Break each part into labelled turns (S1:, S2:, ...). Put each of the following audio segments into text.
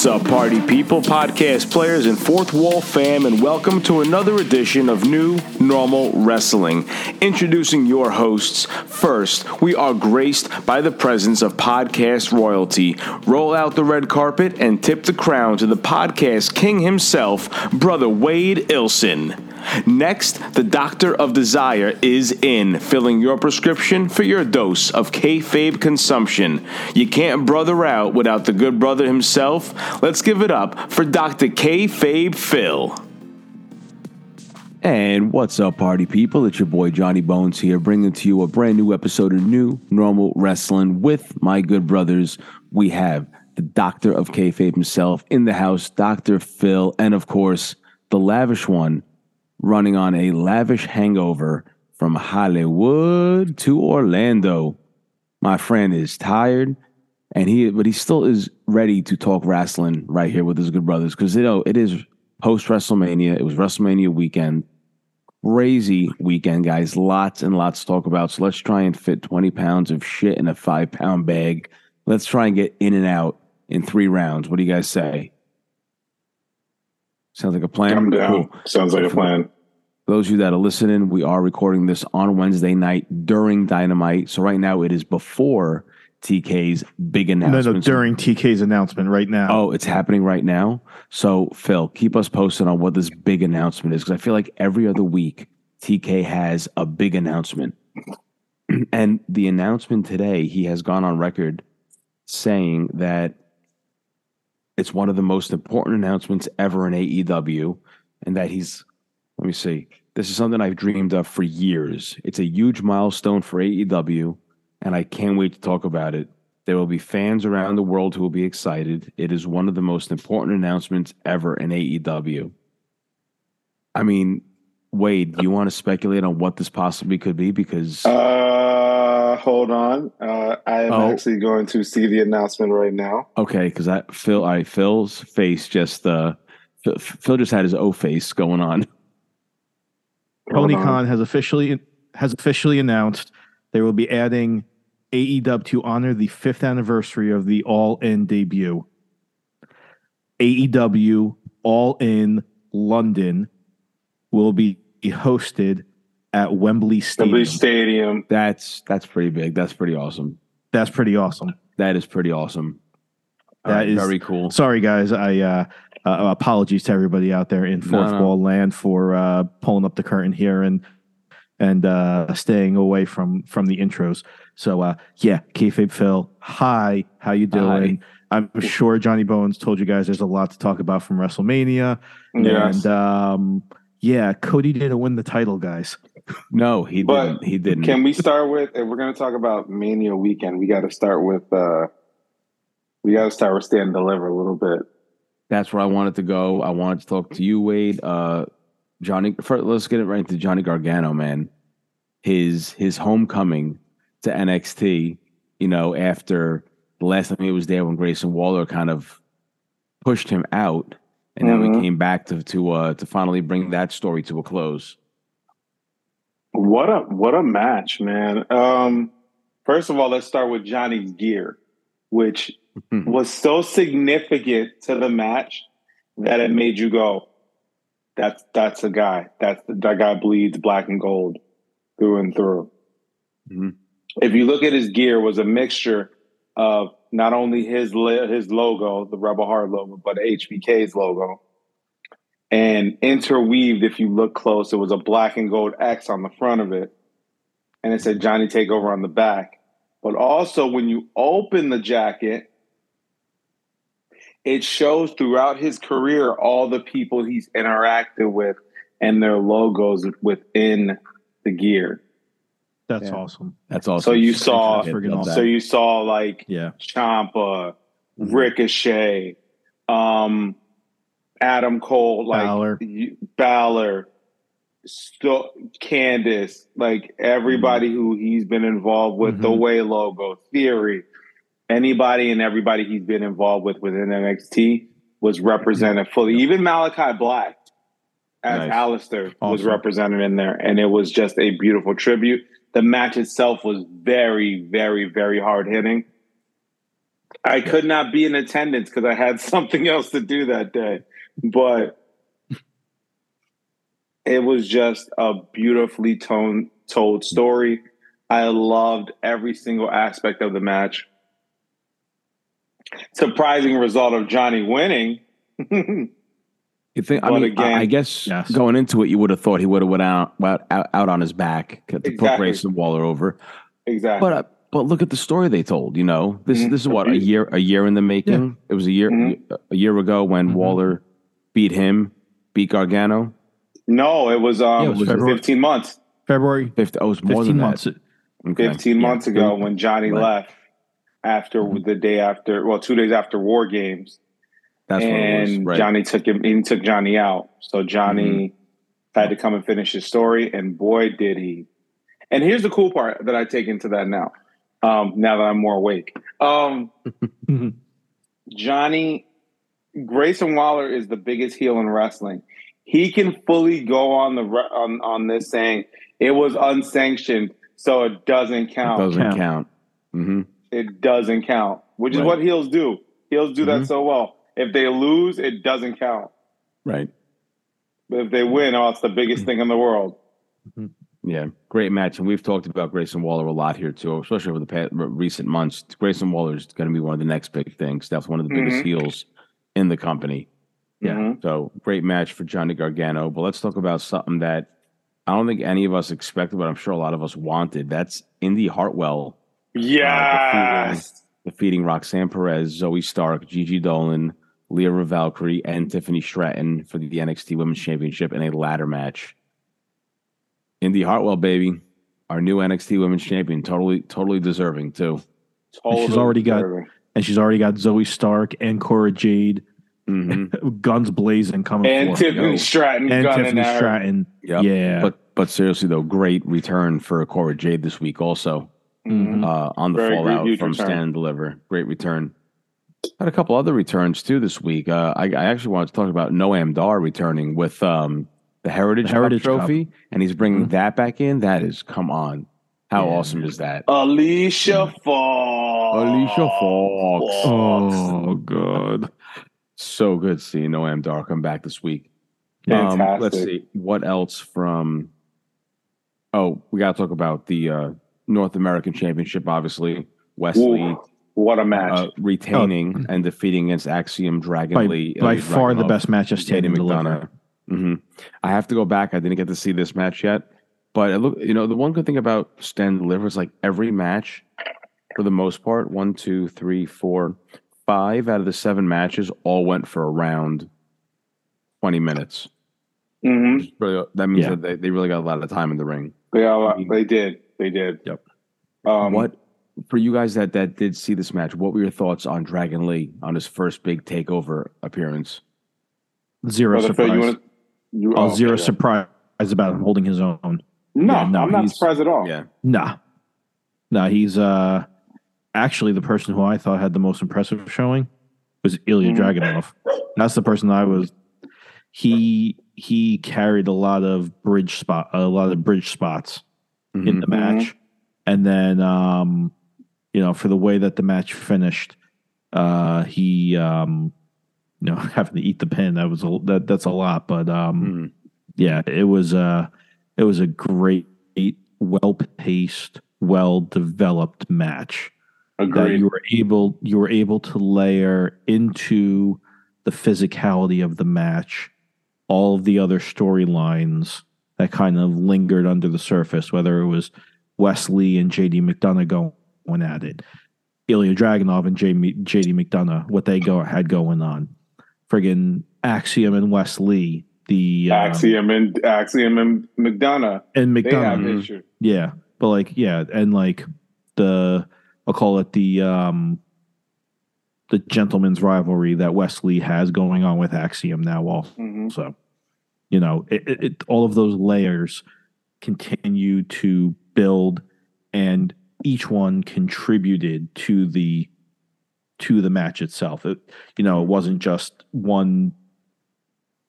S1: What's up, party people, podcast players, and fourth wall fam, and welcome to another edition of New Normal Wrestling. Introducing your hosts. First, we are graced by the presence of podcast royalty. Roll out the red carpet and tip the crown to the podcast king himself, Brother Wade Ilson. Next, the Doctor of Desire is in, filling your prescription for your dose of kayfabe consumption. You can't brother out without the good brother himself. Let's give it up for Dr. Kayfabe Phil. And what's up, party people? It's your boy Johnny Bones here, bringing to you a brand new episode of New Normal Wrestling with my good brothers. We have the Doctor of Kayfabe himself in the house, Dr. Phil, and of course, the lavish one, running on a lavish hangover from Hollywood to Orlando. My friend is tired, and he but he still is ready to talk wrestling right here with his good brothers because you know it is post WrestleMania. It was WrestleMania weekend, crazy weekend, guys. Lots and lots to talk about. So let's try and fit twenty pounds of shit in a five pound bag. Let's try and get in and out in three rounds. What do you guys say? Sounds like a plan.
S2: I'm down.
S1: Cool.
S2: Sounds like a plan.
S1: For those of you that are listening, we are recording this on Wednesday night during Dynamite. So right now it is before TK's big announcement.
S3: No, no, during TK's announcement right now.
S1: Oh, it's happening right now. So Phil, keep us posted on what this big announcement is because I feel like every other week TK has a big announcement. and the announcement today, he has gone on record saying that it's one of the most important announcements ever in AEW, and that he's let me see. This is something I've dreamed of for years. It's a huge milestone for AEW, and I can't wait to talk about it. There will be fans around the world who will be excited. It is one of the most important announcements ever in AEW. I mean, Wade, do you want to speculate on what this possibly could be? Because
S2: Uh, hold on. Uh, I am
S1: Oh.
S2: actually going to see the announcement right now.
S1: okay, because I Phil, I Phil's face just uh, Phil, Phil just had his O face going on.
S3: Tony
S2: Hold.
S3: Khan has officially has officially announced they will be adding AEW to honor the fifth anniversary of the All In debut. AEW All In London will be hosted at Wembley Stadium.
S2: Wembley Stadium.
S1: That's that's pretty big. That's pretty awesome.
S3: That's pretty awesome.
S1: That is pretty awesome.
S3: That
S1: right,
S3: is-
S1: very cool.
S3: Sorry, guys. I uh, uh, apologies to everybody out there in fourth
S1: no.
S3: wall land for uh, pulling up the curtain here and and uh, staying away from from the intros. So uh, yeah, kayfabe Phil. Hi, how you doing? I'm sure Johnny Bones told you guys there's a lot to talk about from WrestleMania.
S2: Yes.
S3: And um, yeah, Cody didn't win the title, guys.
S1: No, he
S2: But
S1: didn't. He didn't.
S2: Can we start with, if we're going to talk about Mania weekend, we got to start with, uh, we got to start with Stand and Deliver a little bit.
S1: That's where I wanted to go. I wanted to talk to you, Wade. Uh, Johnny, first, let's get it right into Johnny Gargano, man. His his homecoming to NXT. You know, after the last time he was there, when Grayson Waller kind of pushed him out, and now he
S2: Mhm.
S1: came back to to uh, to finally bring that story to a close.
S2: What a what a match, man. Um, first of all, let's start with Johnny's gear, which was so significant to the match that it made you go, "That's that's a guy. That's that guy bleeds black and gold through and through."
S1: Mhm.
S2: If you look at his gear, it was a mixture of not only his his logo, the Rebel Heart logo, but HBK's logo. And interweaved, if you look close, it was a black and gold X on the front of it. And it said Johnny Takeover on the back. But also, when you open the jacket, it shows throughout his career all the people he's interacted with and their logos within the gear.
S3: That's
S1: Yeah.
S3: awesome.
S1: That's awesome.
S2: So you saw-
S3: Friggin'
S1: Love
S3: awesome.
S1: that.
S2: So you saw like
S3: Yeah.
S2: Ciampa,
S1: Mhm.
S2: Ricochet, um, Adam Cole, like
S3: Balor.
S2: you- Balor, Sto- Candice, like everybody who he's been involved with, the
S3: Mhm.
S2: Way logo, Theory, anybody and everybody he's been involved with within NXT was represented fully. Even Malakai Black as
S1: Nice.
S2: Aleister was represented in there, and it was just a beautiful tribute. The match itself was very, very, very hard hitting. I could not be in attendance because I had something else to do that day, but it was just a beautifully toned, told story. I loved every single aspect of the match. Surprising result of Johnny winning.
S1: You think? I mean,
S2: again-
S1: I, I guess
S3: Yes.
S1: going into it, you would have thought he would have went out, out out on his back to put
S2: Exactly.
S1: Grayson Waller over.
S2: exactly.
S1: But uh, but look at the story they told. You know, this
S2: Mhm.
S1: this is what a year a year in the making. It was a year
S2: Mhm.
S1: a year ago when
S3: Mhm.
S1: Waller beat him, beat Gargano.
S2: no, it was um
S3: Yeah, it was February.
S2: 15 months.
S3: February
S1: Fifty, oh, it was more
S3: 15
S1: than
S3: months.
S1: that. Okay.
S2: 15
S1: Yeah.
S2: months ago when Johnny
S1: Right.
S2: left after
S3: Mhm.
S2: the day after, well, two days after War Games.
S1: That's what it
S2: and
S1: was. Right.
S2: Johnny took him. He took Johnny out. So Johnny
S1: Mm-hmm.
S2: had to come and finish his story, and boy, did he! And here's the cool part that I take into that now. Um, now that I'm more awake, um. Johnny Grayson Waller is the biggest heel in wrestling. He can fully go on the on on this saying it was unsanctioned, so it doesn't count.
S1: It
S2: count.
S1: doesn't
S3: Count.
S1: count. hmm
S2: It doesn't count, which is what heels do. Heels do that
S1: Mhm.
S2: so well. If they lose, it doesn't count.
S1: Right.
S2: But if they win, oh, it's the biggest thing in the world.
S1: Yeah, great match, and we've talked about Grayson Waller a lot here too, especially over the past, recent months. Grayson Waller is going to be one of the next big things. That's one of the biggest
S2: Mhm.
S1: heels in the company.
S3: Yeah.
S2: Mhm.
S1: So great match for Johnny Gargano. But let's talk about something that I don't think any of us expected, but I'm sure a lot of us wanted. That's Indi Hartwell
S2: Yes.
S1: defeating Roxanne Perez, Zoey Stark, Gigi Dolin, Lyra Valkyria, and Tiffany Stratton for the NXT Women's Championship in a ladder match. Indi Hartwell, baby, our new NXT Women's Champion, totally, totally deserving too.
S2: Totally
S3: She's already got-
S2: deserving.
S3: And she's already got Zoey Stark and Cora Jade,
S1: hmm
S3: guns blazing coming
S2: and
S3: for.
S2: Tiffany
S1: Yo.
S2: Stratton
S3: and Tiffany. Stratton.
S1: Yep.
S3: Yeah.
S1: But but seriously though, great return for Cora Jade this week also.
S2: Mhm.
S1: uh, on the
S2: Very
S1: fallout from
S2: return.
S1: Stand and Deliver. Great return. Had a couple other returns too this week. Uh, I, I actually wanted to talk about Noam Dar returning with um, the Heritage,
S3: The Heritage
S1: Cup
S3: Cup.
S1: trophy, and he's bringing
S3: Mhm.
S1: that back in. That is, come on, how
S3: Yeah,
S1: awesome is that?
S2: Alicia Fox.
S1: Alicia Fox.
S3: oh god.
S1: So good seeing Noam Dar come back this week. Um,
S2: Fantastic.
S1: let's see what else from. Oh, we got to talk about the uh, North American Championship. Obviously, Wes Lee
S2: Ooh, what a match.
S1: uh, retaining and defeating against Axiom Dragon
S3: By,
S1: Lee.
S3: by
S1: Ilya
S3: far the best match of
S1: Katie
S3: Stand and Deliver.
S1: McDonagh. hmm I have to go back. I didn't get to see this match yet, but it look, you know, the one good thing about Stand and Deliver is like every match, for the most part, one, two, three, four, five out of the seven matches all went for around twenty minutes.
S2: hmm
S1: Really, that means
S3: Yeah.
S1: that they, they really got a lot of time in the ring.
S2: They, all, they did. They did.
S1: Yep.
S2: Um,
S1: what for you guys that that did see this match? What were your thoughts on Dragon Lee on his first big takeover appearance?
S3: Zero
S2: Brother Phil,
S3: surprise.
S2: you wanna- you-
S3: oh,
S2: oh,
S3: zero
S2: okay.
S3: surprise about him holding his own.
S2: No,
S3: Yeah, no,
S2: I'm not surprised at all.
S1: Yeah.
S3: Nah. Nah, he's uh actually the person who I thought had the most impressive showing was Ilya
S2: Mhm.
S3: Dragunov. That's the person I was he he carried a lot of bridge spot a lot of bridge spots in
S1: Mhm.
S3: the match. And then um you know, for the way that the match finished, uh he um you know, having to eat the pin, that was a that that's a lot, but um
S1: Mhm.
S3: yeah, it was a it was a great, well paced, well developed match that you were able you were able to layer into the physicality of the match all of the other storylines that kind of lingered under the surface, whether it was Wes Lee and JD McDonagh going at it, Ilya Dragunov and JD McDonagh, what they go had going on, friggin' Axiom and Wes Lee, the uh,
S2: Axiom and Axiom and McDonagh.
S3: and
S2: McDonagh,
S3: yeah, but like yeah, and like the I'll call it the um the gentleman's rivalry that Wes Lee has going on with Axiom now also.
S2: Mhm.
S3: So, you know, it, it, it all of those layers continue to build, and each one contributed to the to the match itself. It, you know, it wasn't just one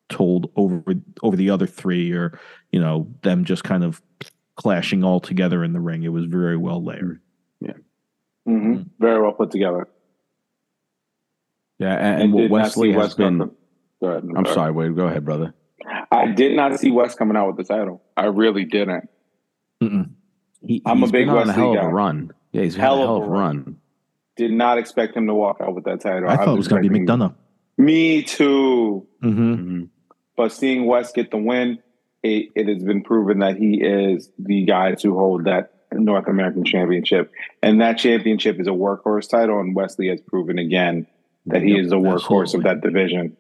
S3: told over over the other three, or you know, them just kind of clashing all together in the ring. It was very well layered.
S2: Mhm. Very well put together.
S1: Yeah, and, and
S2: did not
S1: Wes
S2: Lee
S1: has
S2: Wes
S1: been.
S2: Go ahead,
S1: I'm sorry, Wade. Go ahead, brother.
S2: I did not see Wes coming out with the title. I really didn't.
S3: Mm-mm.
S1: He,
S2: I'm a big
S1: been on a
S2: Wes Lee
S1: hell of
S2: guy.
S1: a run. Yeah, he's had
S2: Hell
S1: a hell of a
S2: run.
S1: run.
S2: Did not expect him to walk out with that title.
S3: I thought it was going to be
S2: expecting-
S3: McDonagh.
S2: Me too.
S3: hmm
S1: Mhm.
S2: But seeing Wes get the win, it, it has been proven that he is the guy to hold that North American Championship, and that championship is a workhorse title. And Wes Lee has proven again that he
S3: Yep,
S2: is the workhorse of that division.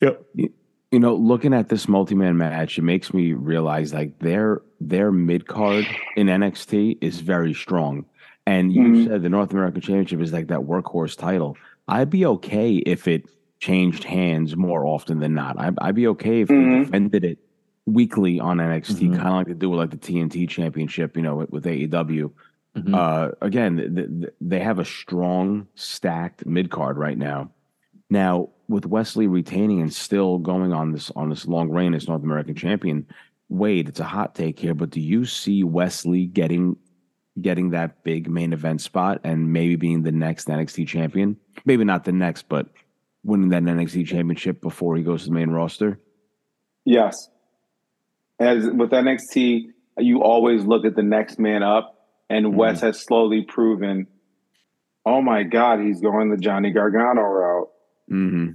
S3: Yep.
S1: You know, looking at this multi-man match, it makes me realize like their their mid card in NXT is very strong. And you
S2: Mhm.
S1: said the North American Championship is like that workhorse title. I'd be okay if it changed hands more often than not. I'd, I'd be okay if
S2: Mhm.
S1: they defended it weekly on NXT,
S3: Mhm.
S1: kind of like they do with like the TNT Championship, you know, with, with AEW.
S3: Mhm.
S1: Uh, again, th- th- they have a strong, stacked mid card right now. Now, with Wes Lee retaining and still going on this on this long reign as North American champion, Wade, it's a hot take here, but do you see Wes Lee getting getting that big main event spot and maybe being the next NXT champion? Maybe not the next, but winning that NXT championship before he goes to the main roster.
S2: Yes, as with NXT, you always look at the next man up, and
S1: Mhm.
S2: Wes has slowly proven. Oh my God, he's going the Johnny Gargano route.
S1: Mm-hmm.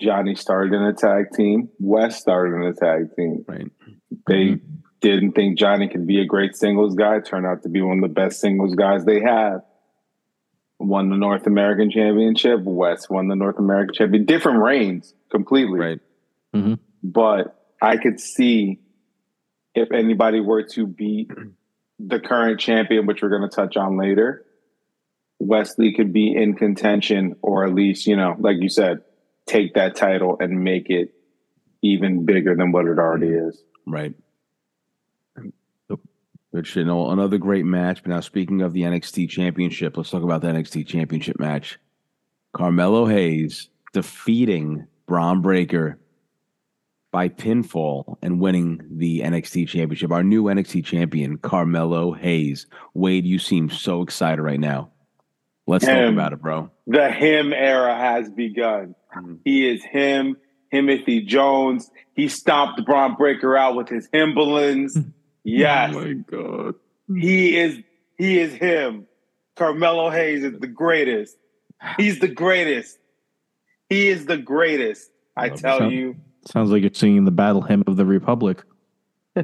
S2: Johnny started in a tag team. Wes started in a tag team.
S1: Right.
S2: They didn't think Johnny could be a great singles guy. Turned out to be one of the best singles guys they have. Won the North American Championship. Wes won the North American Championship. Different reigns completely.
S1: Right.
S2: But I could see if anybody were to beat the current champion, which we're going to touch on later, Wes Lee could be in contention, or at least, you know, like you said, take that title and make it even bigger than what it already mm-hmm. is.
S1: Right. Which you know, another great match. But now, speaking of the NXT Championship, let's talk about the NXT Championship match. Carmelo Hayes defeating Bron Breakker by pinfall and winning the NXT Championship. Our new NXT champion, Carmelo Hayes. Wade, you seem so excited right now. Let's talk about it, bro.
S2: The him era has begun.
S1: Mhm.
S2: He is him, Timothy Jones. He stomped Bron Breakker out with his Himbalans. Yes.
S1: Oh my god.
S2: He is he is him. Carmelo Hayes is the greatest. He's the greatest. He is the greatest. I
S3: Love
S2: tell
S3: it.
S2: you.
S3: Sounds like you're singing the battle hymn of the Republic.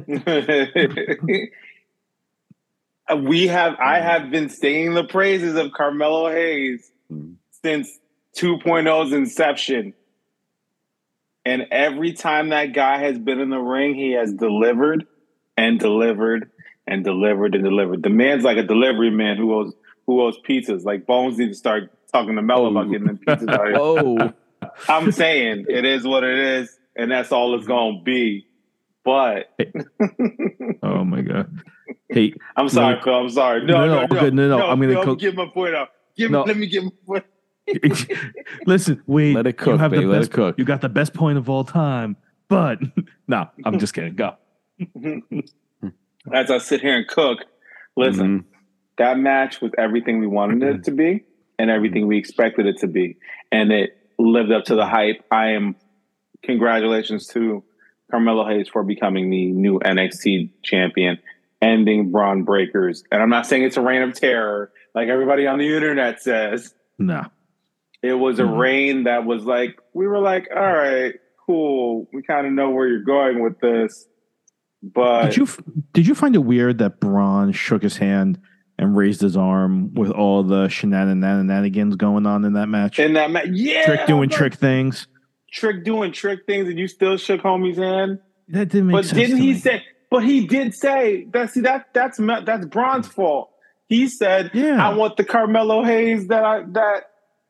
S2: we have I have been singing the praises of Carmelo Hayes
S1: Mhm.
S2: since 2.0's inception. And every time that guy has been in the ring, he has delivered and delivered and delivered and delivered. The man's like a delivery man who owes who owes pizzas. Like Bones need to start talking to Melo about getting them pizzas out here.
S1: Oh,
S2: I'm saying it is what it is, and that's all it's gonna be. But
S3: Oh my god. Hey,
S2: I'm sorry,
S3: No.
S2: I'm sorry.
S3: No,
S2: No,
S3: no,
S2: no,
S3: all
S2: no,
S3: good. No, no, I'm gonna
S2: no,
S3: cook-
S2: give my point out. Give
S3: No.
S2: let me get my point.
S3: listen, wait.
S1: Let it cook,
S3: you have
S1: baby,
S3: the
S1: let it cook.
S3: You got the best point of all time. But no, I'm just kidding. Go.
S2: As I sit here and cook, listen,
S1: Mhm.
S2: that match was everything we wanted it to be and everything we expected it to be. And it lived up to the hype. I am congratulations to Carmelo Hayes for becoming the new NXT champion, ending Bron Breakkers. And I'm not saying it's a reign of terror, like everybody on the internet says.
S3: No.
S2: It was a
S3: Mhm.
S2: reign that was like, we were like, all right, cool. We kind of know where you're going with this. But
S3: Did you did you find it weird that Braun shook his hand and raised his arm with all the shenanigans going on in that match?
S2: in that match, yeah,
S3: trick doing
S2: look,
S3: trick things.
S2: Trick doing trick things, and you still shook homie's hand.
S3: That didn't make
S2: But
S3: sense.
S2: didn't
S3: to
S2: he
S3: me.
S2: say? But he did say that. See that that's that's Bron's fault. He said,
S3: Yeah.
S2: "I want the Carmelo Hayes that I that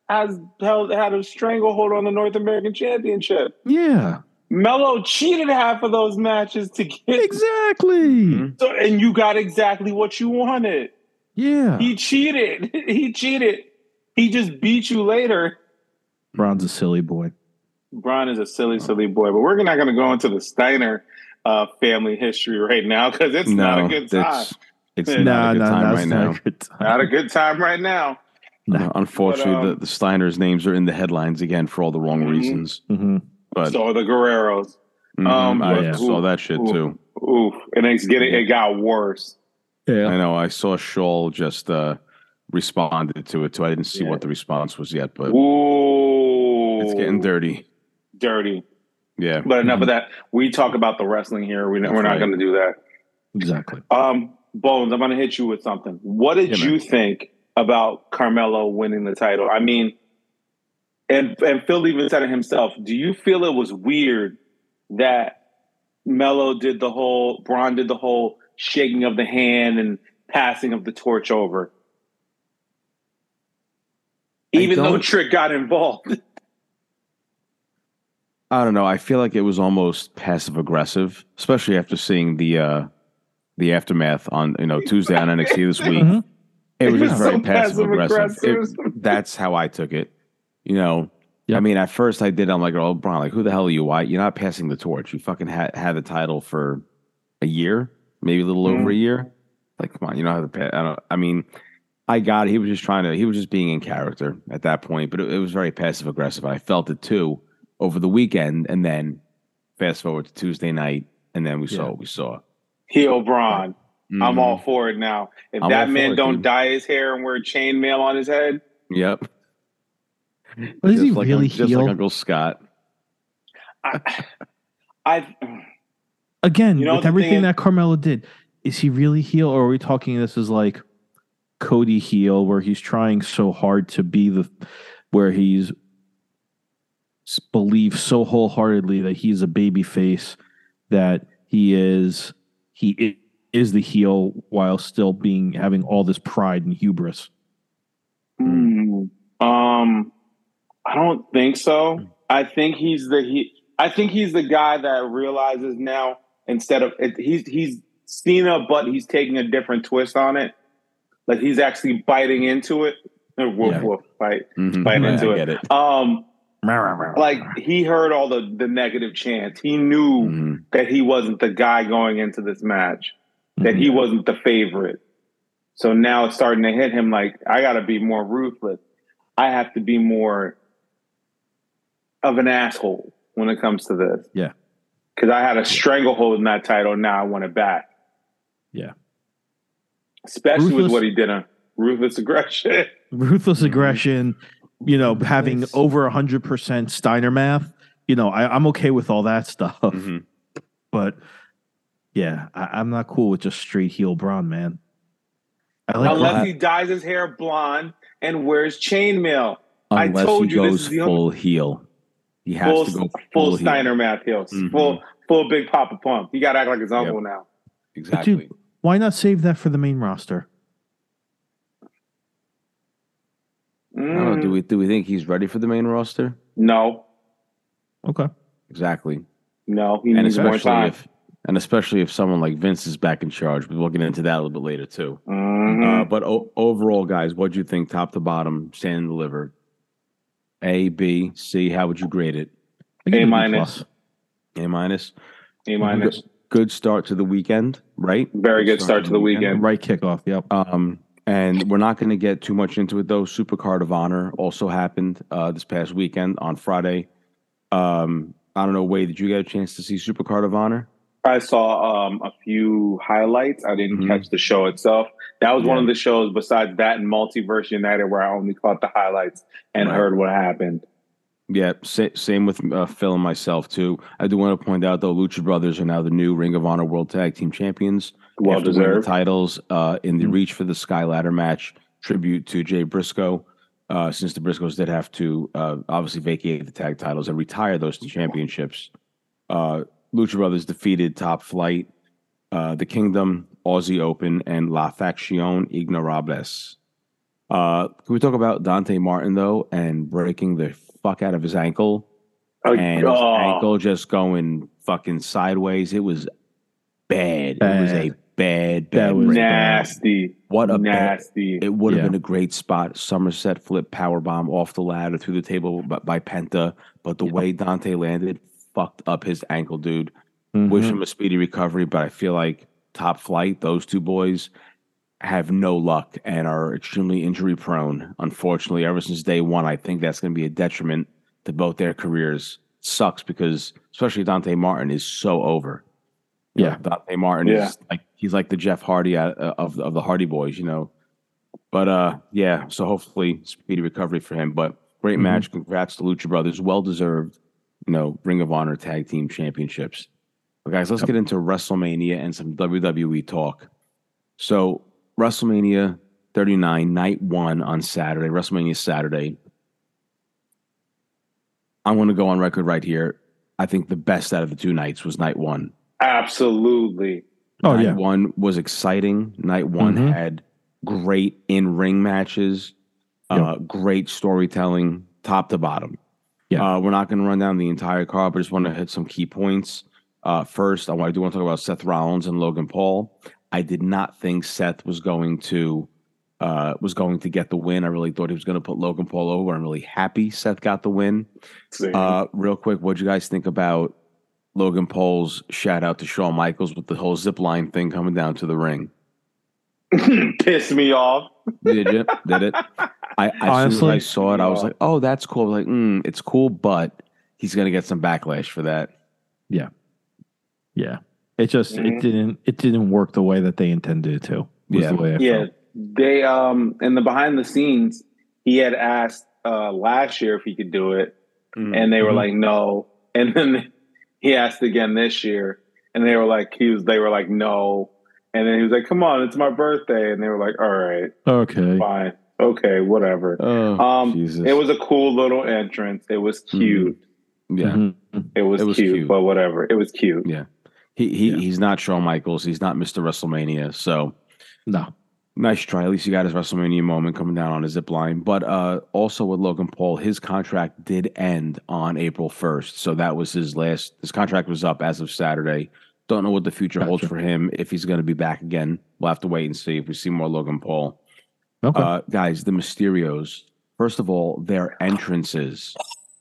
S2: has held had a stranglehold on the North American Championship."
S3: Yeah.
S2: Melo cheated half of those matches to get
S3: Exactly.
S1: Mhm.
S2: so, and you got exactly what you wanted.
S3: Yeah.
S2: He cheated. he cheated. He just beat you later.
S3: Bron's a silly boy.
S2: Bron is a silly, silly boy. But we're not going to go into the Steiner uh, family history right now because it's not a good time.
S1: It's
S2: No,
S1: not a good time right now.
S3: a good time.
S2: Not a good time right now.
S3: Nah.
S1: Unfortunately,
S2: But, um,
S1: the, the Steiners' names are in the headlines again for all the wrong
S2: Mhm.
S1: reasons.
S3: hmm
S1: But
S2: so the Guerreros.
S1: mhm,
S2: um,
S1: I
S3: yeah.
S1: saw that shit
S2: Ooh.
S1: too.
S2: Oof, and it's getting it got worse.
S3: Yeah.
S1: I know. I saw Shawl just uh, responded to it too. I didn't see
S2: Yeah.
S1: what the response was yet, but
S2: Ooh,
S1: it's getting dirty.
S2: Dirty.
S1: Yeah.
S2: But enough
S3: Mhm.
S2: of that. We talk about the wrestling here. We, we're not
S1: right.
S2: going to do that.
S3: Exactly.
S2: Um, Bones, I'm going to hit you with something. What did
S1: Yeah, man.
S2: you think about Carmelo winning the title? I mean, and and Phil even said it himself. Do you feel it was weird that Melo did the whole, Bron did the whole shaking of the hand and passing of the torch over? Even though Trick got involved.
S1: I don't know. I feel like it was almost passive aggressive, especially after seeing the uh, the aftermath on you know Tuesday on NXT this week.
S3: Mhm.
S1: It was
S2: It
S1: just very
S2: so
S1: passive aggressive.
S2: passive-aggressive.
S1: That's how I took it. You know,
S3: Yeah.
S1: I mean, at first I did. I'm like, oh, Brian, like, who the hell are you? Why you're not passing the torch? You fucking had had the title for a year, maybe a little
S2: Mhm.
S1: over a year. Like, come on, you know how to pass. I don't. I mean, I got it. He was just trying to. He was just being in character at that point, but it, it was very passive aggressive. I felt it too over the weekend, and then fast forward to Tuesday night, and then we saw what we saw.
S2: Heel Bron. I'm
S1: Mhm.
S2: all for it now. If
S1: I'm
S2: that man don't
S1: dude.
S2: dye his hair and wear chainmail on his head,
S1: Yep.
S3: But is he
S1: Just like,
S3: really
S1: just
S3: heel?
S1: like Uncle Scott?
S2: I, I
S3: Again,
S2: You know,
S3: with everything
S2: is-
S3: that Carmelo did, is he really heel, or are we talking this is like Cody heel, where he's trying so hard to be the, where he's s- believes so wholeheartedly that he's a baby face, that he is he is the heel while still being having all this pride and hubris.
S2: Mm, um, I don't think so. I think he's the he. I think he's the guy that realizes now instead of it, he's he's Cena, but he's taking a different twist on it. Like he's actually biting into it. Woof
S3: Yeah.
S2: woof bite.
S1: Mhm.
S2: Bite
S1: Yeah,
S2: into
S1: I
S2: it.
S1: it.
S2: Um, like he heard all the the negative chants. He knew
S1: Mhm.
S2: that he wasn't the guy going into this match. That he
S3: Mhm.
S2: wasn't the favorite. So now it's starting to hit him like I got to be more ruthless. I have to be more of an asshole when it comes to this.
S3: Yeah.
S2: Because I had a stranglehold in that title. Now I want it back.
S3: Yeah.
S2: Especially with what he did on ruthless aggression.
S3: ruthless
S1: Mhm.
S3: aggression, you know, having
S1: Nice.
S3: over a hundred percent Steiner math. You know, I, I'm okay with all that stuff,
S1: Mhm.
S3: but yeah, I, I'm not cool with just straight heel Bron, man. I like
S2: Unless
S3: Bron.
S2: he dyes his hair blonde and wears chainmail. I
S1: Unless
S2: told
S1: he
S2: you
S1: goes
S2: is the only-
S1: full heel, he has
S2: Full,
S1: to go
S2: full,
S1: heel.
S2: Steiner math heels.
S1: Mhm.
S2: Full full big Poppa Pump. He got to act like his uncle now.
S3: But
S1: Exactly.
S3: dude, why not save that for the main roster?
S1: I don't know, do
S2: Mm,
S1: we do we think he's ready for the main roster?
S2: no,
S3: Okay,
S1: Exactly.
S2: no. He
S1: And
S2: needs more
S1: especially
S2: time.
S1: if and especially if someone like Vince is back in charge. But we'll get into that a little bit later too.
S2: Mhm.
S1: Uh, but o- overall, guys, what do you think, top to bottom, stand and deliver? A, B, C. How would you grade it?
S3: I give it
S2: A
S3: B
S2: minus.
S1: A minus.
S2: A minus.
S1: Good start to the weekend, right?
S2: Very good start to the weekend.
S3: Right kickoff. Yep.
S1: Um, and we're not going to get too much into it though. Super Card of Honor also happened uh, this past weekend on Friday. Um, I don't know, Wade, did you get a chance to see Super Card of Honor?
S2: I saw um, a few highlights. I didn't
S1: Mhm.
S2: catch the show itself. That was one of the shows besides that and Multiverse United where I only caught the highlights and
S1: Right.
S2: heard what happened.
S1: Yeah, sa- same with uh, Phil and myself too. I do want to point out though, Lucha Brothers are now the new Ring of Honor World Tag Team Champions.
S2: Well deserved.
S1: titles uh, in the
S3: Mhm.
S1: Reach for the Sky Ladder match. Tribute to Jay Briscoe, uh, since the Briscoes did have to uh, obviously vacate the tag titles and retire those two championships. Uh, Lucha Brothers defeated Top Flight, uh, the Kingdom, Aussie Open, and La Facción Ingobernables. Uh, can we talk about Dante Martin though and breaking the fuck out of his ankle?
S2: Oh,
S1: and his
S2: oh,
S1: ankle just going fucking sideways. It was bad. It was a bad,
S3: That
S1: bad.
S3: was
S1: breakdown.
S2: nasty.
S1: What a bad.
S2: nasty.
S1: It would have
S3: Yeah.
S1: been a great spot. Somerset flip power bomb off the ladder through the table by, by Penta, but the way Dante landed fucked up his ankle, dude. Wish
S3: Mhm.
S1: him a speedy recovery, but I feel like top flight, those two boys, have no luck and are extremely injury prone. Unfortunately, ever since day one, I think that's going to be a detriment to both their careers. sucks because especially Dante Martin is so over. You
S3: Yeah.
S1: know, Dante Martin
S2: Yeah.
S1: is like he's like the Jeff Hardy uh, of of the Hardy Boys, you know. But uh, yeah. So hopefully speedy recovery for him. But great
S3: Mhm.
S1: match. Congrats to Lucha Brothers. Well deserved. You know, Ring of Honor Tag Team Championships. But guys, let's
S3: Yep.
S1: get into WrestleMania and some WWE talk. So WrestleMania 39, night one on Saturday, WrestleMania Saturday. I want to go on record right here. I think the best out of the two nights was night one.
S2: Absolutely.
S3: Oh,
S1: night
S3: yeah.
S1: one was exciting. Night one
S3: Mhm.
S1: had great in ring matches, uh, great storytelling, top to bottom.
S3: Yeah.
S1: Uh, we're not going to run down the entire card, but just want to hit some key points. Uh, first, I want- I do want to talk about Seth Rollins and Logan Paul. I did not think Seth was going to uh, was going to get the win. I really thought he was going to put Logan Paul over. I'm really happy Seth got the win. Uh, real quick, what'd you guys think about Logan Paul's shout out to Shawn Michaels with the whole zip line thing coming down to the ring?
S2: Pissed me off.
S1: Did you? Did it? I, as
S3: Honestly?
S1: I saw it, I was like, "Oh, that's cool." Like, mm, it's cool, but he's gonna get some backlash for that.
S3: Yeah, yeah. It just
S2: Mhm.
S3: it didn't it didn't work the way that they intended it to. Was
S1: Yeah.
S3: the way I
S2: Yeah,
S3: felt.
S2: they um in the behind the scenes, he had asked uh last year if he could do it, and they were
S3: Mhm.
S2: like no, and then he asked again this year, and they were like he was they were like no, and then he was like come on, it's my birthday, and they were like all right,
S3: Okay.
S2: fine, okay, whatever.
S1: oh,
S2: Um,
S1: Jesus.
S2: It was a cool little entrance. It was cute.
S1: yeah.
S3: Mhm.
S2: It was,
S1: It was
S2: cute,
S1: cute.
S2: but whatever. It was cute.
S1: Yeah. He he
S3: Yeah.
S1: he's not Shawn Michaels. He's not Mr. WrestleMania. So
S3: No.
S1: nice try. At least he got his WrestleMania moment coming down on his zip line. But uh, also with Logan Paul, his contract did end on April first. So that was his last. His contract was up as of Saturday. Don't know what the future holds for him. If he's going to be back again, we'll have to wait and see if we see more Logan Paul.
S3: Okay.
S1: Uh, guys, the Mysterios. First of all, their entrances.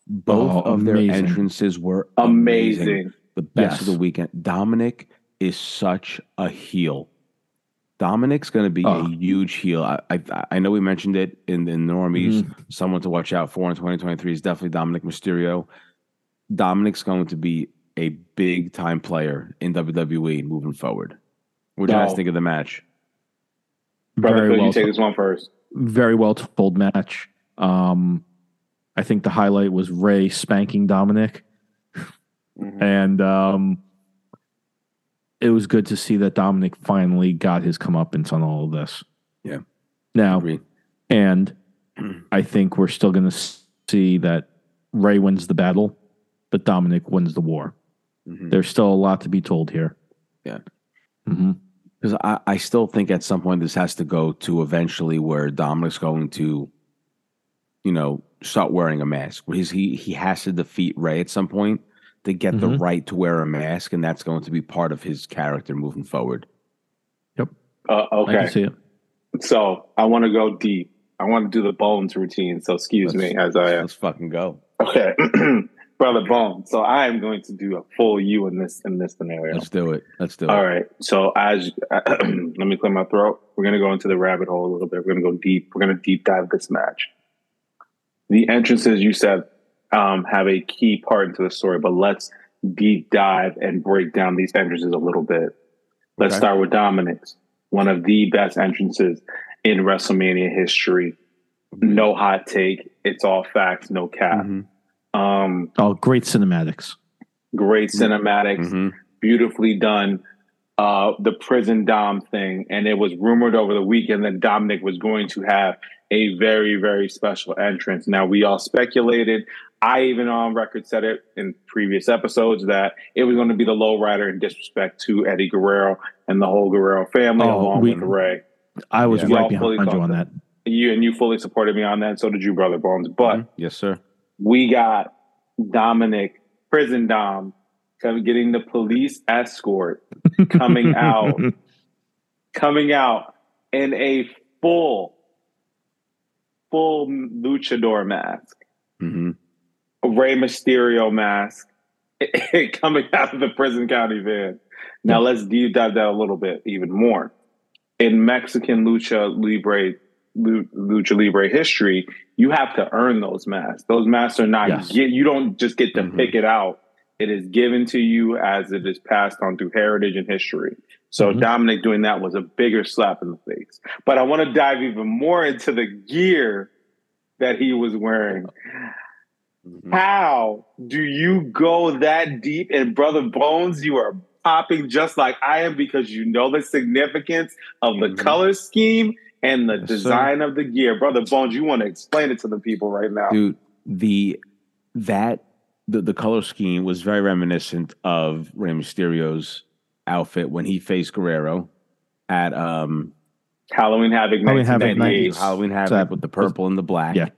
S1: Both
S3: Oh,
S1: of their entrances were
S2: Amazing.
S1: The best
S3: Yes.
S1: of the weekend. Dominic is such a heel. Dominic's going to be
S3: Oh.
S1: a huge heel. I, I I know we mentioned it in the normies.
S3: Mm-hmm.
S1: Someone to watch out for in 2023 is definitely Dominic Mysterio. Dominic's going to be a big time player in WWE moving forward. What do you guys think of the match?
S2: Brother,
S3: very
S2: Phil,
S3: well
S2: you take this one first.
S3: very well told match. Um, I think the highlight was Rey spanking Dominic,
S2: Mhm.
S3: and um, it was good to see that Dominic finally got his comeuppance on all of this.
S1: Yeah.
S3: Now, and I think we're still going to see that Rey wins the battle, but Dominic wins the war.
S1: Mhm.
S3: There's still a lot to be told here.
S1: Yeah.
S3: hmm
S1: Because I, I still think at some point this has to go to eventually where Dominic's going to, you know, start wearing a mask. Where he's, he he has to defeat Rey at some point to get the
S3: Mhm.
S1: right to wear a mask, and that's going to be part of his character moving forward. Yep.
S2: Uh,
S3: I
S2: okay.
S3: can see it.
S2: So I want to go deep. I want to do the bones routine. So excuse
S1: Let's-
S2: me as I am.
S1: Let's fucking go.
S2: Okay. Brother Bones. So I am going to do a full you in this in this scenario.
S1: Let's do it. Let's do
S2: All
S1: it.
S2: All right. So as let me clear my throat. We're gonna go into the rabbit hole a little bit. We're gonna go deep. We're gonna deep dive this match. The entrances you said um, have a key part into the story, but let's deep dive and break down these entrances a little bit. Let's
S1: Okay.
S2: start with Dominic's, one of the best entrances in WrestleMania history. No hot take. It's all facts, no cap.
S1: Mhm.
S2: Um,
S3: Oh, great cinematics.
S2: great cinematics
S1: Mhm.
S2: beautifully done uh the prison dom thing and it was rumored over the weekend that dominic was going to have a very very special entrance now we all speculated i even on record said it in previous episodes that it was going to be the lowrider in disrespect to eddie guerrero and the whole guerrero family
S3: Oh,
S2: along
S3: we-
S2: with rey
S3: I was
S1: Yeah.
S3: right behind you on
S2: that.
S3: that.
S2: you and you fully supported me on that and so did you brother bones but
S1: Mhm. yes, sir.
S2: we got Dominic Prison Dom coming getting the police escort coming out coming out in a full full luchador mask
S1: hmm
S2: a Rey Mysterio mask coming out of the prison county van now let's deep dive that a little bit even more in Mexican lucha libre lucha libre history, you have to earn those masks. Those masks are not
S3: Yes.
S2: get, you don't just get to
S1: Mhm.
S2: pick it out. It is given to you as it is passed on through heritage and history. So
S3: Mhm.
S2: Dominic doing that was a bigger slap in the face. But I want to dive even more into the gear that he was wearing.
S1: Mhm.
S2: How do you go that deep? And Brother Bones, you are popping just like I am because you know the significance of the
S1: Mhm.
S2: color scheme and the design of the gear. Brother Bones, you want to explain it to the people right now.
S1: dude the that the, the color scheme was very reminiscent of Rey Mysterio's outfit when he faced Guerrero at um
S2: Halloween Havoc
S3: Halloween Havoc
S2: 1998.
S1: Halloween Havoc
S3: that
S1: with the purple and the black.
S3: Yeah.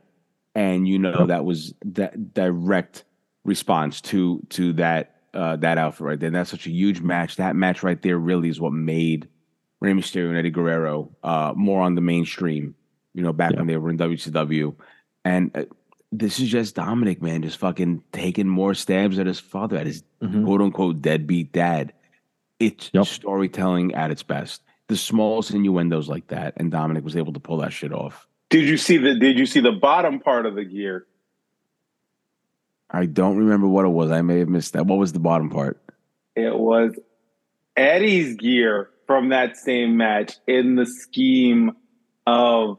S1: And you know that was that direct response to to that uh that outfit right there. And that's such a huge match. That match right there really is what made Rey Mysterio and Eddie Guerrero uh more on the mainstream, you know, back
S3: Yeah.
S1: when they were in WCW. And uh, this is just Dominic, man, just fucking taking more stabs at his father, at his
S3: Mhm.
S1: quote unquote deadbeat dad. It's
S3: Yep.
S1: storytelling at its best. The smallest innuendos like that, and Dominic was able to pull that shit off.
S2: Did you see the did you see the bottom part of the gear?
S1: I don't remember what it was. I may have missed that. What was the bottom part?
S2: It was Eddie's gear from that same match in the scheme of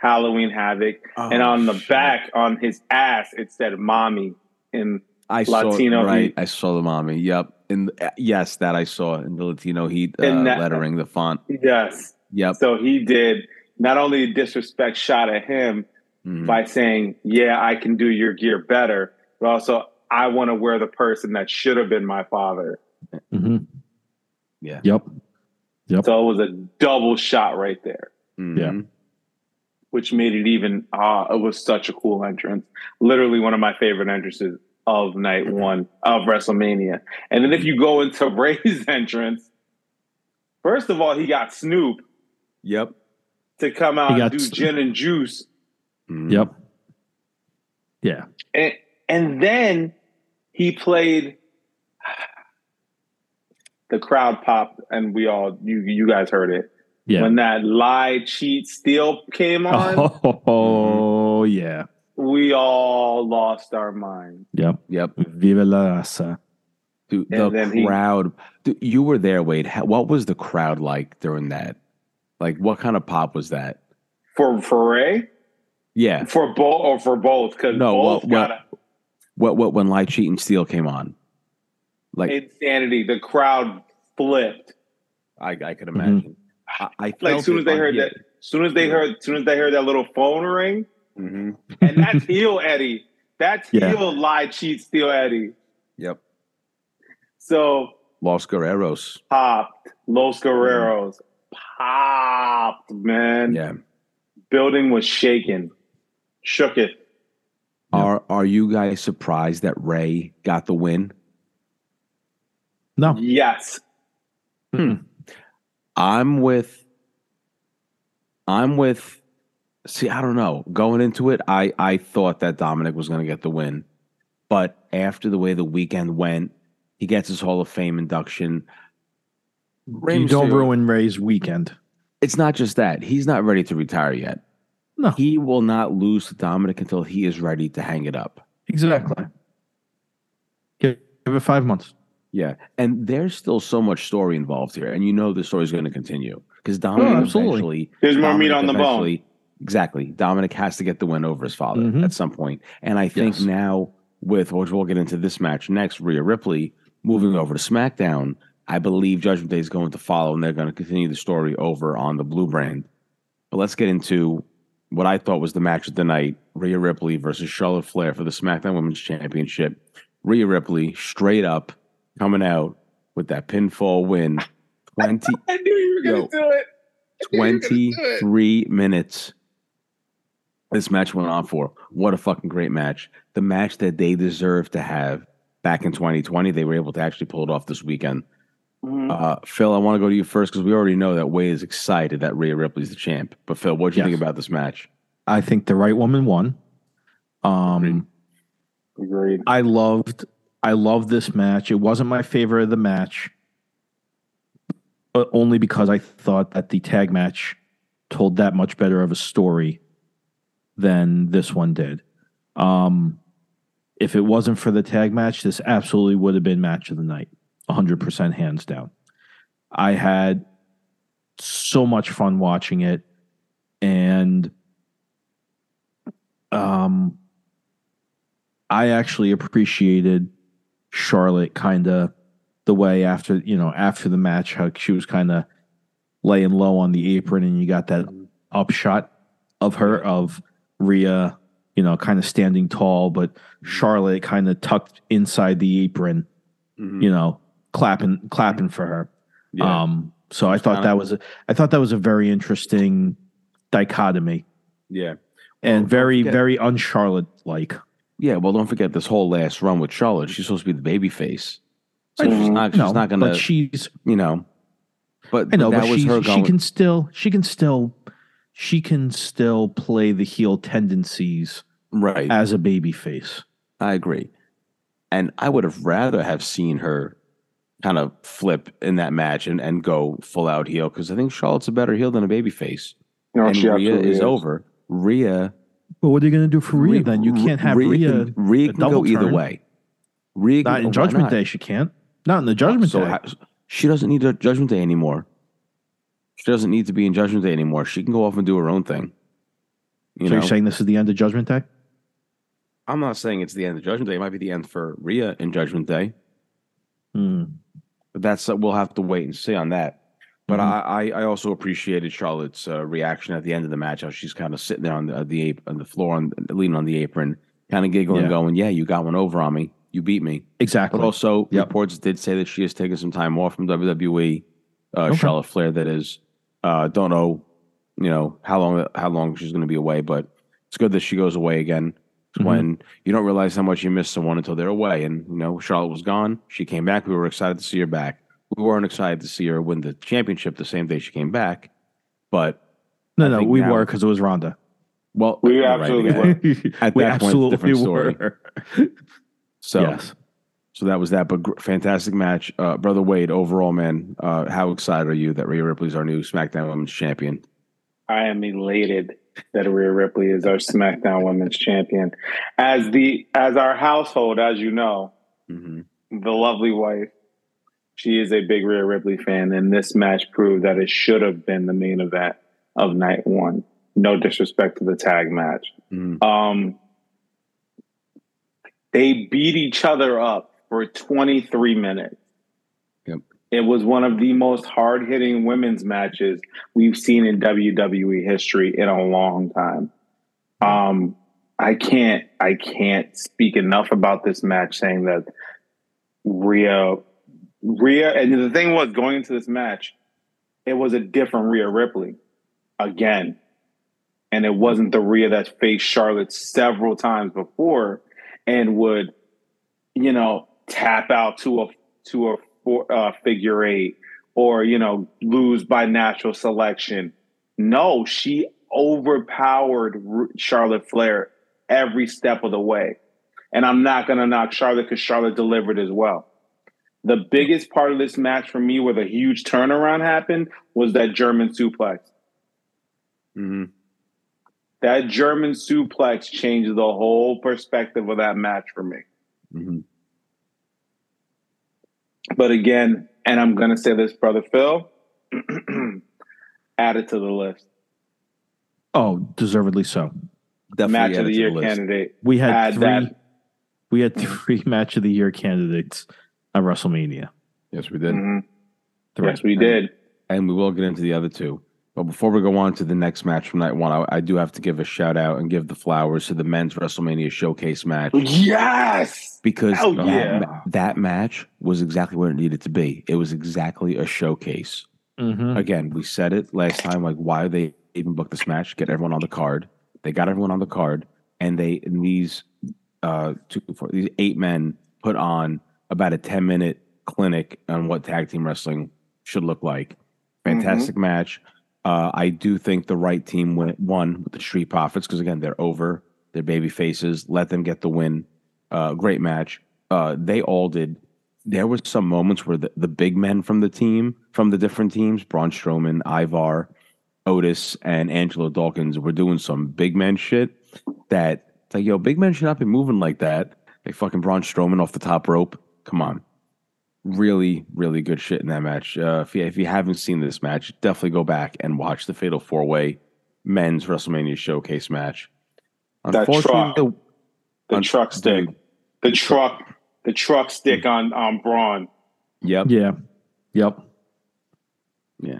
S2: Halloween Havoc. and
S1: Oh,
S2: on the back, on his ass, it said "mommy." In
S1: I
S2: Latino
S1: saw right.
S2: Heat.
S1: I saw the mommy. Yep. And uh, yes, that I saw in the Latino Heat uh,
S2: that-
S1: lettering, the font.
S2: yes,
S1: Yep.
S2: so he did not only a disrespect shot at him
S1: Mhm.
S2: by saying, "Yeah, I can do your gear better," but also I want to wear the person that should have been my father.
S3: Mhm.
S1: Yeah.
S3: Yep. Yep.
S2: So it was a double shot right there.
S1: Mhm.
S2: Which made it even ah, it was such a cool entrance. Literally one of my favorite entrances of night
S3: Mm-hmm.
S2: one of WrestleMania. And then if you go into Rey's entrance, first of all, he got Snoop
S1: Yep.
S2: to come out and do
S3: S-
S2: gin and juice.
S1: Mhm.
S3: Yep. Yeah.
S2: And and then he played the crowd popped and we all you you guys heard it.
S3: Yeah.
S2: When that lie, cheat, steal came on,
S3: Oh, yeah.
S2: we all lost our mind.
S3: Yep.
S1: Yep.
S3: Viva la raza.
S1: Dude, the
S2: then he-
S1: crowd. Dude, you were there, Wade. How, what was the crowd like during that? Like, what kind of pop was that?
S2: For for Rey?
S1: Yeah.
S2: For both or for both? Because
S1: No,
S2: both
S1: what-
S2: got
S1: What? What? When Lie, Cheat and Steal came on? Like,
S2: insanity. The crowd flipped.
S1: I, I could
S3: Mhm.
S1: imagine. I, I
S2: Like
S1: felt
S2: as soon as they heard
S1: here.
S2: that, as soon as they heard, as soon as they heard that little phone ring,
S1: Mhm.
S2: and that's heel Eddie. That's
S3: Yeah.
S2: heel lie, cheat, steal Eddie.
S1: Yep.
S2: So
S1: Los Guerreros.
S2: popped. Los Guerreros popped, man.
S1: Yeah.
S2: Building was shaking. Shook it.
S3: Yeah.
S1: Are Are you guys surprised that Rey got the win?
S3: No.
S2: Yes.
S1: I'm with. I'm with. See, I don't know. Going into it, I I thought that Dominic was going to get the win, but after the way the weekend went, he gets his Hall of Fame induction. Rey
S3: you don't ruin Rey's weekend.
S1: It's not just that he's not ready to retire yet.
S3: No.
S1: He will not lose to Dominic until he is ready to hang it up.
S3: Exactly. Give, give it five months.
S1: Yeah, and there's still so much story involved here, and you know the story is going to continue because Dominic
S3: Oh, absolutely.
S1: eventually
S2: There's more meat on the bone.
S1: Exactly. Dominic has to get the win over his father
S3: Mhm.
S1: at some. And I think
S3: Yes.
S1: now, with which we'll get into this match next, Rhea Ripley moving over to SmackDown, I believe Judgment Day is going to follow and they're going to continue the story over on the Blue brand. But let's get into what I thought was the match of the night Rhea Ripley versus Charlotte Flair for the SmackDown Women's Championship. Rhea Ripley straight up coming out with that pinfall win. 20,
S2: I knew you were going to do it. I knew you were gonna do it.
S1: 23 minutes this match went on for. What a fucking great match. The match that they deserved to have back in 2020, they were able to actually pull it off this weekend.
S2: Mhm.
S1: Uh, Phil, I want to go to you first because we already know that Way is excited that Rhea Ripley's the champ. But Phil, what do you
S3: Yes.
S1: think about this match?
S3: I think the right woman won. Um,
S2: Agreed.
S3: I loved I love this match. It wasn't my favorite of the match. uh, only because I thought that the tag match told that much better of a story than this one did. Um, if it wasn't for the tag match, this absolutely would have been match of the night, 100% hands down. I had so much fun watching it and um I actually appreciated Charlotte kind of the way after, you know, after the match how she was kind of laying low on the apron and you got that upshot of her of Rhea, you know, kind of standing tall, but Charlotte kind of tucked inside the apron,
S1: Mhm.
S3: you know, clapping clapping for her.
S1: Yeah.
S3: Um, so I thought that was a, I thought that was a very interesting dichotomy
S1: yeah.
S3: and very very un-Charlotte like.
S1: Yeah. Well, don't forget this whole last run with Charlotte. She's supposed to be the baby face. So she's not. She's
S3: No,
S1: not gonna.
S3: but she's
S1: you know. But,
S3: I know,
S1: that
S3: but
S1: was
S3: she's,
S1: her
S3: she can still she can still she can still play the heel tendencies
S1: right.
S3: as a baby face.
S1: I agree. And I would have rather have seen her kind of flip in that match and, and go full out heel because I think Charlotte's a better heel than a baby face.
S2: No,
S1: and
S2: she
S1: Rhea
S2: absolutely
S1: is, over. Rhea
S3: But what are you going to do for Rhea then? You can't have
S1: Rhea
S3: Rhea,
S1: Rhea can
S3: double
S1: go either
S3: turn.
S1: way. Rhea
S3: not
S1: can,
S3: in Judgment
S1: not?
S3: Day. She can't. Not in the Judgment
S1: So
S3: Day.
S1: she doesn't need a Judgment Day anymore. She doesn't need to be in Judgment Day anymore. She can go off and do her own thing. You
S3: so
S1: know,
S3: you're saying this is the end of Judgment Day?
S1: I'm not saying it's the end of Judgment Day. It might be the end for Rhea in Judgment Day.
S3: Hmm.
S1: But that's uh, we'll have to wait and see on that. But
S3: Mhm.
S1: I, I also appreciated Charlotte's uh, reaction at the end of the match. How she's kind of sitting there on the the ape on the floor on leaning on the apron, kind of giggling,
S3: Yeah.
S1: going, "Yeah, you got one over on me. You beat me."
S3: Exactly.
S1: But also,
S3: Yep.
S1: reports did say that she has taken some time off from WWE. Uh,
S3: Okay.
S1: Charlotte Flair, that is. Uh, don't know, you know how long how long she's going to be away, but it's good that she goes away again.
S3: Mhm.
S1: When you don't realize how much you miss someone until they're away, and you know Charlotte was gone, she came back. We were excited to see her back. We weren't excited to see her win the championship the same day she came back, but
S3: no,
S1: I
S3: no, we
S1: now-
S3: were because it was Ronda.
S1: well,
S2: We
S1: you're right,
S2: absolutely were.
S1: At
S3: we
S1: that point, it's a
S3: absolutely
S1: different story.
S3: were.
S1: So
S3: yes.
S1: So that was that, but gr- fantastic match, uh, brother Wade. Overall, man, uh, how excited are you that Rhea Ripley's our new SmackDown Women's Champion?
S2: I am elated that Rhea Ripley is our SmackDown Women's Champion. As the as our household, as you know,
S1: hmm
S2: the lovely wife, she is a big Rhea Ripley fan, and this match proved that it should have been the main event of night one. No disrespect to the tag match.
S1: hmm
S2: Um, they beat each other up for 23 minutes.
S1: Yep.
S2: It was one of the most hard hitting women's matches we've seen in WWE history in a long time. Um, I can't, I can't speak enough about this match saying that Rhea, Rhea, and the thing was going into this match, it was a different Rhea Ripley again. And it wasn't the Rhea that faced Charlotte several times before and would, you know, tap out to a to a four, uh, figure eight or you know lose by natural selection. No, she overpowered Charlotte Flair every step of the way, and I'm not going to knock Charlotte because Charlotte delivered as well. The biggest part of this match for me, where the huge turnaround happened, was that German suplex.
S1: hmm
S2: That German suplex changed the whole perspective of that match for me.
S1: hmm
S2: But again, and I'm going to say this, brother Phil, add it to the list.
S3: Oh, deservedly so.
S1: Definitely
S2: Match of the year
S1: list.
S2: candidate.
S3: We had
S2: Add
S3: three.
S2: that.
S3: We had three match of the year candidates at WrestleMania.
S1: Yes, we did,
S2: Mhm. Yes, we did.
S1: and we will get into the other two. But before we go on to the next match from night one, I, I do have to give a shout out and give the flowers to the men's WrestleMania showcase match
S2: Yes.
S1: because
S2: Hell
S1: that,
S2: yeah.
S1: that match was exactly what it needed to be. It was exactly a showcase.
S3: Mhm.
S1: again, we said it last time. Like, why they even book this match? Get everyone on the card. They got everyone on the card, and they and these uh two, four, these eight men put on about a ten minute clinic on what tag team wrestling should look like. Fantastic match. Uh, I do think the right team won with the Street Profits because again they're over. They're baby faces. Let them get the win. Uh, great match. Uh, they all did there was some moments where the, the big men from the team, from the different teams, Braun Strowman, Ivar, Otis, and Angelo Dawkins were doing some big man shit that like, yo, big men should not be moving like that. Like fucking Braun Strowman off the top rope. Come on. Really, really good shit in that match. Uh, if, you, if you haven't seen this match, definitely go back and watch the Fatal Four Way Men's WrestleMania Showcase match.
S2: That truck, the, the
S1: un-
S2: truck stick,
S1: dude.
S2: the truck, the truck stick on on Braun.
S1: Yep.
S3: Yeah. Yep.
S1: Yeah.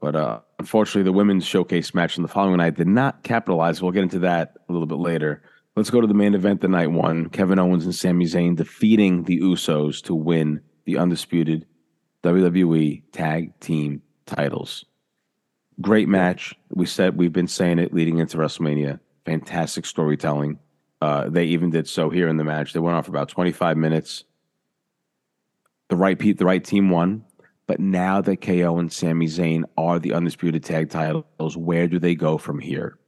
S1: But uh, unfortunately, the women's showcase match on the following night did not capitalize. We'll get into that a little bit later. Let's go to the main event the night one. Kevin Owens and Sami Zayn defeating the Usos to win the undisputed WWE Tag Team titles. Great match. We said we've been saying it leading into WrestleMania. Fantastic storytelling. Uh, they even did so here in the match. They went on for about 25 minutes. The right pe- the right team won. But now that KO and Sami Zayn are the undisputed tag titles, where do they go from here?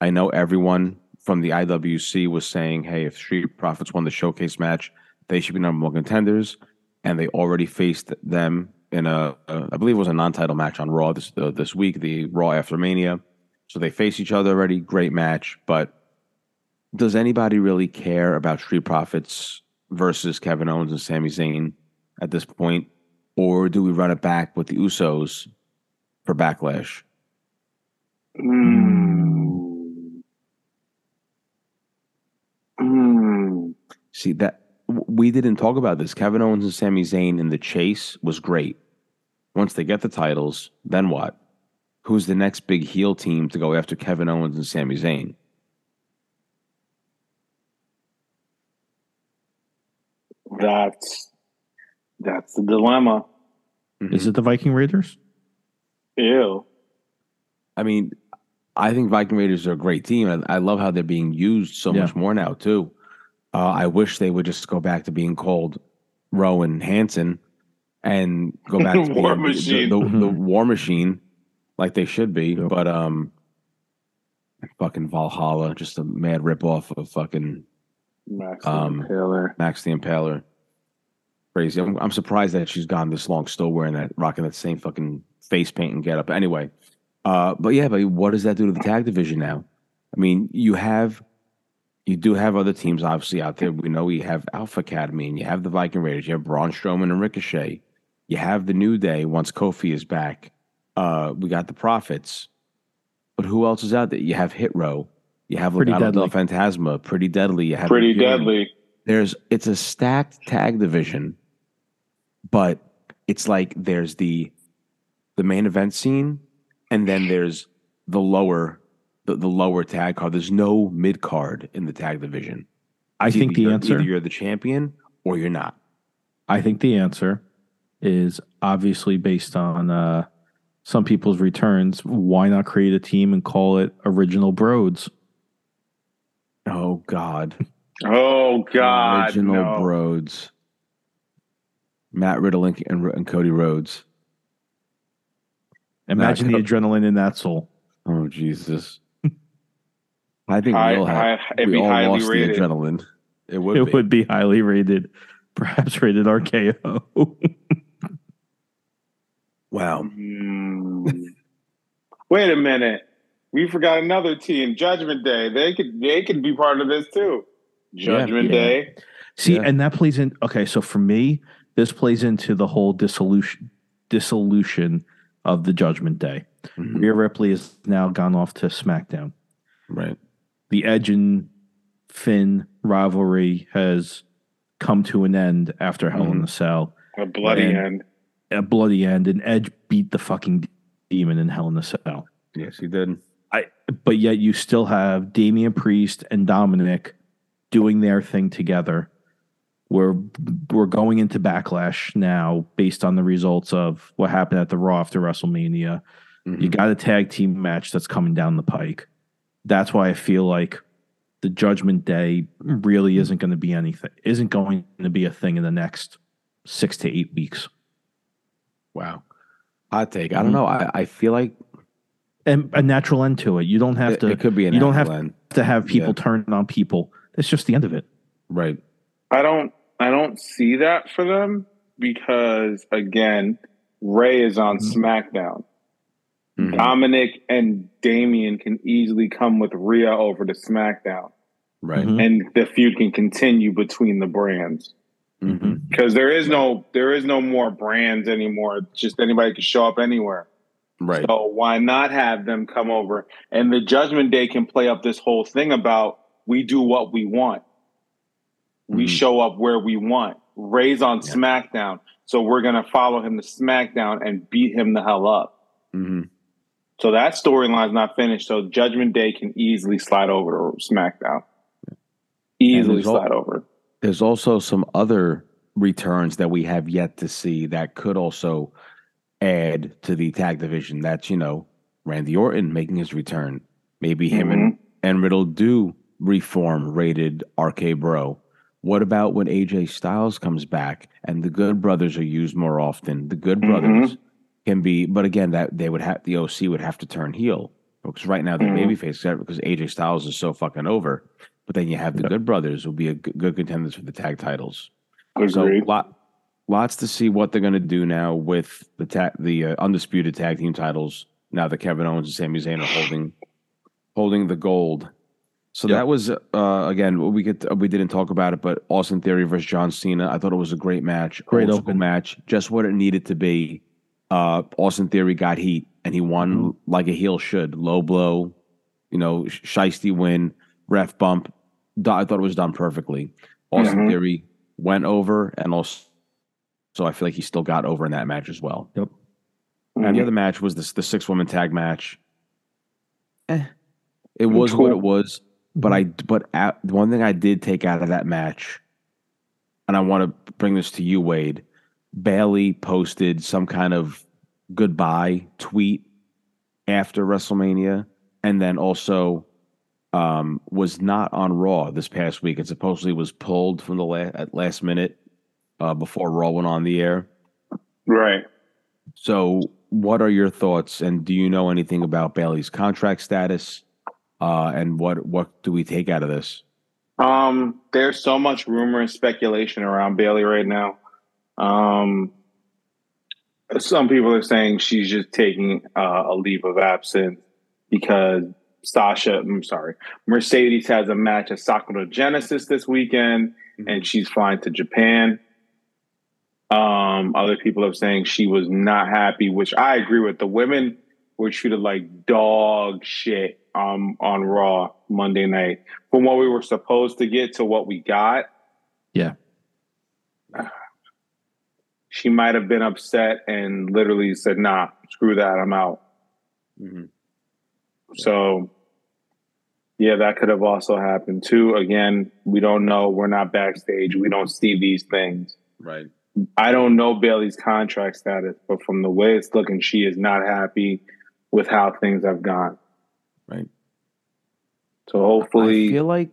S1: I know everyone from the IWC was saying, hey, if Street Profits won the showcase match, they should be number one contenders. And they already faced them in a, a I believe it was a non title match on Raw this, uh, this week, the Raw after Mania. So they face each other already. Great match. But does anybody really care about Street Profits versus Kevin Owens and Sami Zayn at this point? Or do we run it back with the Usos for backlash?
S2: Mm.
S1: See that we didn't talk about this. Kevin Owens and Sami Zayn in the chase was great. Once they get the titles, then what? Who's the next big heel team to go after Kevin Owens and Sami Zayn?
S2: That's that's the dilemma. Mm-hmm.
S3: Is it the Viking Raiders?
S2: Ew.
S1: I mean, I think Viking Raiders are a great team. and I love how they're being used so
S3: Yeah.
S1: much more now too. Uh, I wish they would just go back to being called Rowan Hanson and go back to
S2: War
S1: being the-
S2: Machine.
S1: the, the, the
S3: Mhm.
S1: War Machine, like they should be.
S3: Yep.
S1: But um, fucking Valhalla, just a mad ripoff of fucking
S2: Max
S1: Um,
S2: Taylor.
S1: Max the Impaler. Crazy. I'm, I'm surprised that she's gone this long, still wearing that, rocking that same fucking face paint and get up. Anyway, uh, but yeah, but what does that do to the tag division now? I mean, you have, you do have other teams obviously out there. We know you have Alpha Academy and you have the Viking Raiders. You have Braun Strowman and Ricochet. You have the New Day once Kofi is back. Uh, we got the Profits. But who else is out there? You have Hit Row. You have
S3: Pretty
S1: Legado del
S3: Deadly.
S1: Fantasma, Pretty Deadly. You have
S2: Pretty
S1: Imperium
S2: deadly.
S1: there's it's a stacked tag division, but it's like there's the the main event scene, and then there's the lower the, the lower tag card. There's no mid card in the tag division.
S3: I
S1: It's
S3: think the answer.
S1: either you're the champion or you're not.
S3: I think the answer is obviously based on uh, some people's returns. Why not create a team and call it Original Broads?
S1: Oh God,
S2: Oh God.
S1: original
S2: no.
S1: Broads, Matt Riddle and, and, and Cody Rhodes.
S3: Imagine
S1: Nah,
S3: the adrenaline in that soul.
S1: Oh Jesus. I think
S2: High-
S1: we all, have,
S2: high- it'd
S1: we
S2: be
S1: all
S2: highly
S1: lost
S2: rated.
S1: the adrenaline. It would
S3: it
S1: be.
S3: would be highly rated, perhaps rated RKO.
S1: Wow.
S2: Mm. Wait a minute. We forgot another team, Judgment Day. They could they could be part of this too. Judgment
S3: yeah.
S2: Day.
S3: See,
S1: Yeah.
S3: and that plays in. Okay, so for me, this plays into the whole dissolution dissolution of the Judgment Day.
S1: Mhm.
S3: Rhea Ripley has now gone off to SmackDown.
S1: Right.
S3: The Edge and Finn rivalry has come to an end after Hell in
S1: Mhm.
S3: the Cell.
S2: A bloody
S3: And-
S2: end.
S3: A bloody end, and Edge beat the fucking demon in Hell in the Cell.
S1: Yes, he did.
S3: I But yet you still have Damian Priest and Dominik doing their thing together. We're we're going into backlash now based on the results of what happened at the Raw after WrestleMania. You
S1: Mhm.
S3: got a tag team match that's coming down the pike. That's why I feel like the Judgment Day really isn't going to be anything. Isn't going to be a thing in the next six to eight weeks.
S1: Wow. Hot take. I don't
S3: Mhm.
S1: know. I, I feel like
S3: And a natural end to it. You don't have
S1: it,
S3: to
S1: it could be an
S3: you don't have
S1: end.
S3: to have people
S1: Yeah.
S3: turn on people. It's just the end of it.
S1: Right.
S2: I don't I don't see that for them because again, Rey is on
S3: Mhm.
S2: SmackDown.
S1: Mhm.
S2: Dominik and Damian can easily come with Rhea over to SmackDown,
S1: Right.
S3: Mhm.
S2: and the feud can continue between the brands.
S1: hmm
S2: Because there is no there is no more brands anymore. It's just anybody can show up anywhere.
S1: Right.
S2: So why not have them come over? And the Judgment Day can play up this whole thing about we do what we want. We
S1: Mhm.
S2: show up where we want. Rey's on
S1: Yeah.
S2: SmackDown, so we're gonna follow him to SmackDown and beat him the hell up.
S1: hmm
S2: So that storyline's not finished. So Judgment Day can easily slide over to SmackDown. Easily
S1: there's al-
S2: slide over.
S1: There's also some other returns that we have yet to see that could also add to the tag division. That's, you know, Randy Orton making his return. Maybe him and, and Riddle do reform rated RK Bro. What about when AJ Styles comes back and the Good Brothers are used more often? The Good
S2: Mhm.
S1: Brothers can be, but again, that they would have the OC would have to turn heel because right now they're
S2: Mhm.
S1: babyface because AJ Styles is so fucking over. But then you have the. Good Brothers will be a good, good contenders for the tag titles. So
S2: Agreed.
S1: lot, lots to see what they're going to do now with the ta- the uh, undisputed tag team titles. Now that Kevin Owens and Sami Zayn are holding holding the gold. So
S3: Yep.
S1: that was uh, again we could we didn't talk about it, but Austin Theory versus John Cena. I thought it was a great match,
S3: Great open.
S1: match, just what it needed to be. Uh, Austin Theory got heat, and he won
S3: Mhm.
S1: like a heel should. Low blow, you know, sh- shisty win, ref bump. I thought it was done perfectly. Austin
S2: Mhm.
S1: Theory went over, and also, so I feel like he still got over in that match as well. Yep. And
S2: Mhm.
S1: the other match was this the six woman tag match. Eh, it was what it was. But I but at, one thing I did take out of that match, and I want to bring this to you, Wade. Bayley posted some kind of goodbye tweet after WrestleMania, and then also um, was not on Raw this past week. It supposedly was pulled from the la- at last minute uh, before Raw went on the air.
S2: Right.
S1: So, what are your thoughts, and do you know anything about Bayley's contract status? Uh, and what what do we take out of this?
S2: Um, there's so much rumor and speculation around Bayley right now. Um, some people are saying she's just taking uh, a leave of absence because Sasha, I'm sorry, Mercedes has a match at Sakura Genesis this weekend, and she's flying to Japan. Um, other people are saying she was not happy, which I agree with. The women were treated like dog shit um, on Raw Monday night. From what we were supposed to get to what we got,
S3: Yeah.
S2: she might have been upset and literally said, "Nah, screw that, I'm out."
S1: Mhm.
S2: So, yeah, that could have also happened too. Again, we don't know. We're not backstage. We don't see these things.
S1: Right.
S2: I don't know Bayley's contract status, but from the way it's looking, she is not happy with how things have gone.
S1: Right.
S2: So hopefully,
S1: I feel like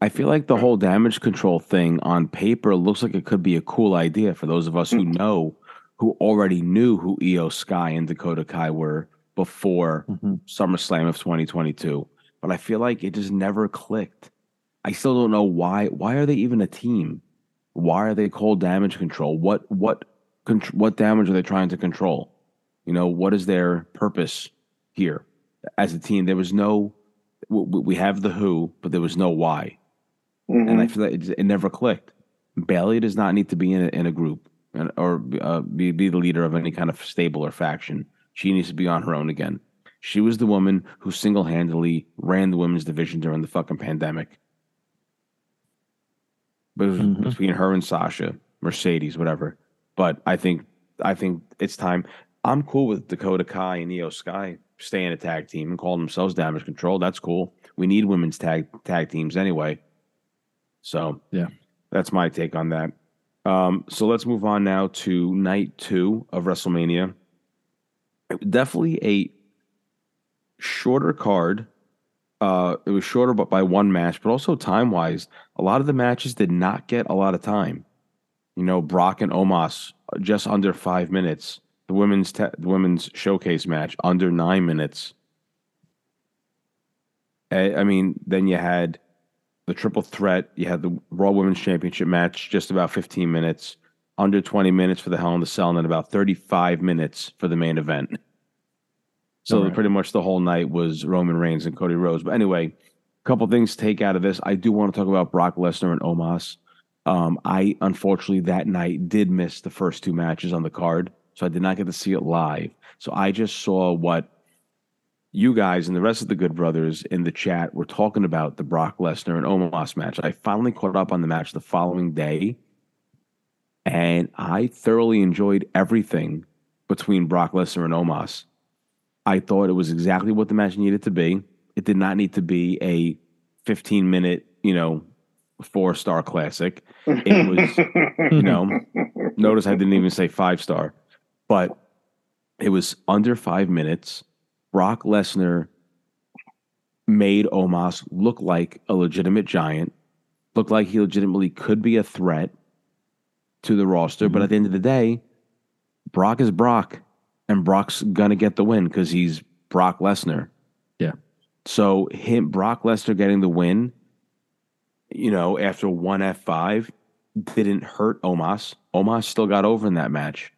S1: I feel like the whole damage control thing on paper looks like it could be a cool idea for those of us who know who already knew who IYO SKY and Dakota Kai were before
S3: Mhm.
S1: SummerSlam of 2022. But I feel like it just never clicked. I still don't know why. Why are they even a team? Why are they called damage control? What what what damage are they trying to control? You know, what is their purpose here as a team? There was no. W- w- We have the who, but there was no why,
S2: Mhm.
S1: and I feel like it, it never clicked. Bayley does not need to be in a, in a group and, or uh, be be the leader of any kind of stable or faction. She needs to be on her own again. She was the woman who single handedly ran the women's division during the fucking pandemic. But it was
S3: Mhm.
S1: between her and Sasha, Mercedes, whatever. But I think I think it's time. I'm cool with Dakota Kai and IYO SKY staying a tag team and call themselves Damage Control. That's cool. We need women's tag tag teams anyway. So
S3: Yeah.
S1: that's my take on that. Um, so let's move on now to night two of WrestleMania. Definitely a shorter card. Uh, it was shorter, but by one match, but also time wise, a lot of the matches did not get a lot of time. You know, Brock and Omos uh, just under five minutes. The women's te- the women's showcase match under nine minutes. I, I mean, then you had the triple threat. You had the Raw Women's Championship match, just about 15 minutes, under 20 minutes for the Hell in the Cell, and then about 35 minutes for the main event. So
S3: right.
S1: pretty much the whole night was Roman Reigns and Cody Rhodes. But anyway, a couple things to take out of this. I do want to talk about Brock Lesnar and Omos. Um, I unfortunately that night did miss the first two matches on the card, so I did not get to see it live. So I just saw what you guys and the rest of the Good Brothers in the chat were talking about the Brock Lesnar and Omos match. I finally caught up on the match the following day, and I thoroughly enjoyed everything between Brock Lesnar and Omos. I thought it was exactly what the match needed to be. It did not need to be a 15 minute, you know, four star classic. It was, you know, notice I didn't even say five star, but it was under five minutes. Brock Lesnar made Omos look like a legitimate giant, looked like he legitimately could be a threat to the roster. But at mm-hmm. the end of the day, Brock is Brock, and Brock's gonna get the win because he's Brock Lesnar.
S3: Yeah.
S1: So him, Brock Lesnar getting the win, you know, after one F five, didn't hurt Omos. Omos still got over in that match.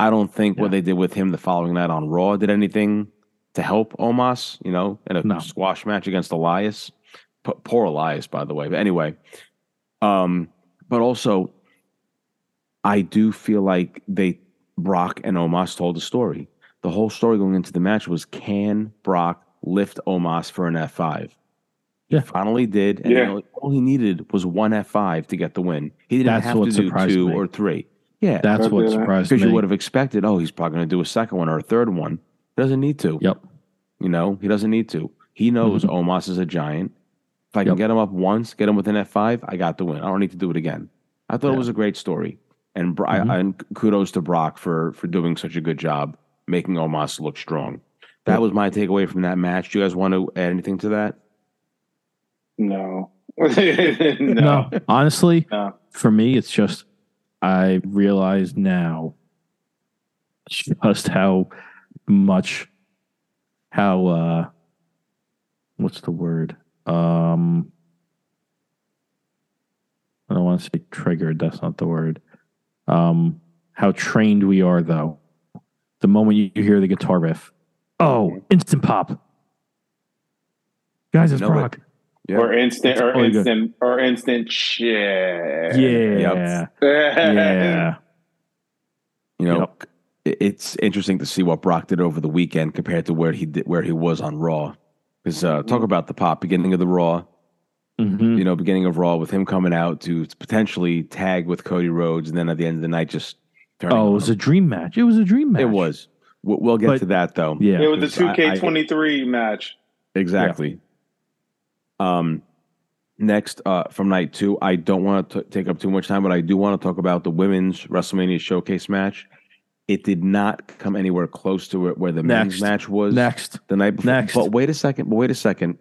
S1: I don't think what they did with him the following night on Raw did anything to help Omos, you know, in a
S3: No.
S1: squash match against Elias. P- poor Elias, by the way. But anyway, um, but also, I do feel like they Brock and Omos told the story. The whole story going into the match was can Brock lift Omos for an F five?
S3: Yeah.
S1: He finally did, and
S2: Yeah.
S1: all he needed was one F five to get the win. He didn't
S3: That's
S1: have to do
S3: surprised
S1: two
S3: me.
S1: or three. Yeah,
S3: That's what
S2: there.
S3: surprised me.
S1: because you would have expected, oh, he's probably going to do a second one or a third one. He doesn't need to.
S3: Yep.
S1: You know, he doesn't need to. He knows Omos is a giant. If I can
S3: Yep.
S1: get him up once, get him within F5, I got the win. I don't need to do it again. I thought
S3: Yeah.
S1: it was a great story. And, Bro- I-
S3: Mhm.
S1: and kudos to Brock for for doing such a good job making Omos look strong. That
S3: Yep.
S1: was my takeaway from that match. Do you guys want to add anything to that?
S2: no. no.
S3: No, honestly,
S2: No.
S3: for me, it's just I realize now just how much how uh what's the word? Um I don't want to say triggered, that's not the word. Um how trained we are though. The moment you hear the guitar riff, oh, instant pop. Guys, it's
S1: rock. it.
S3: Brock.
S1: Yeah.
S2: Or instant
S3: It's
S2: or
S3: totally good.
S2: instant or instant shit.
S3: Yeah. Yeah.
S1: You know,
S3: Yep.
S1: it's interesting to see what Brock did over the weekend compared to where he did where he was on Raw. Because uh, talk about the pop beginning of the Raw,
S3: Mhm.
S1: you know, beginning of Raw with him coming out to potentially tag with Cody Rhodes, and then at the end of the night, just turning
S3: Oh, it was
S1: him.
S3: a dream match. It was a dream match.
S1: It was. We'll, we'll get
S3: But-
S1: to that though.
S3: Yeah.
S2: It was the two K twenty three match.
S1: Exactly. Um, next uh, from night two, I don't want to take up too much time, but I do want to talk about the women's WrestleMania Showcase match. It did not come anywhere close to where, where the men's match was
S3: Next.
S1: the night before.
S3: Next.
S1: But wait a second. But wait a second.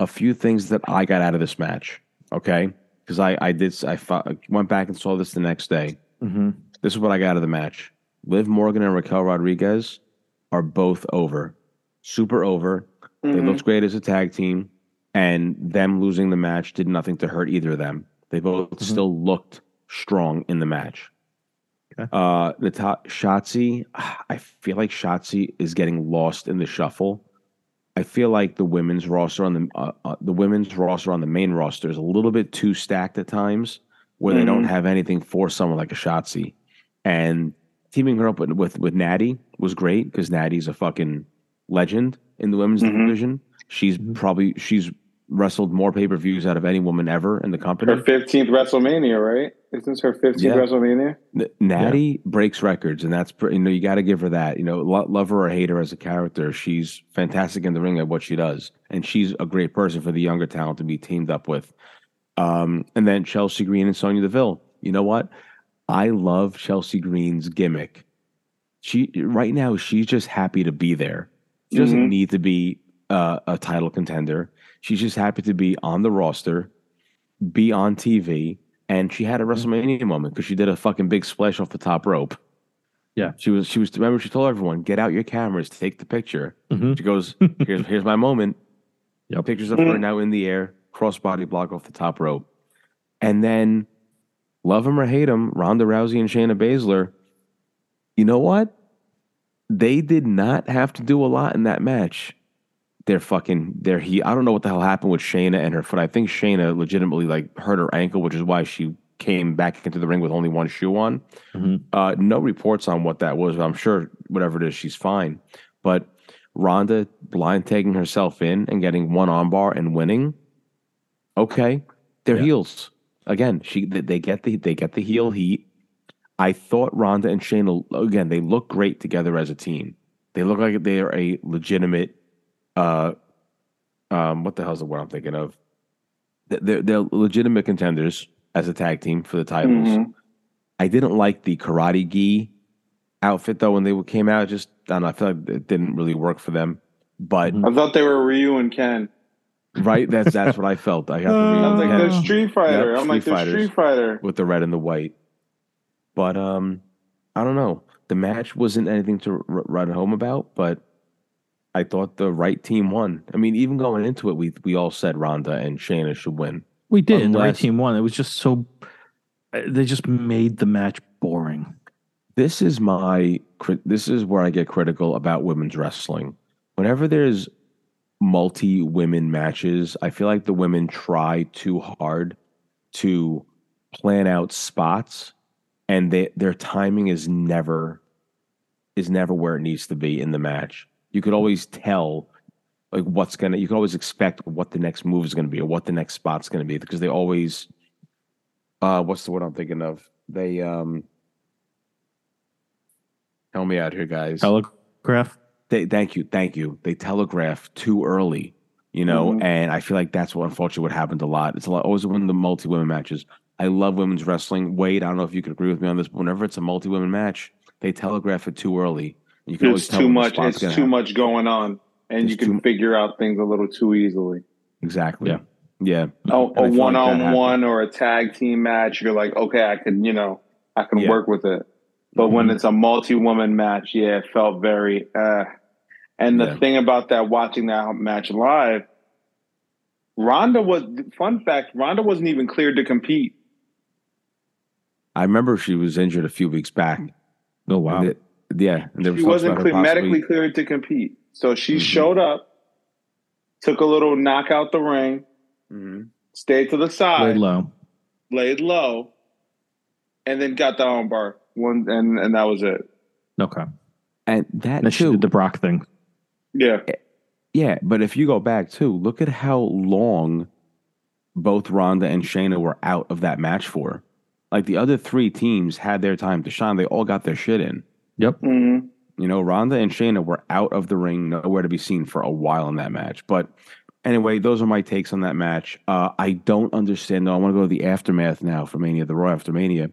S1: A few things that I got out of this match. Okay, because I I did I fo- went back and saw this the next day.
S3: hmm
S1: This is what I got out of the match. Liv Morgan and Raquel Rodriguez are both over, super over. They
S2: Mhm.
S1: looked great as a tag team, and them losing the match did nothing to hurt either of them. They both
S3: Mhm.
S1: still looked strong in the match.
S3: Okay.
S1: Uh, Shotzi, I feel like Shotzi is getting lost in the shuffle. I feel like the women's roster on the uh, uh, the women's roster on the main roster is a little bit too stacked at times, where they don't
S2: Mhm.
S1: have anything for someone like a Shotzi. And teaming her up with with, with Natty was great because Natty's a fucking legend in the women's
S2: Mhm.
S1: division. She's
S3: Mhm.
S1: probably she's wrestled more pay per views out of any woman ever in the company.
S2: Her fifteenth WrestleMania, right? Isn't this her fifteenth
S1: Yeah.
S2: WrestleMania?
S1: N- Natty breaks records, and that's you know you got to give her that. You know, lo- love her or hate her as a character, she's fantastic in the ring at what she does, and she's a great person for the younger talent to be teamed up with. Um, and then Chelsea Green and Sonya Deville. You know what? I love Chelsea Green's gimmick. She right now she's just happy to be there. She doesn't
S2: Mhm.
S1: need to be uh, a title contender. She's just happy to be on the roster, be on TV, and she had a WrestleMania moment because she did a fucking big splash off the top rope.
S3: Yeah.
S1: she was. She was. Remember, she told everyone, "Get out your cameras, take the picture."
S3: Mhm.
S1: She goes, "Here's here's my moment."
S3: Yep.
S1: Pictures of her now in the air crossbody block off the top rope. And then, love him or hate him, Ronda Rousey and Shayna Baszler, you know what? They did not have to do a lot in that match. They're fucking, they're he. I don't know what the hell happened with Shayna and her foot. I think Shayna legitimately like hurt her ankle, which is why she came back into the ring with only one shoe on.
S3: Mhm.
S1: Uh, no reports on what that was. But I'm sure whatever it is, she's fine. But Ronda blind tagging herself in and getting one armbar and winning. Okay, they're
S3: Yeah.
S1: heels again. She they they get the they get the heel heat. I thought Ronda and Shayna again. They look great together as a team. They look like they are a legitimate. Uh, um, what the hell's the word I'm thinking of? They're, they're legitimate contenders as a tag team for the titles.
S2: Mhm.
S1: I didn't like the karate gi outfit though when they came out. Just I don't know. I feel like it didn't really work for them. But
S3: Mhm.
S2: I thought they were Ryu and Ken.
S1: right, that's that's what I felt. I got the
S3: Uh,
S2: I was like,
S1: Ryu
S2: they're
S1: Ken
S2: Street Fighter.
S1: Yep,
S2: I'm like,
S1: Street
S2: they're Street Fighter.
S1: with the red and the white. But um, I don't know. The match wasn't anything to r- write home about, but I thought the right team won. I mean, even going into it, we we all said Ronda and Shayna should win.
S3: We did. the right team won. It was just so. uh, They just made the match boring.
S1: this is my this is where I get critical about women's wrestling. Whenever there's multi women matches, I feel like the women try too hard to plan out spots, and they, their timing is never is never where it needs to be in the match. You could always tell like what's gonna. You can always expect what the next move is gonna be or what the next spot's gonna be because they always. Uh, what's the word I'm thinking of? They um. Help me out here, guys.
S3: Telegraph.
S1: They, thank you, thank you. They telegraph too early, you know,
S2: Mhm.
S1: and I feel like that's what unfortunately what happened a lot. It's a lot always when the multi women matches. I love women's wrestling. Wade, I don't know if you could agree with me on this, but whenever it's a multi women match, they telegraph it too early. You can always
S2: It's
S1: tell
S2: too much. It's
S1: gonna
S2: too
S1: happen.
S2: much going on, and
S1: There's
S2: you can figure out things a little too easily.
S1: Exactly.
S3: Yeah.
S1: Yeah.
S2: Oh,
S1: And I
S2: a
S1: feel like
S2: one-on-one or a tag team match, you're like, okay, I can, you know, I can
S1: Yeah.
S2: work with it. But when
S3: Mhm.
S2: it's a multi-woman match, yeah, it felt very. Uh. And the
S1: Yeah.
S2: thing about that, watching that match live, Ronda was. Fun fact: Ronda wasn't even cleared to compete.
S1: I remember she was injured a few weeks back.
S3: Oh wow.
S1: It- yeah. And there was
S2: She wasn't
S1: about
S2: clear, medically cleared to compete. So she
S1: Mhm.
S2: showed up, took a little knock out the ring,
S1: Mhm.
S2: stayed to the side,
S3: Laid low.
S2: laid low, and then got the armbar. One and and that was it.
S3: Okay.
S1: And that
S3: Then she
S1: too.
S3: did the Brock thing.
S2: Yeah.
S1: Yeah, but if you go back too, look at how long both Ronda and Shayna were out of that match for. Like the other three teams had their time to shine. They all got their shit in.
S3: Yep.
S2: hmm
S1: You know, Ronda and Shayna were out of the ring, nowhere to be seen for a while in that match. But anyway, those are my takes on that match. Uh, I don't understand though. I want to go to the aftermath now for Mania, the Raw after Mania.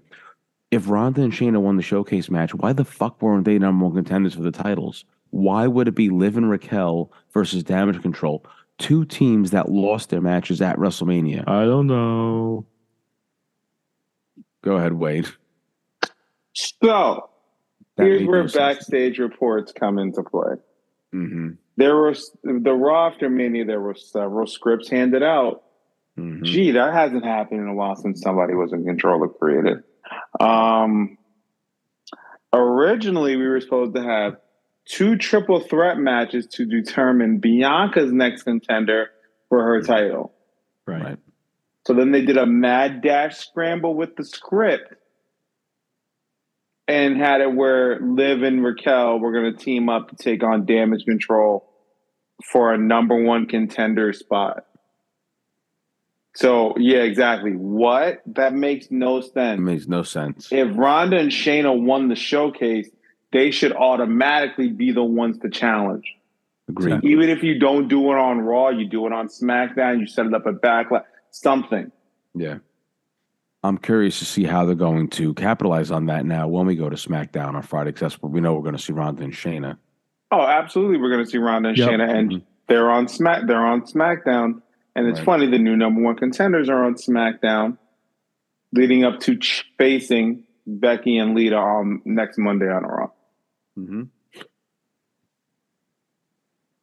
S1: If Ronda and Shayna won the showcase match, why the fuck weren't they number one contenders for the titles? Why would it be Liv and Raquel versus Damage Control? Two teams that lost their matches at WrestleMania.
S3: I don't know.
S1: Go ahead, Wade.
S2: So
S1: That
S2: here's where
S1: no sense.
S2: backstage reports come into play.
S1: Mhm,
S2: There was the Raw after Mania. There were several scripts handed out.
S1: mhm.
S2: Gee, that hasn't happened in a while since somebody was in control of creative. Um, originally, we were supposed to have two triple threat matches to determine Bianca's next contender for her title.
S3: Right.
S1: Right.
S2: So then they did a mad dash scramble with the script and had it where Liv and Raquel were going to team up to take on Damage Control for a number one contender spot. So, yeah, exactly. What? That makes no sense.
S1: It
S2: sense.
S1: makes no sense.
S2: If Ronda and Shayna won the showcase, they should automatically be the ones to challenge.
S1: Agreed.
S2: Even if you don't do it on Raw, you do it on SmackDown, you set it up at Backlash, something.
S1: Yeah. I'm curious to see how they're going to capitalize on that now when we go to SmackDown on Friday, because that's where we know we're going to see Ronda and Shayna.
S2: Oh, absolutely. We're going to see Ronda and
S3: Yep.
S2: Shayna, and
S1: Mhm.
S2: they're on Smack. They're on SmackDown, and it's
S1: Right.
S2: funny. The new number one contenders are on SmackDown, leading up to ch- facing Becky and Lita on next Monday on Raw.
S1: Mm-hmm.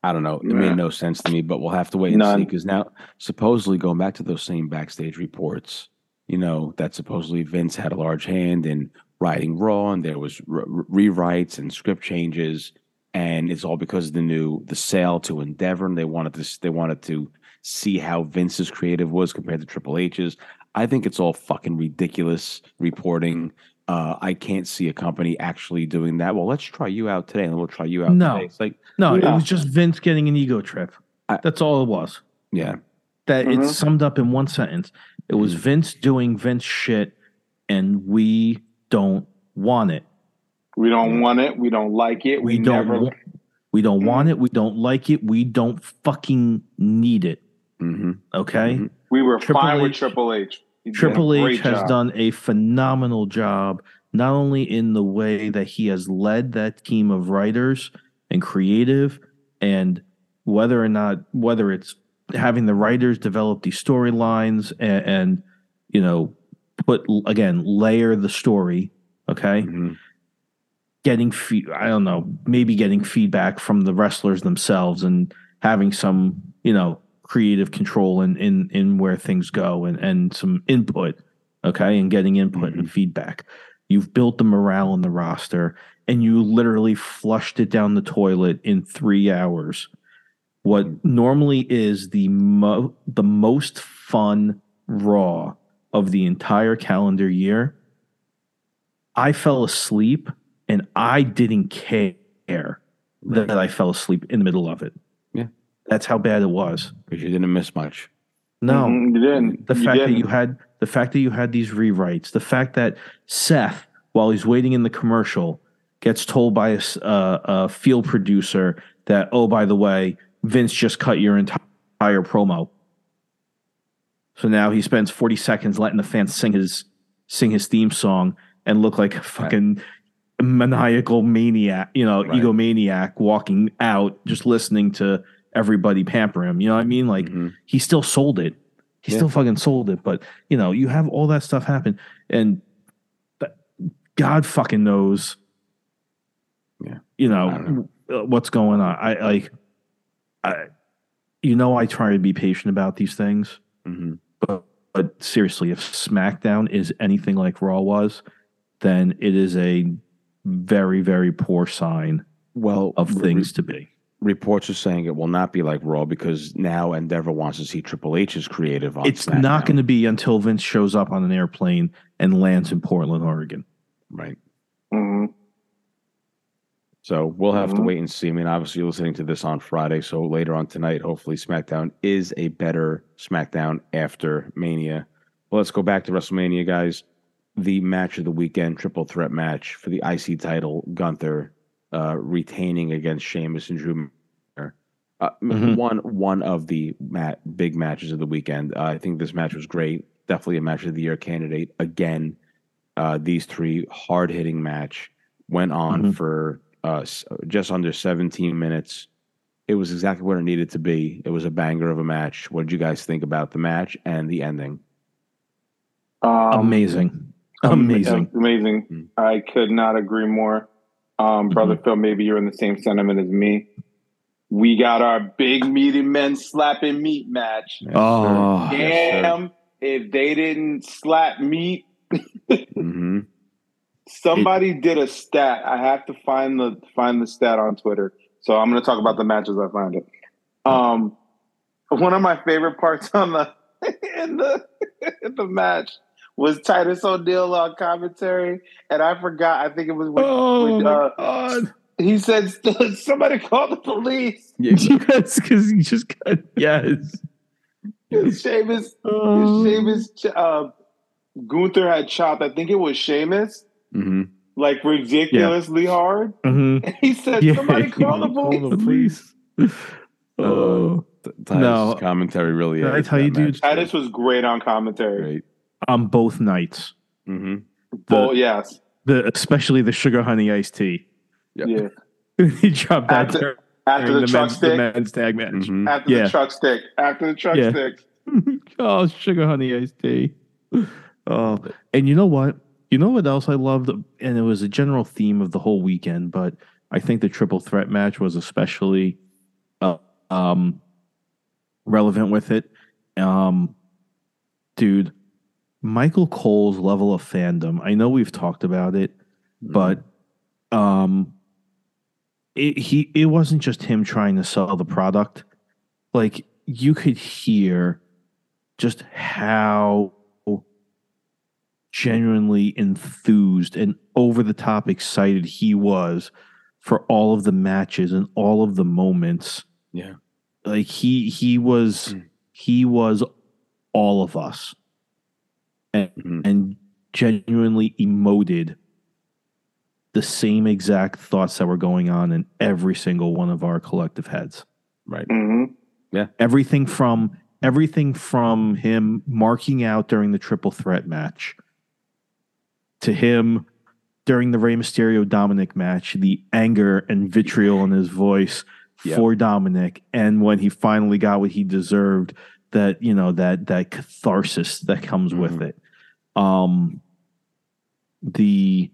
S1: I I don't know. It
S2: Yeah.
S1: made no sense to me, but we'll have to wait and see because now, supposedly, going back to those same backstage reports, you know, that supposedly Vince had a large hand in writing Raw, and there was re- re- rewrites and script changes, and it's all because of the new the sale to Endeavor, and they wanted to they wanted to see how Vince's creative was compared to Triple H's. I think it's all fucking ridiculous reporting. Uh, I can't see a company actually doing that. Well, let's try you out today, and we'll try you out
S3: No.
S1: today. It's like,
S3: No, it was just Vince getting an ego trip.
S1: I-
S3: That's all it was.
S1: yeah,
S3: That
S2: Mhm.
S3: it's summed up in one sentence. It was
S1: Mhm.
S3: Vince doing Vince shit, and we don't want it.
S2: We don't want it. We don't like it.
S3: We,
S2: We,
S3: don't.
S2: never.
S3: wa- we don't want it. We don't like it. We don't fucking need it.
S1: hmm
S3: Okay.
S1: Mhm.
S2: We were
S3: Triple
S2: fine with Triple H. He
S3: Triple H has
S2: job.
S3: done a phenomenal job, not only in the way that he has led that team of writers and creative, and whether or not whether it's having the writers develop these storylines and, and you know put again layer the story. Okay,
S1: Mhm.
S3: getting fe- I don't know, maybe getting feedback from the wrestlers themselves and having some, you know, creative control in in in where things go and and some input, okay, and getting input and feedback. You've built the morale in the roster and you literally flushed it down the toilet in 3 hours. What normally is the mo- the most fun raw of the entire calendar year. I fell asleep and I didn't care that I fell asleep in the middle of it.
S1: Yeah.
S3: That's how bad it was.
S1: because you didn't miss much.
S3: No.
S2: Mhm, you didn't.
S3: The
S2: You
S3: fact that
S2: didn't.
S3: you had the fact that you had these rewrites, the fact that Seth, while he's waiting in the commercial, gets told by a, s- uh, a field producer that, oh, by the way, Vince just cut your entire promo. So now he spends 40 seconds letting the fans sing his sing his theme song and look like a fucking maniacal maniac, you know,
S1: Right.
S3: egomaniac walking out just listening to everybody pamper him. You know what I mean? Like
S1: Mhm.
S3: he still sold it. He
S1: Yeah.
S3: still fucking sold it. But you know, you have all that stuff happen, and God fucking knows.
S1: Yeah.
S3: You
S1: I
S3: know uh, what's going on. I like. I, you know, I try to be patient about these things,
S1: Mhm.
S3: but but seriously, if SmackDown is anything like Raw was, then it is a very very poor sign
S1: Well,
S3: of
S1: re-
S3: things to be.
S1: reports are saying it will not be like Raw because now Endeavor wants to see Triple H's creative on.
S3: It's not going to be until Vince shows up on an airplane and lands in Portland, Oregon.
S1: right.
S2: Mhm.
S1: So we'll have to
S2: Mhm.
S1: wait and see. I mean, obviously, you're listening to this on Friday, so later on tonight, hopefully, SmackDown is a better SmackDown after Mania. Well, let's go back to WrestleMania, guys. The match of the weekend, triple threat match for the IC title. Gunther uh, retaining against Sheamus and Drew. Uh, m-
S3: Mhm.
S1: One one of the mat, big matches of the weekend. Uh, I think this match was great. Definitely a match of the year candidate. Again, uh, these three hard hitting match went on
S3: Mhm.
S1: for uh, just under 17 minutes. It was exactly what it needed to be. It was a banger of a match. What did you guys think about the match and the ending?
S2: Um,
S3: Amazing. Amazing.
S2: Amazing.
S1: Mm.
S2: I could not agree more. Um, Brother Phil, maybe you're in the same sentiment as me. We got our big meaty men slapping meat match.
S1: Yes,
S3: Oh.
S1: sir. Yes.
S2: Damn, if they didn't slap meat,
S1: Mhm.
S2: Somebody did a stat. I have to find the find the stat on Twitter. So I'm going to talk about the match as I find it. Um, one of my favorite parts on the in the in the match was Titus O'Neil on commentary, and I forgot. I think it was when,
S3: Oh
S2: when uh,
S3: god!
S2: he said, "Somebody call the police."
S3: Yes, because he just got yes.
S2: Sheamus,
S3: Oh.
S2: Sheamus, uh, Gunther had chopped. I think it was Sheamus,
S1: mhm.
S2: like ridiculously hard.
S3: Mhm.
S2: And he said,
S3: Yeah,
S2: "Somebody call the
S3: call
S2: police."
S3: the police. Oh,
S1: T- Titus'
S3: No.
S1: commentary really.
S3: Did I tell you, dude?
S1: match.
S2: Titus was great on commentary.
S1: Great.
S3: on both nights.
S1: hmm
S2: Oh yes,
S3: The especially the sugar honey iced tea.
S1: Yep.
S2: yeah.
S3: he dropped that
S2: After- After the, truck
S3: men's, the
S2: stick,
S3: men's tag match.
S1: Mhm.
S2: after
S3: Yeah.
S2: the truck stick, after the truck
S3: Yeah.
S2: stick.
S3: oh, sugar honey iced tea. Oh, and you know what? You know what else I loved, and it was a general theme of the whole weekend. But I think the triple threat match was especially uh, um, relevant with it. Um, dude, Michael Cole's level of fandom. I know we've talked about it,
S1: Mm-hmm.
S3: but um, it, he it wasn't just him trying to sell the product. Like you could hear just how genuinely enthused and over the top excited he was for all of the matches and all of the moments.
S1: Yeah.
S3: Like he he was
S1: Mm.
S3: he was all of us and,
S1: Mhm.
S3: and genuinely emoted the same exact thoughts that were going on in every single one of our collective heads
S1: right.
S2: Mm-hmm. Yeah.
S3: everything from everything from him marking out during the triple threat match to him during the Rey Mysterio Dominik match, the anger and vitriol in his voice
S1: Yeah.
S3: for Dominik, and when he finally got what he deserved, that you know that that catharsis that comes with
S1: Mhm.
S3: it. Um, the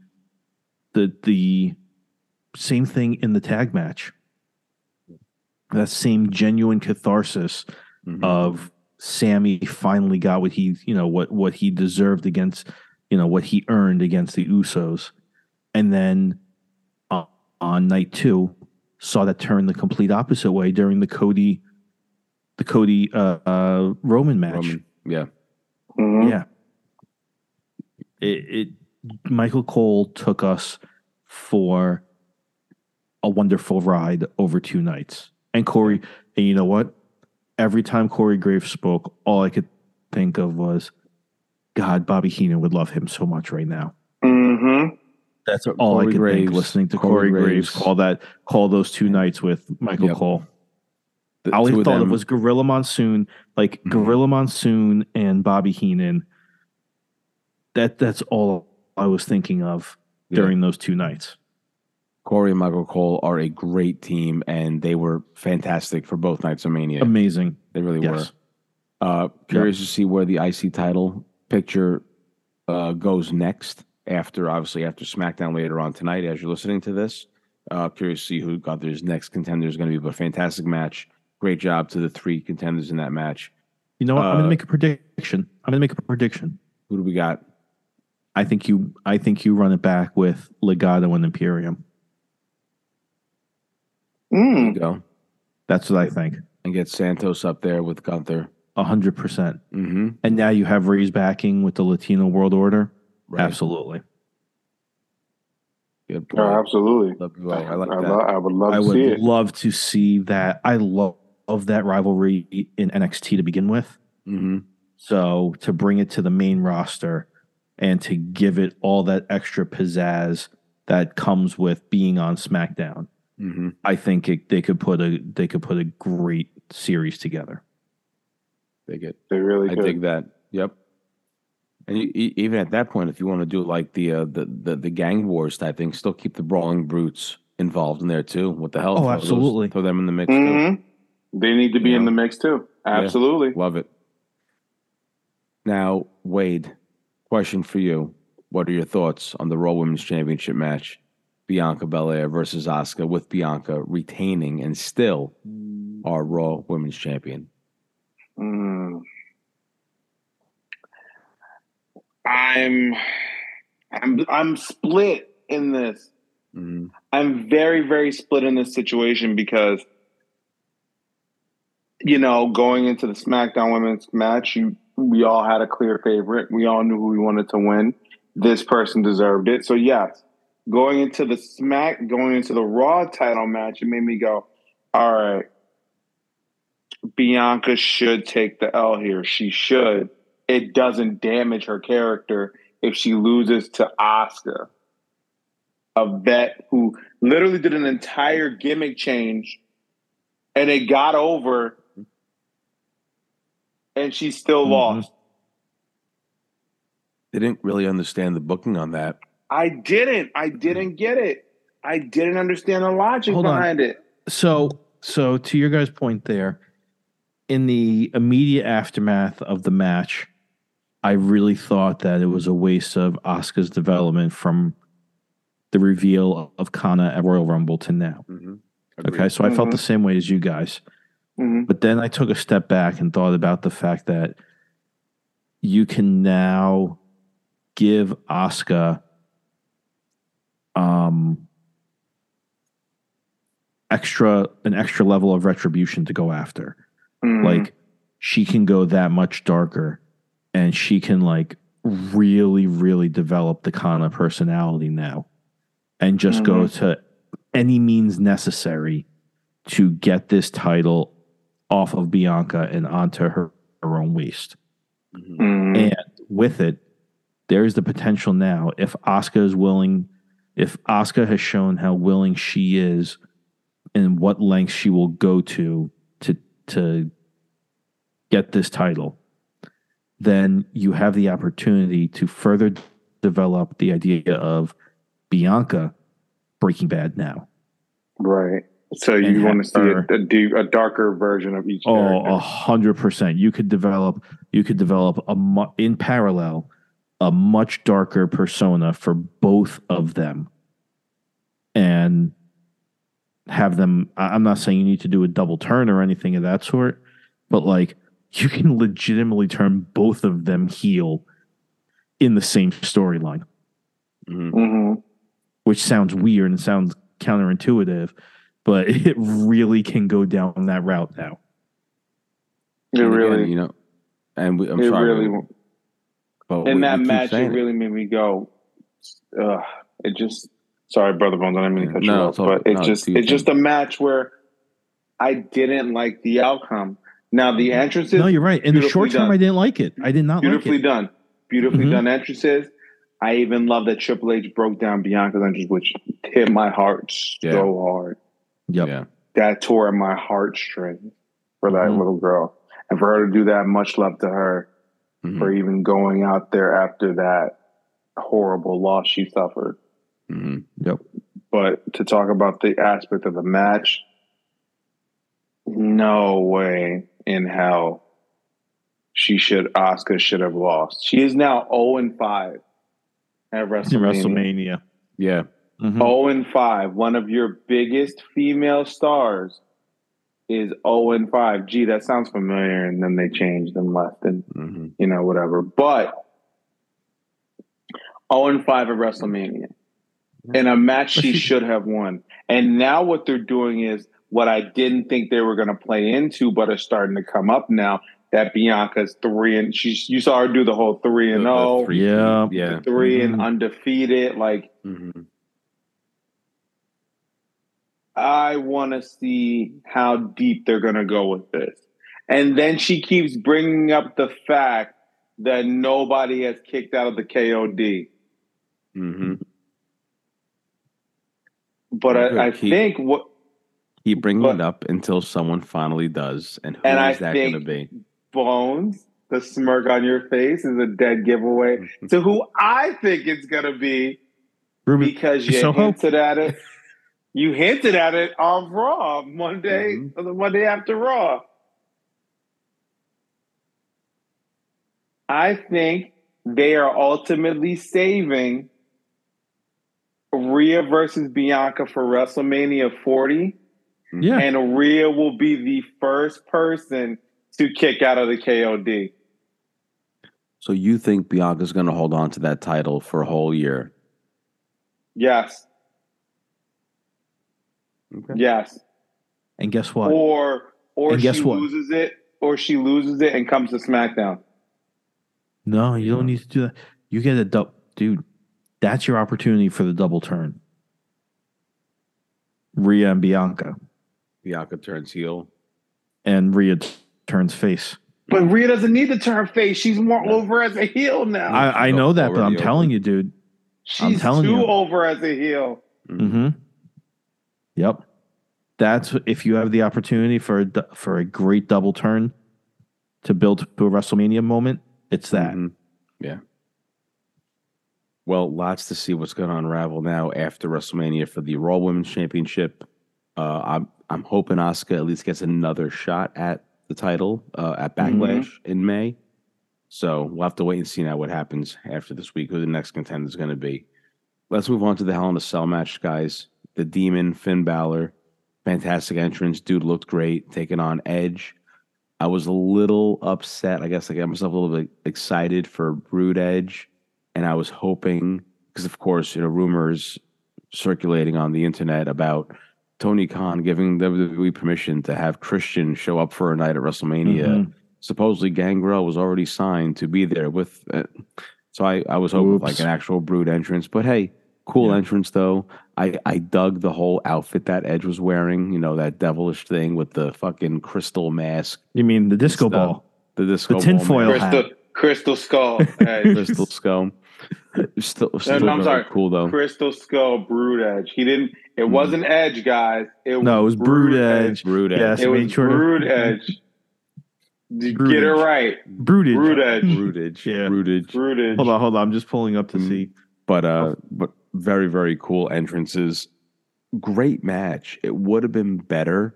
S3: the the same thing in the tag match. That same genuine catharsis
S1: Mhm.
S3: of Sami finally got what he, you know, what what he deserved against, you know, what he earned against the Usos, and then uh, on night two saw that turn the complete opposite way during the Cody, the Cody uh, uh, Roman match.
S1: Roman. Yeah.
S2: hmm
S3: Yeah, it, it Michael Cole took us for a wonderful ride over two nights, and Corey, and you know what? Every time Corey Graves spoke, all I could think of was, God, Bobby Heenan would love him so much right now.
S2: hmm
S3: That's all I
S1: Corey
S3: could
S1: Graves,
S3: think listening to
S1: Corey
S3: Corey, Graves.
S1: Graves.
S3: call that call those two nights with Michael
S1: Yep.
S3: Cole.
S1: The
S3: I
S1: always
S3: thought
S1: them-
S3: of was Gorilla Monsoon, like
S1: Mhm.
S3: Gorilla Monsoon and Bobby Heenan. That that's all I was thinking of
S1: Yeah.
S3: during those two nights.
S1: Corey and Michael Cole are a great team, and they were fantastic for both nights of Mania.
S3: Amazing.
S1: they really
S3: Yes.
S1: were. Uh, curious to see where the IC title picture uh, goes next. After obviously after SmackDown later on tonight, as you're listening to this, uh, curious to see who got Gunther's next contender is going to be. But fantastic match, great job to the three contenders in that match.
S3: You know what? I'm
S1: Uh,
S3: gonna make a prediction. I'm gonna make a prediction.
S1: Who do we got?
S3: I think you I think you run it back with Legado and Imperium.
S1: There
S2: Mm.
S1: you go
S3: That's what I think.
S1: and get Santos up there with Gunther.
S3: A hundred percent.
S1: Mm-hmm.
S3: And now you have Rey's backing with the Latino World Order.
S1: Right.
S3: Absolutely.
S1: Good
S2: Oh,
S1: point.
S2: absolutely.
S1: Love, I like
S2: I,
S1: that.
S2: lo- I would love
S3: I
S2: to
S3: would
S2: see it.
S3: love to see that. I love of that rivalry in NXT to begin with.
S1: hmm
S3: So to bring it to the main roster and to give it all that extra pizzazz that comes with being on SmackDown,
S1: hmm
S3: I think it, they could put a they could put a great series together.
S1: Dig it.
S2: They really
S1: I
S2: could.
S1: dig that. Yep. And you, e- even at that point, if you want to do it like the, uh, the the the gang wars type thing, still keep the brawling brutes involved in there too. What the hell?
S3: Oh,
S1: Throw those-
S3: absolutely.
S1: Throw them in the mix too.
S2: hmm They need to be
S1: You
S2: in
S1: know?
S2: the mix too. Absolutely.
S1: Love it. Now, Wade, question for you: What are your thoughts on the Raw Women's Championship match, Bianca Belair versus Asuka, with Bianca retaining and still our Raw Women's Champion?
S2: Mm. I'm, I'm, I'm split in this.
S1: Mhm.
S2: I'm very, very split in this situation because, you know, going into the SmackDown Women's match, you, we all had a clear favorite. We all knew who we wanted to win. This person deserved it. So yes, going into the Smack, going into the Raw title match, it made me go, all right. Bianca should take the L here. She should. It doesn't damage her character if she loses to Asuka, a vet who literally did an entire gimmick change and it got over and she still
S3: Mhm.
S2: lost.
S1: They didn't really understand the booking on that.
S2: I didn't. I didn't get it. I didn't understand the logic
S3: Hold on.
S2: behind it.
S3: So so to your guys' point there, in the immediate aftermath of the match, I really thought that it was a waste of Asuka's development from the reveal of Kana at Royal Rumble to now.
S1: Mm-hmm.
S3: Okay, so I felt
S2: Mhm.
S3: the same way as you guys.
S2: Mhm.
S3: But then I took a step back and thought about the fact that you can now give Asuka um extra an extra level of retribution to go after.
S2: Mhm.
S3: Like she can go that much darker and she can like really really develop the Kana personality now and just go to any means necessary to get this title off of Bianca and onto her, her own waist.
S1: Mhm.
S2: Mhm.
S3: And with it, there's the potential now. If Asuka is willing, if Asuka has shown how willing she is and what lengths she will go to to get this title, then you have the opportunity to further develop the idea of Bianca Breaking Bad now.
S2: right. So you want to see
S3: have
S2: a, a, darker version of each
S3: Oh,
S2: character.
S3: a hundred percent. You could develop. You could develop a mu- in parallel a much darker persona for both of them, and have them. I- I'm not saying you need to do a double turn or anything of that sort, but like you can legitimately turn both of them heel in the same storyline,
S1: Mhm.
S2: Mhm.
S3: which sounds weird and sounds counterintuitive, but it really can go down that route now.
S2: It
S1: And again,
S2: really,
S1: you know, and we, I'm
S2: it
S1: sorry,
S2: really,
S1: we- but
S2: in
S1: we-
S2: that
S1: we
S2: match, it really made me go. Uh, it just, sorry, brother Bones, I didn't mean to cut
S1: No,
S2: you off,
S1: it's all-
S2: but it
S1: no,
S2: just it's just a match where I didn't like the outcome. Now the entrances,
S3: No, you're right. In the
S2: beautifully
S3: short term,
S2: done.
S3: I didn't like it. I did not like
S2: beautifully
S3: it.
S2: done, beautifully
S3: Mhm.
S2: done entrances. I even love that Triple H broke down Bianca's entrance, which hit my heart so hard.
S3: Yep.
S1: Yeah.
S2: That tore at my heartstrings for that
S3: Mhm.
S2: little girl, and for her to do that, much love to her.
S1: Mhm.
S2: for even going out there after that horrible loss she suffered.
S1: Mhm.
S3: Yep.
S2: But to talk about the aspect of the match, no way in hell she should Asuka should have lost. She is now 0 and 5 at WrestleMania.
S3: WrestleMania.
S1: Yeah.
S3: Mhm.
S2: 0 and 5. One of your biggest female stars is 0 and 5. Gee, that sounds familiar. And then they changed and left and
S1: Mhm.
S2: you know, whatever. But 0 and 5 at WrestleMania in a match she
S3: she-
S2: should have won. And now what they're doing is what I didn't think they were going to play into, but are starting to come up now. That Bianca's three and she, you saw her do the whole three and
S1: oh, the three-
S3: Yeah.
S1: Yeah.
S2: three and
S3: Mhm.
S2: undefeated. Like
S1: Mhm.
S2: I want to see how deep they're going to go with this. And then she keeps bringing up the fact that nobody has kicked out of the KOD.
S1: Mhm.
S2: But I, I
S1: Keep-
S2: think what
S1: bringing
S2: But-
S1: it up until someone finally does. And who is
S2: And I
S1: that going to be?
S2: Bones, the smirk on your face is a dead giveaway
S1: Mm-hmm.
S2: to who I think it's going to be
S3: Ruby
S2: because you
S3: Soho?
S2: hinted at it. You hinted at it on Raw Monday,
S1: Mhm.
S2: or the Monday after Raw. I think they are ultimately saving Rhea versus Bianca for WrestleMania 40,
S3: Yeah.
S2: and Rhea will be the first person to kick out of the KOD.
S1: So you think Bianca's going to hold on to that title for a whole year?
S2: Yes,
S1: Okay.
S2: yes.
S3: And guess what?
S2: Or or
S3: And
S2: she
S3: guess what?
S2: loses it, or she loses it and comes to SmackDown.
S3: No, you don't need to do that. You get a double, dude. That's your opportunity for the double turn. Rhea and Bianca,
S1: Bianca turns heel.
S3: and Rhea t- turns face.
S2: But Rhea doesn't need to turn face. She's more
S1: No.
S2: over as a heel now.
S3: I, I know that, but I'm telling
S1: over.
S3: you, dude. I'm
S2: She's
S3: telling
S2: too
S3: you.
S2: over as a heel.
S3: Mm-hmm. Yep. That's if you have the opportunity for a, for a great double turn to build to a WrestleMania moment. It's that.
S1: Mhm. Yeah. Well, lots to see what's going to unravel now after WrestleMania for the Raw Women's Championship. Uh, I'm I'm hoping Asuka at least gets another shot at the title uh, at Backlash in May. So we'll have to wait and see now what happens after this week, who the next contender is going to be. Let's move on to the Hell in a Cell match, guys. The Demon Finn Balor fantastic entrance. Dude looked great, taking on Edge. I was a little upset. I guess I got myself a little bit excited for Brood Edge, and I was hoping because, of course, you know, rumors circulating on the internet about Tony Khan giving WWE permission to have Christian show up for a night at WrestleMania.
S3: Mhm.
S1: Supposedly, Gangrel was already signed to be there with. Uh, so I, I was hoping for like an actual Brood entrance, but hey, cool
S3: Yeah.
S1: entrance though. I I dug the whole outfit that Edge was wearing. You know that devilish thing with the fucking crystal mask,
S3: You mean the disco ball?
S1: the disco ball
S3: tinfoil hat.
S2: Crystal, Crystal Skull.
S1: Crystal skull. Still, still
S2: no, I'm
S1: very
S2: sorry.
S1: cool though.
S2: Crystal Skull Brood Edge. He didn't. It wasn't Edge, guys. It
S3: No, it was Brood Edge.
S1: Brood Edge.
S3: Yes.
S2: It was
S3: sure to-
S2: Brood Edge. Get
S3: Brood
S2: it
S3: Edge.
S2: right.
S3: Broodage.
S2: Brood Edge.
S1: Broodage.
S3: Yeah.
S1: Broodage.
S2: Brood Edge.
S3: Hold on, hold on. I'm just pulling up to
S1: Mhm.
S3: see.
S1: but uh but very very cool entrances great match it would have been better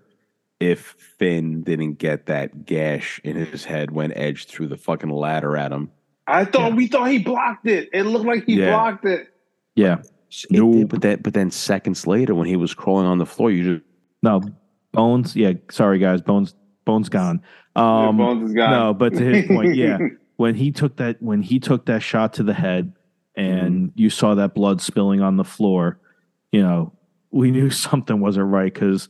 S1: if finn didn't get that gash in his head when edge threw the fucking ladder at him
S2: I thought
S3: Yeah.
S2: we thought he blocked it. It looked like he
S1: Yeah.
S2: blocked it.
S3: Yeah.
S1: It did,
S3: Nope.
S1: but that but then seconds later when he was crawling on the floor you just
S3: No, Bones. Yeah, sorry guys. Bones. Bones gone.
S2: Yeah,
S3: Um,
S2: Bones is gone.
S3: no, but to his point, yeah. when he took that when he took that shot to the head and you saw that blood spilling on the floor, you know, we knew something wasn't right because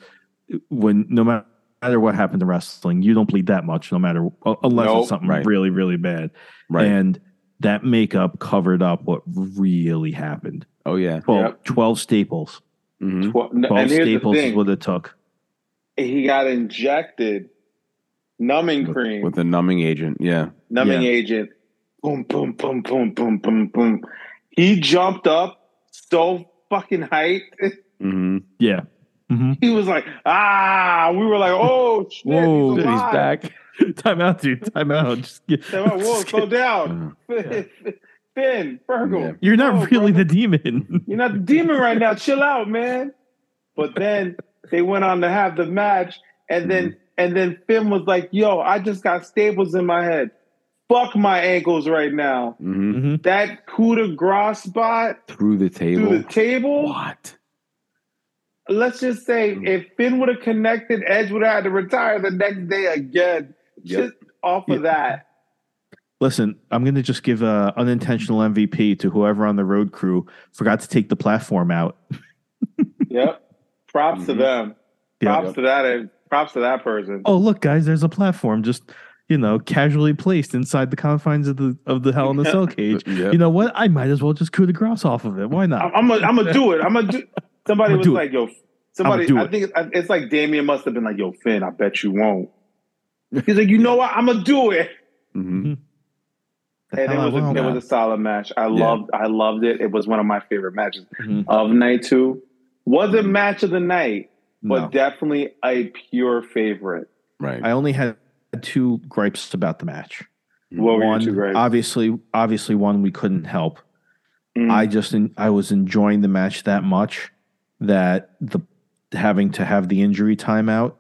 S3: when no ma- matter what happened to wrestling, you don't bleed that much, no matter unless
S2: Nope.
S3: it's something
S1: Right.
S3: really really bad.
S1: right
S3: And that makeup covered up what really happened.
S1: oh yeah
S3: 12,
S2: Yep.
S3: 12 staples.
S1: Mhm.
S2: Well, no,
S3: 12
S2: and here's the
S3: staples is what it took.
S2: he got injected numbing
S1: with,
S2: cream,
S1: with a numbing agent yeah
S2: numbing
S3: Yeah.
S2: agent. Boom, boom, boom, boom, boom, boom, boom. He jumped up so fucking height.
S1: hmm
S3: Yeah. Hmm
S2: He was like, ah. We were like, oh shit,
S3: Whoa,
S2: he's,
S3: he's
S1: back
S3: time out, dude. Time out. Just get,
S2: Say, "Whoa, whoa, slow down,
S1: Uh,
S2: Finn, Virgil.
S1: Yeah.
S3: You're not
S2: Whoa,
S3: really the demon.
S2: You're not the demon right now. Chill out, man. But then they went on to have the match, and then and then Finn was like, "Yo, I just got staples in my head. Fuck my ankles right now.
S1: hmm
S3: hmm
S2: That coup de grace spot
S1: through the table
S2: through the table.
S1: what
S2: Let's just say
S1: Mm.
S2: if Finn would have connected, Edge would have had to retire the next day again.
S1: Yep.
S2: Just off of that.
S3: Listen, I'm going to just give an unintentional MVP to whoever on the road crew forgot to take the platform out.
S2: Yep. Props to
S1: Mhm.
S2: them.
S3: Yeah.
S2: Props to that. And props to that person.
S3: Oh, look, guys, there's a platform just you know casually placed inside the confines of the of the Hell in a Cell cage.
S1: yeah
S3: You know what? I might as well just coup de grace off of it. Why not?
S2: I'm, I'm gonna I'm gonna do it. I'm gonna do. Somebody was
S3: do it.
S2: like, "Yo, somebody."
S3: do
S2: I think it's, it's like Damian must have been like, "Yo, Finn, I bet you won't." He's like, "You know what? I'm gonna do it."
S1: hmm
S2: And it was a, it was a solid match. I loved I loved it. It was one of my favorite matches
S3: Mhm.
S2: of night two. Wasn't match of the night, but
S3: No.
S2: definitely a pure favorite.
S1: right
S3: I only had two gripes about the match.
S2: What were
S3: one,
S2: your two
S3: obviously, obviously, one we couldn't help.
S2: Mm.
S3: I just en- I was enjoying the match that much that the having to have the injury timeout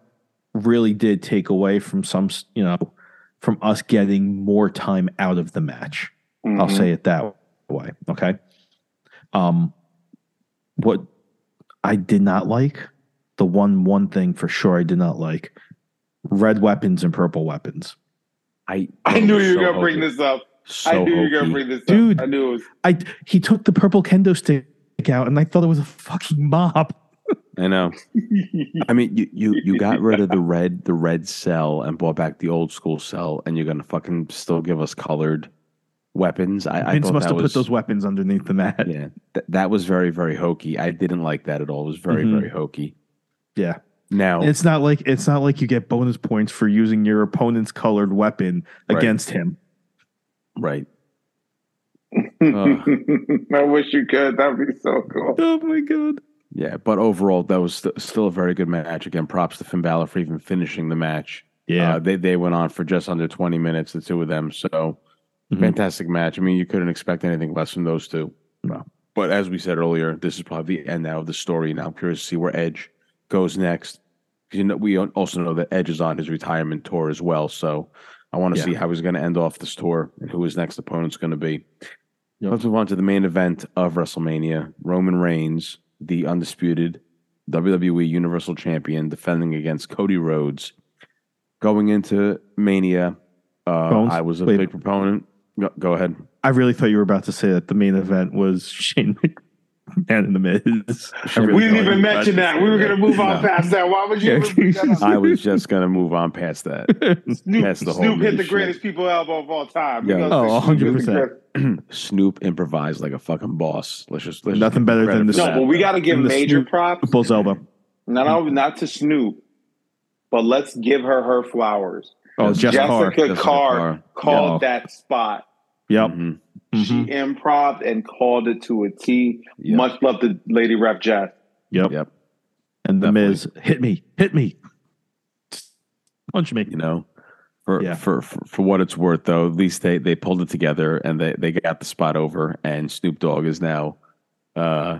S3: really did take away from some you know from us getting more time out of the match. I'll
S2: Mhm.
S3: say it that way. Okay. Um, what I did not like the one one thing for sure I did not like red weapons and purple weapons.
S1: I
S2: I knew you were
S1: so
S2: gonna bring
S1: hokey.
S2: this up.
S1: so
S2: I knew you were gonna bring this
S3: Dude.
S2: up. I knew it was.
S3: I he took the purple kendo stick out and I thought it was a fucking mop.
S1: I know. I mean, you, you you got rid of the red the red cell and brought back the old school cell, and you're gonna fucking still give us colored weapons. I, I
S3: Vince
S1: thought
S3: must have
S1: was,
S3: put those weapons underneath the mat. Yeah.
S1: Th- that was very very hokey. I didn't like that at all. It was very
S3: Mhm.
S1: very hokey. Yeah. Now,
S3: It's not like it's not like you get bonus points for using your opponent's colored weapon
S1: Right.
S3: against him.
S1: right?
S2: I wish you could. That'd be so cool.
S3: Oh my god.
S1: Yeah, but overall, that was st- still a very good match. Again, props to Finn Balor for even finishing the match.
S3: Yeah.
S1: Uh, they they went on for just under 20 minutes, the two of them. So
S3: Mhm.
S1: fantastic match. I mean, you couldn't expect anything less from those two.
S3: No.
S1: But as we said earlier, this is probably the end now of the story. Now I'm curious to see where Edge goes next. 'Cause You know, we also know that Edge is on his retirement tour as well. So I want to
S3: Yeah.
S1: see how he's going to end off this tour and who his next opponent's going to be.
S3: Yep.
S1: Let's move on to the main event of WrestleMania: Roman Reigns, the undisputed WWE Universal Champion, defending against Cody Rhodes. Going into Mania, uh, I was a
S3: wait.
S1: big proponent. Go, go ahead.
S3: I really thought you were about to say that the main event was Shane McMahon in the Miz. Really
S2: we didn't even mention that. We were going to move on
S1: No.
S2: past that. Why would you even bring that up?
S1: I was just gonna move on past that.
S2: Snoop,
S1: That's the whole
S2: Snoop hit the
S1: Miz shit.
S2: greatest people elbow of all time.
S1: Yeah.
S3: Oh,
S2: Snoop
S3: 100%.
S1: Snoop improvised like a fucking boss. Let's just let's
S3: Nothing
S1: just
S3: better than the
S2: No, but we got to give major
S3: Snoop-
S2: props.
S3: Bull's elbow.
S2: Not only not to Snoop, but let's give her her flowers.
S3: Oh,
S1: Jessica
S3: Carr.
S2: Jessica
S1: Jessica
S2: Carr
S1: Carr.
S2: called
S3: Yeah.
S2: that spot.
S3: Yep.
S1: Mm-hmm.
S2: She
S3: Mhm.
S2: improv and called it to a T.
S1: Yep.
S2: Much love to Lady Rep Jess.
S3: Yep.
S1: Yep.
S3: And the
S1: Definitely.
S3: Miz hit me, hit me, punch me.
S1: You know, for,
S3: Yeah.
S1: for for for what it's worth, though, at least they they pulled it together and they they got the spot over. And Snoop Dogg is now, uh,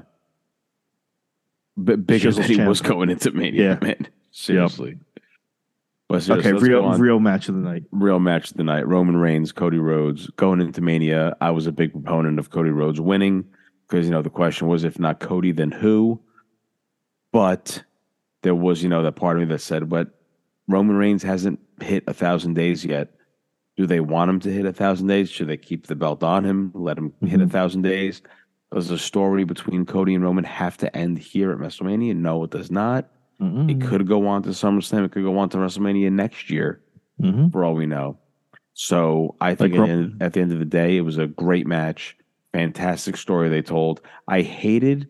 S1: b- bigger
S3: Shizzle's
S1: than he was going into Mania.
S3: Yeah.
S1: Man, seriously. But
S3: Okay,
S1: let's
S3: real real match of the night.
S1: real match of the night. Roman Reigns, Cody Rhodes going into Mania. I was a big proponent of Cody Rhodes winning because you know the question was if not Cody, then who? But there was you know that part of me that said, but Roman Reigns hasn't hit a thousand days yet. Do they want him to hit a thousand days? Should they keep the belt on him, let him hit a
S3: Mhm.
S1: thousand days? Does the story between Cody and Roman have to end here at WrestleMania? No, it does not.
S3: Mhm.
S1: It could go on to SummerSlam. It could go on to WrestleMania next year
S3: Mhm.
S1: for all we know. So I think
S3: Like
S1: at, the end, at the end of the day, it was a great match, fantastic story they told. I hated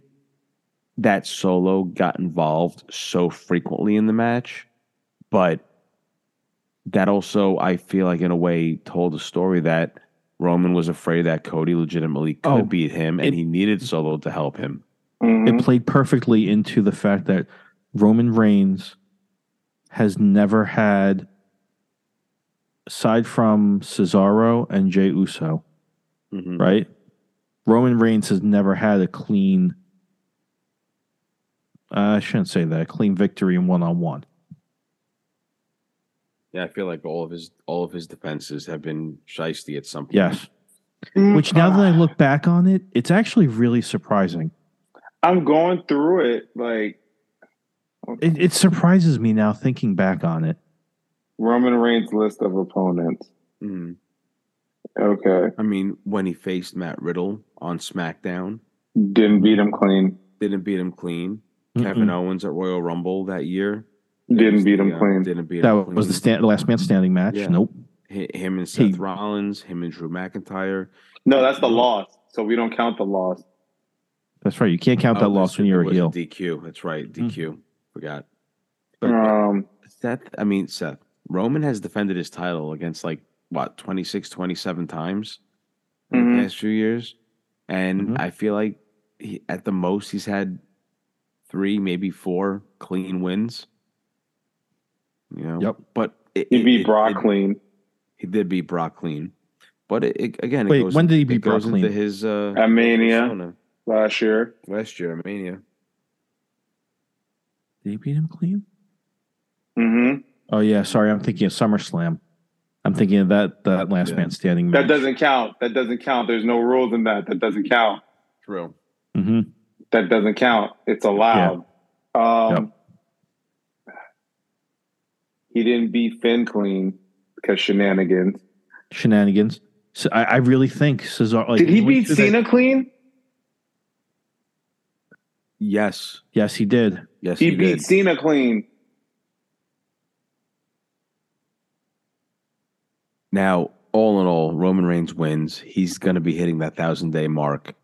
S1: that Solo got involved so frequently in the match, but that also I feel like in a way told a story that Roman was afraid that Cody legitimately could
S3: Oh,
S1: beat him, and
S3: it-
S1: he needed Solo to help him.
S2: Mhm.
S3: It played perfectly into the fact that Roman Reigns has never had, aside from Cesaro and Jey Uso,
S1: Mhm.
S3: right? Roman Reigns has never had a clean. Uh, I shouldn't say that. A clean victory in one on one.
S1: Yeah, I feel like all of his all of his defenses have been shisty at some point.
S3: Yes. Which now that I look back on it, it's actually really surprising.
S2: I'm going through it like
S3: It, it surprises me now thinking back on it.
S2: Roman Reigns list of opponents.
S1: Mhm.
S2: Okay.
S1: I mean, when he faced Matt Riddle on SmackDown,
S2: Didn't beat him clean.
S1: didn't beat him clean. Kevin
S3: Mm-mm.
S1: Owens at Royal Rumble that year
S2: Didn't beat him
S1: Yeah,
S2: clean.
S1: Didn't beat
S3: That
S1: him clean.
S3: was the stand, last man standing match.
S1: Yeah.
S3: Nope.
S1: Hi- him and Seth
S3: He-
S1: Rollins, him and Drew McIntyre.
S2: No, that's the loss. So we don't count the loss.
S3: That's right. You can't count that
S1: Oh,
S3: loss when you're a
S1: was
S3: heel.
S1: DQ. That's right. DQ. Forgot. But
S2: Um,
S1: Seth, I mean Seth, Roman has defended his title against like what 26, 27 times in
S2: Mhm.
S1: the past few years, and
S3: Mhm.
S1: I feel like he, at the most he's had three, maybe four clean wins. You know.
S3: Yep.
S1: But it,
S2: he
S1: it-
S2: beat
S1: it-
S2: Brock
S1: it-
S2: clean
S1: he did beat Brock clean, but it, it- again, it
S3: Wait,
S1: goes
S3: when did he
S1: it
S3: beat Brock
S1: goes into
S3: clean?
S1: His uh,
S2: at Mania
S1: persona.
S2: last year.
S1: last year, at Mania.
S3: Did he beat him clean?
S2: hmm
S3: Oh yeah, sorry, I'm thinking of SummerSlam. I'm thinking of that that last
S1: Yeah.
S3: man standing
S2: That doesn't count. That doesn't count. There's no rules in that. That doesn't count.
S1: True.
S3: hmm
S2: That doesn't count. It's allowed. Um, He didn't beat Finn clean because shenanigans.
S3: Shenanigans. So I, I really think Cesaro. Like,
S2: Did he
S3: when
S2: beat
S3: do that-
S2: Cena clean?
S1: Yes.
S3: Yes, he did.
S1: Yes,
S2: He,
S1: he,
S2: beat
S1: did.
S2: Cena clean.
S1: Now, all in all, Roman Reigns wins. He's going to be hitting that thousand day mark.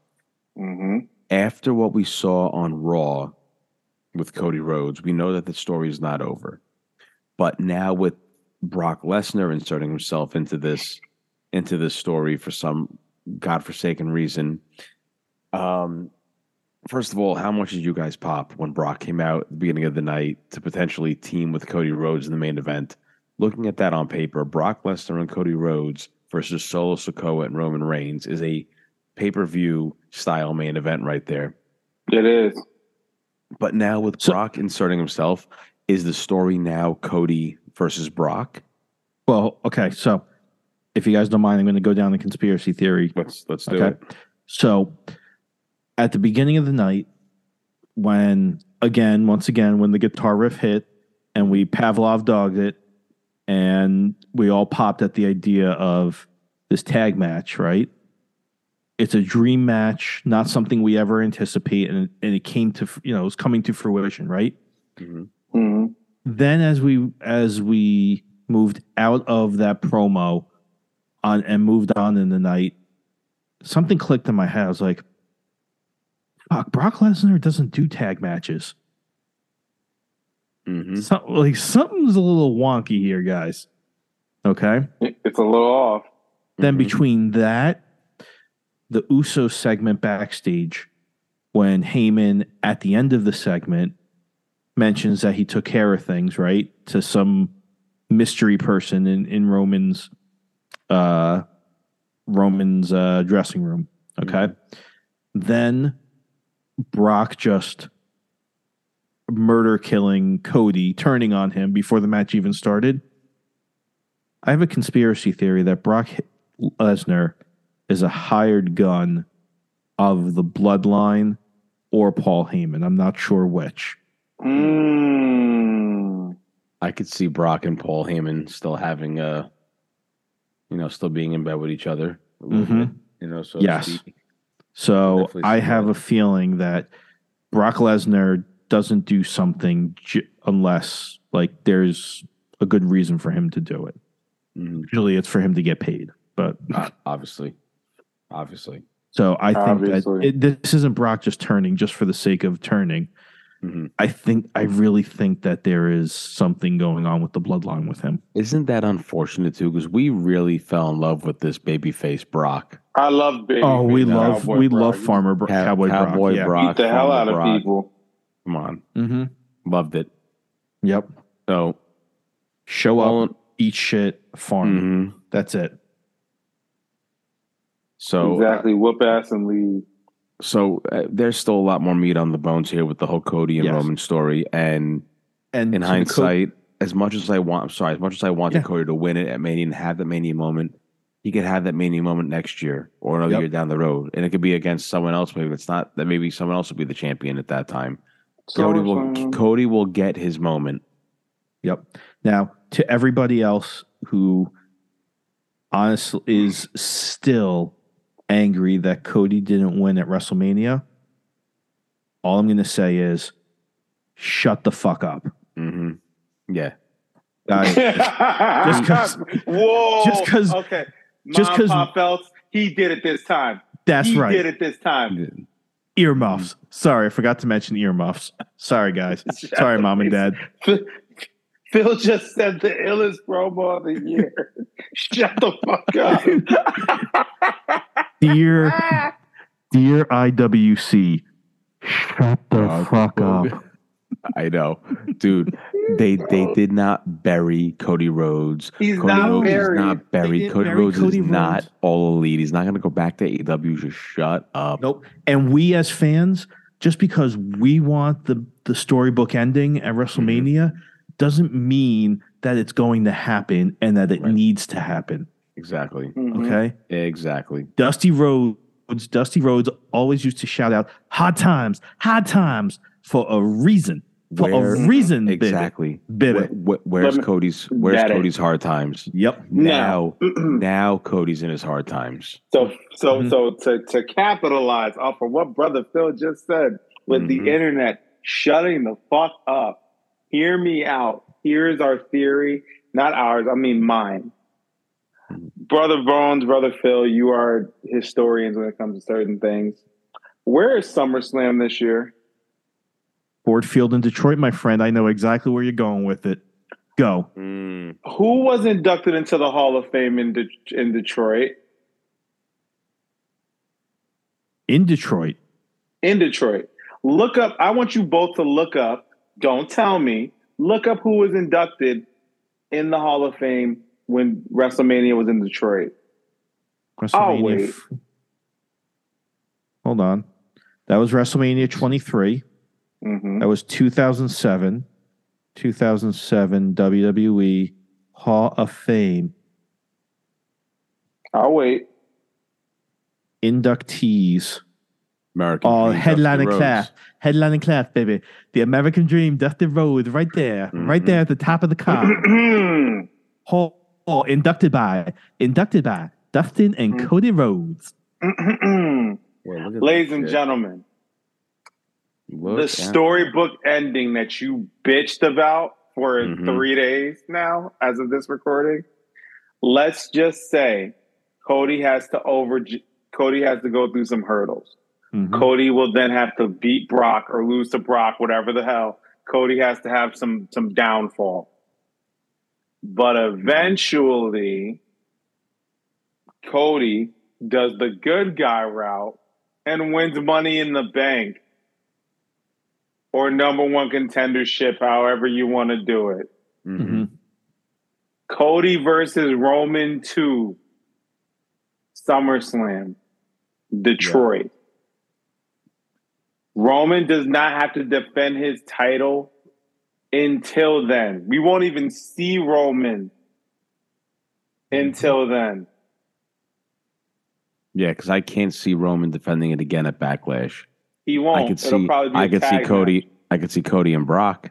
S2: hmm
S1: After what we saw on Raw with Cody Rhodes, we know that the story is not over. But now with Brock Lesnar inserting himself into this into this story for some godforsaken reason, um, first of all, how much did you guys pop when Brock came out at the beginning of the night to potentially team with Cody Rhodes in the main event? Looking at that on paper, Brock Lesnar and Cody Rhodes versus Solo Sikoa and Roman Reigns is a pay per view style main event right there.
S2: It is.
S1: But now with
S3: So-
S1: Brock inserting himself, is the story now Cody versus Brock?
S3: Well, okay. So if you guys don't mind, I'm going to go down the conspiracy theory.
S1: Let's let's do
S3: Okay.
S1: it.
S3: So at the beginning of the night, when again, once again, when the guitar riff hit and we Pavlov dogged it, and we all popped at the idea of this tag match, right? It's a dream match, not something we ever anticipate, and, and it came to you know it was coming to fruition, right?
S1: Mhm.
S2: Mhm.
S3: Then as we as we moved out of that promo on and moved on in the night, something clicked in my head. I was like, "Fuck, Brock Lesnar doesn't do tag matches."
S1: Mhm.
S3: So, like something's a little wonky here, guys. Okay.
S2: It's a little off.
S3: Then
S1: Mhm.
S3: between that, the Uso segment backstage, when Heyman at the end of the segment mentions that he took care of things, right? To some mystery person in, in Roman's uh Roman's uh dressing room. Okay. Then Brock just murder killing Cody, turning on him before the match even started. I have a conspiracy theory that Brock Lesnar is a hired gun of the bloodline or Paul Heyman. I'm not sure which.
S2: Mm.
S1: I could see Brock and Paul Heyman still having a, you know, still being in bed with each other. A little
S3: Mhm.
S1: bit, you know, so to
S3: Yes.
S1: speak.
S3: So
S1: Definitely
S3: I have
S1: that.
S3: a feeling that Brock Lesnar doesn't do something j- unless like there's a good reason for him to do it.
S1: Mhm.
S3: Usually it's for him to get paid. But
S1: Uh, obviously, obviously.
S3: so I think
S2: Obviously.
S3: that it, this isn't Brock just turning just for the sake of turning.
S1: Mhm.
S3: I think I really think that there is something going on with the bloodline with him.
S1: Isn't that unfortunate too? Because we really fell in love with this babyface Brock.
S2: I love baby.
S3: Oh, we love
S2: Cowboy
S3: we
S2: Brock.
S3: love Farmer Bro-
S1: Cow-
S3: Cowboy,
S1: Cowboy
S3: Brock.
S1: Brock.
S2: Beat the hell
S1: Farmer
S2: out of
S1: Brock.
S2: people.
S1: Come on,
S3: Mm-hmm.
S1: loved it.
S3: Yep.
S1: So,
S3: Show
S1: all
S3: up, eat shit, farm.
S1: Mhm.
S3: That's it.
S1: so
S2: exactly. Whoop ass and leave.
S1: so uh, there's still a lot more meat on the bones here with the whole Cody and
S3: Yes.
S1: Roman story. And
S3: And
S1: in
S3: to the co-
S1: hindsight, as much as I want, I'm sorry, as much as I wanted
S3: Yeah.
S1: Cody to win it at Mania and have that Mania moment, he could have that Mania moment next year or another
S3: Yep.
S1: year down the road, and it could be against someone else. Maybe it's not that. Maybe someone else will be the champion at that time. Cody will.
S2: SummerSlam.
S1: Cody will get his moment.
S3: Yep. Now, to everybody else who honestly is still angry that Cody didn't win at WrestleMania, all I'm going to say is shut the fuck up.
S1: hmm Yeah.
S3: Guys, just 'cause-
S2: Whoa.
S3: just 'cause-
S2: Okay.
S3: Just because
S2: Pop Phelps, he did it this time.
S3: that's right.
S2: he
S3: right.
S2: did it this time.
S3: Earmuffs. Sorry, I forgot to mention earmuffs. Sorry, guys. Sorry, mom and dad.
S2: Phil just said the illest promo of the year. Shut the fuck up.
S3: Dear, dear IWC, shut the
S1: Oh,
S3: fuck up.
S1: I know, dude. They they did not bury Cody Rhodes.
S2: He's
S1: Cody
S2: not
S1: Rhodes
S2: buried.
S1: is not buried. Cody
S3: bury
S1: Rhodes
S3: Cody
S1: is not
S3: Rhodes.
S1: all elite. He's not going to go back to AEW. Just shut up.
S3: Nope. And we as fans, just because we want the the storybook ending at WrestleMania, doesn't mean that it's going to happen and that it
S1: Right.
S3: needs to happen.
S1: Exactly.
S2: Mhm.
S3: Okay.
S1: Exactly.
S3: Dusty Rhodes, Dusty Rhodes always used to shout out "Hot times, hot times" for a reason. For
S1: Where-
S3: a reason, baby.
S1: Exactly.
S3: Baby.
S1: Where- where- where's
S2: me-
S1: Cody's Where's
S2: Got it.
S1: Cody's hard times?
S3: Yep.
S1: Now,
S2: Now,
S1: now Cody's in his hard times.
S2: so so
S3: Mhm.
S2: so to to capitalize off of what brother Phil just said with
S1: Mhm.
S2: the internet shutting the fuck up. Hear me out. Here's our theory, not ours. I mean mine. Brother Bones, brother Phil, you are historians when it comes to certain things. Where is SummerSlam this year?
S3: Ford Field in Detroit, my friend. I know exactly where you're going with it. Go.
S1: Mm.
S2: Who was inducted into the Hall of Fame in De- in Detroit?
S3: In Detroit.
S2: In Detroit. Look up. I want you both to look up. Don't tell me. Look up who was inducted in the Hall of Fame when WrestleMania was in Detroit.
S3: WrestleMania.
S2: wait.
S3: f- Hold on. That was WrestleMania 23.
S2: Hmm
S3: That was 2007. 2007 WWE Hall of Fame
S2: I'll wait.
S3: inductees.
S1: American.
S3: Oh,
S1: Dream,
S3: headline and class,
S1: Rhodes.
S3: headline and class, baby. The American Dream, Dusty Rhodes, right there, right
S1: Mhm.
S3: there at the top of the car. oh, oh, inducted by, inducted by Dustin and
S2: Mhm.
S3: Cody Rhodes.
S1: Well,
S2: Ladies and
S1: shit.
S2: gentlemen,
S1: Look
S2: the storybook ending that you bitched about for
S1: Mhm.
S2: three days now, as of this recording. Let's just say Cody has to over Cody has to go through some hurdles.
S3: Mhm.
S2: Cody will then have to beat Brock or lose to Brock, whatever the hell. Cody has to have some some downfall. But eventually, Cody does the good guy route and wins money in the bank or number one contendership, however you want to do it.
S1: Mhm.
S3: Mhm.
S2: Cody versus Roman 2, SummerSlam, Detroit. Roman does not have to defend his title until then. We won't even see Roman until then.
S1: Yeah, because I can't see Roman defending it again at Backlash.
S2: He won't.
S1: I could
S2: It'll
S1: see.
S2: probably be a
S1: I could see Cody.
S2: match.
S1: I could see Cody and Brock.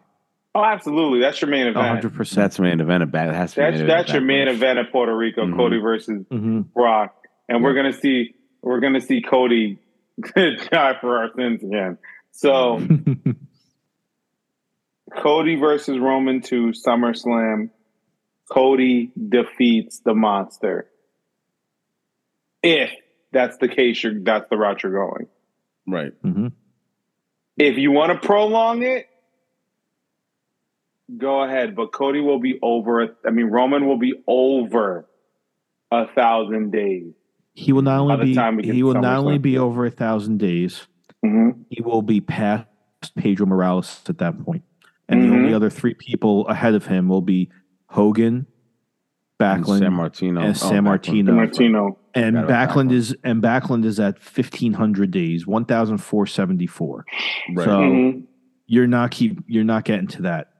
S2: Oh, absolutely. That's your main event.
S3: hundred percent.
S1: That's main event at Back. That has to be
S2: That's that's your main event at Puerto Rico,
S1: Mhm.
S2: Cody versus
S3: Mhm.
S2: Brock, and we're gonna see we're gonna see Cody die for our sins again. So Cody versus Roman to SummerSlam. Cody defeats the monster. If that's the case, you're, that's the route you're going.
S1: Right.
S3: Mhm.
S2: If you want to prolong it, go ahead. But Cody will be over. I mean, Roman will be over a thousand days.
S3: He will not only
S2: the time we
S3: be he will not only be over a thousand days.
S2: Mm-hmm.
S3: He will be past Pedro Morales at that point, and the
S2: Mhm.
S3: only other three people ahead of him will be Hogan,
S1: And
S3: Backlund,
S1: Sammartino.
S3: and
S1: Oh,
S3: San
S1: Backlund.
S3: Martino.
S2: Martino.
S3: And
S1: Forgot
S3: Backlund
S1: Backlund.
S3: is and Backlund is at fifteen hundred days, one thousand four seventy four.
S1: Right.
S3: So
S2: Mhm.
S3: you're not keep you're not getting to that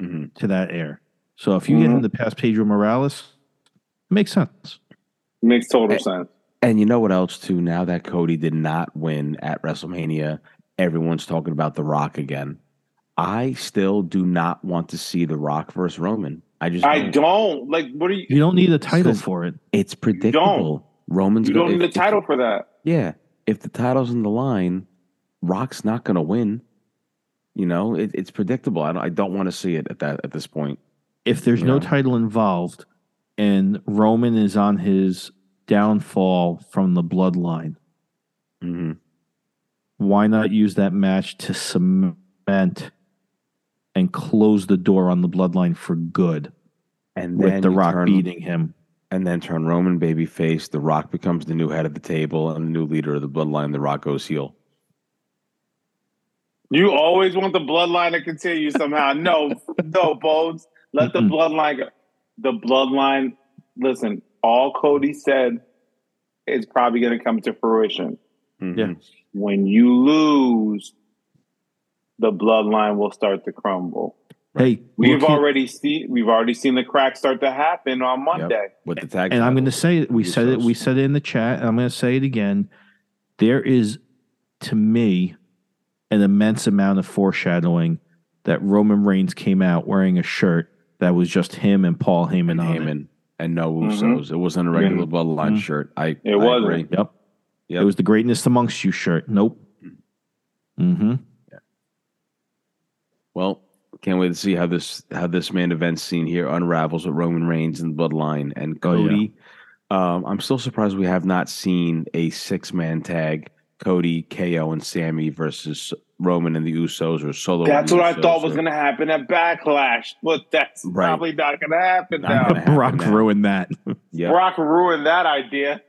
S1: Mhm.
S3: to that air. So if you get
S2: Mhm.
S3: him to pass Pedro Morales, it makes sense.
S2: Makes total
S1: Eh,
S2: sense.
S1: And you know what else too? Now that Cody did not win at WrestleMania, everyone's talking about The Rock again. I still do not want to see The Rock versus Roman. I just
S2: I
S1: don't.
S2: don't like. What are you?
S3: You don't need a title for it.
S1: It's predictable. Roman's
S2: You
S1: go-
S2: don't need a
S1: if-
S2: title for that.
S1: Yeah, if the title's in the line, Rock's not going to win. You know, it, it's predictable. I don't, I don't want to see it at that at this point.
S3: If there's no
S1: Yeah.
S3: title involved and Roman is on his downfall from the bloodline,
S1: hmm
S3: why not use that match to cement and close the door on the bloodline for good
S1: And then
S3: with The Rock
S1: turn,
S3: beating him?
S1: And then turn Roman babyface. The Rock becomes the new head of the table and the new leader of the bloodline. The Rock goes heel.
S2: You always want the bloodline to continue somehow. No, no, Bones. Let the bloodline go. The bloodline, listen, all Cody said is probably going to come to fruition.
S1: Mhm.
S3: Yeah.
S2: When you lose, the bloodline will start to crumble.
S3: Hey,
S2: We've already seen we've already seen the cracks start to happen on Monday.
S1: with the tag.
S3: and I'm going to say it. We said it. We said it in the chat. And I'm going to say it again. There is, to me, an immense amount of foreshadowing that Roman Reigns came out wearing a shirt that was just him and Paul Heyman
S1: and
S3: on it.
S1: Heyman and no
S2: Mhm.
S1: Usos. It wasn't a regular
S2: Mhm.
S1: bloodline
S3: Mhm.
S1: shirt. I
S2: It
S1: I
S2: wasn't.
S1: agree.
S3: Yep.
S1: Yep.
S3: It was the greatness amongst you shirt. Nope. Mm-hmm. Yeah.
S1: Well, can't wait to see how this how this main event scene here unravels with Roman Reigns and Bloodline and
S3: Oh, yeah.
S1: Cody. um, I'm still surprised we have not seen a six man tag: Cody, KO, and Sami versus Roman and the Usos or solo.
S2: That's what I
S1: Usos
S2: thought was
S1: or-
S2: going to happen at Backlash, but that's
S1: Right.
S2: probably not going to happen
S1: Not
S2: now.
S1: happen
S3: Brock
S1: now.
S3: ruined that.
S1: Yeah.
S2: Brock ruined that idea.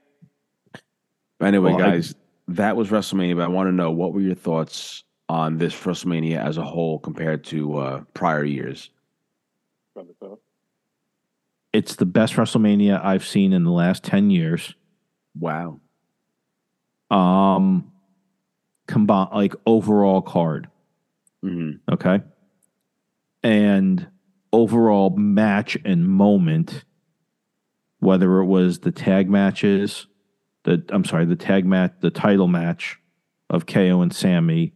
S1: Anyway,
S3: Well, I-
S1: guys, that was WrestleMania. But I want to know what were your thoughts on this WrestleMania as a whole compared to uh, prior years?
S3: It's the best WrestleMania I've seen in the last 10 years.
S1: Wow.
S3: Um, combine like overall card.
S1: Mm-hmm.
S3: Okay. And overall match and moment, whether it was the tag matches, the I'm sorry, the tag match, the title match, of KO and Sami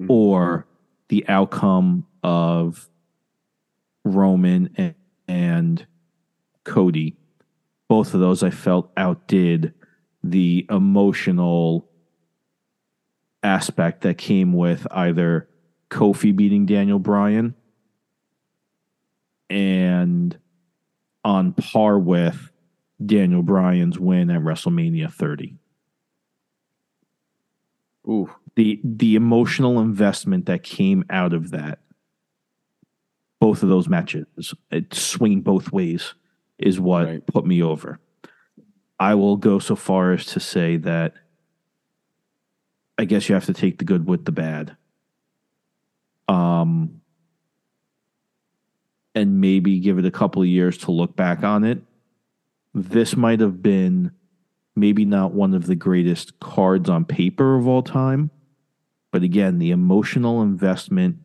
S1: Mhm.
S3: or the outcome of Roman and, and Cody. Both of those I felt outdid the emotional aspect that came with either Kofi beating Daniel Bryan and on par with Daniel Bryan's win at WrestleMania 30.
S1: Ooh,
S3: The the emotional investment that came out of that both of those matches, it swinging both ways is what
S1: Right.
S3: put me over. I will go so far as to say that I guess you have to take the good with the bad. Um and maybe give it a couple of years to look back on it. This might have been maybe not one of the greatest cards on paper of all time, but again, the emotional investment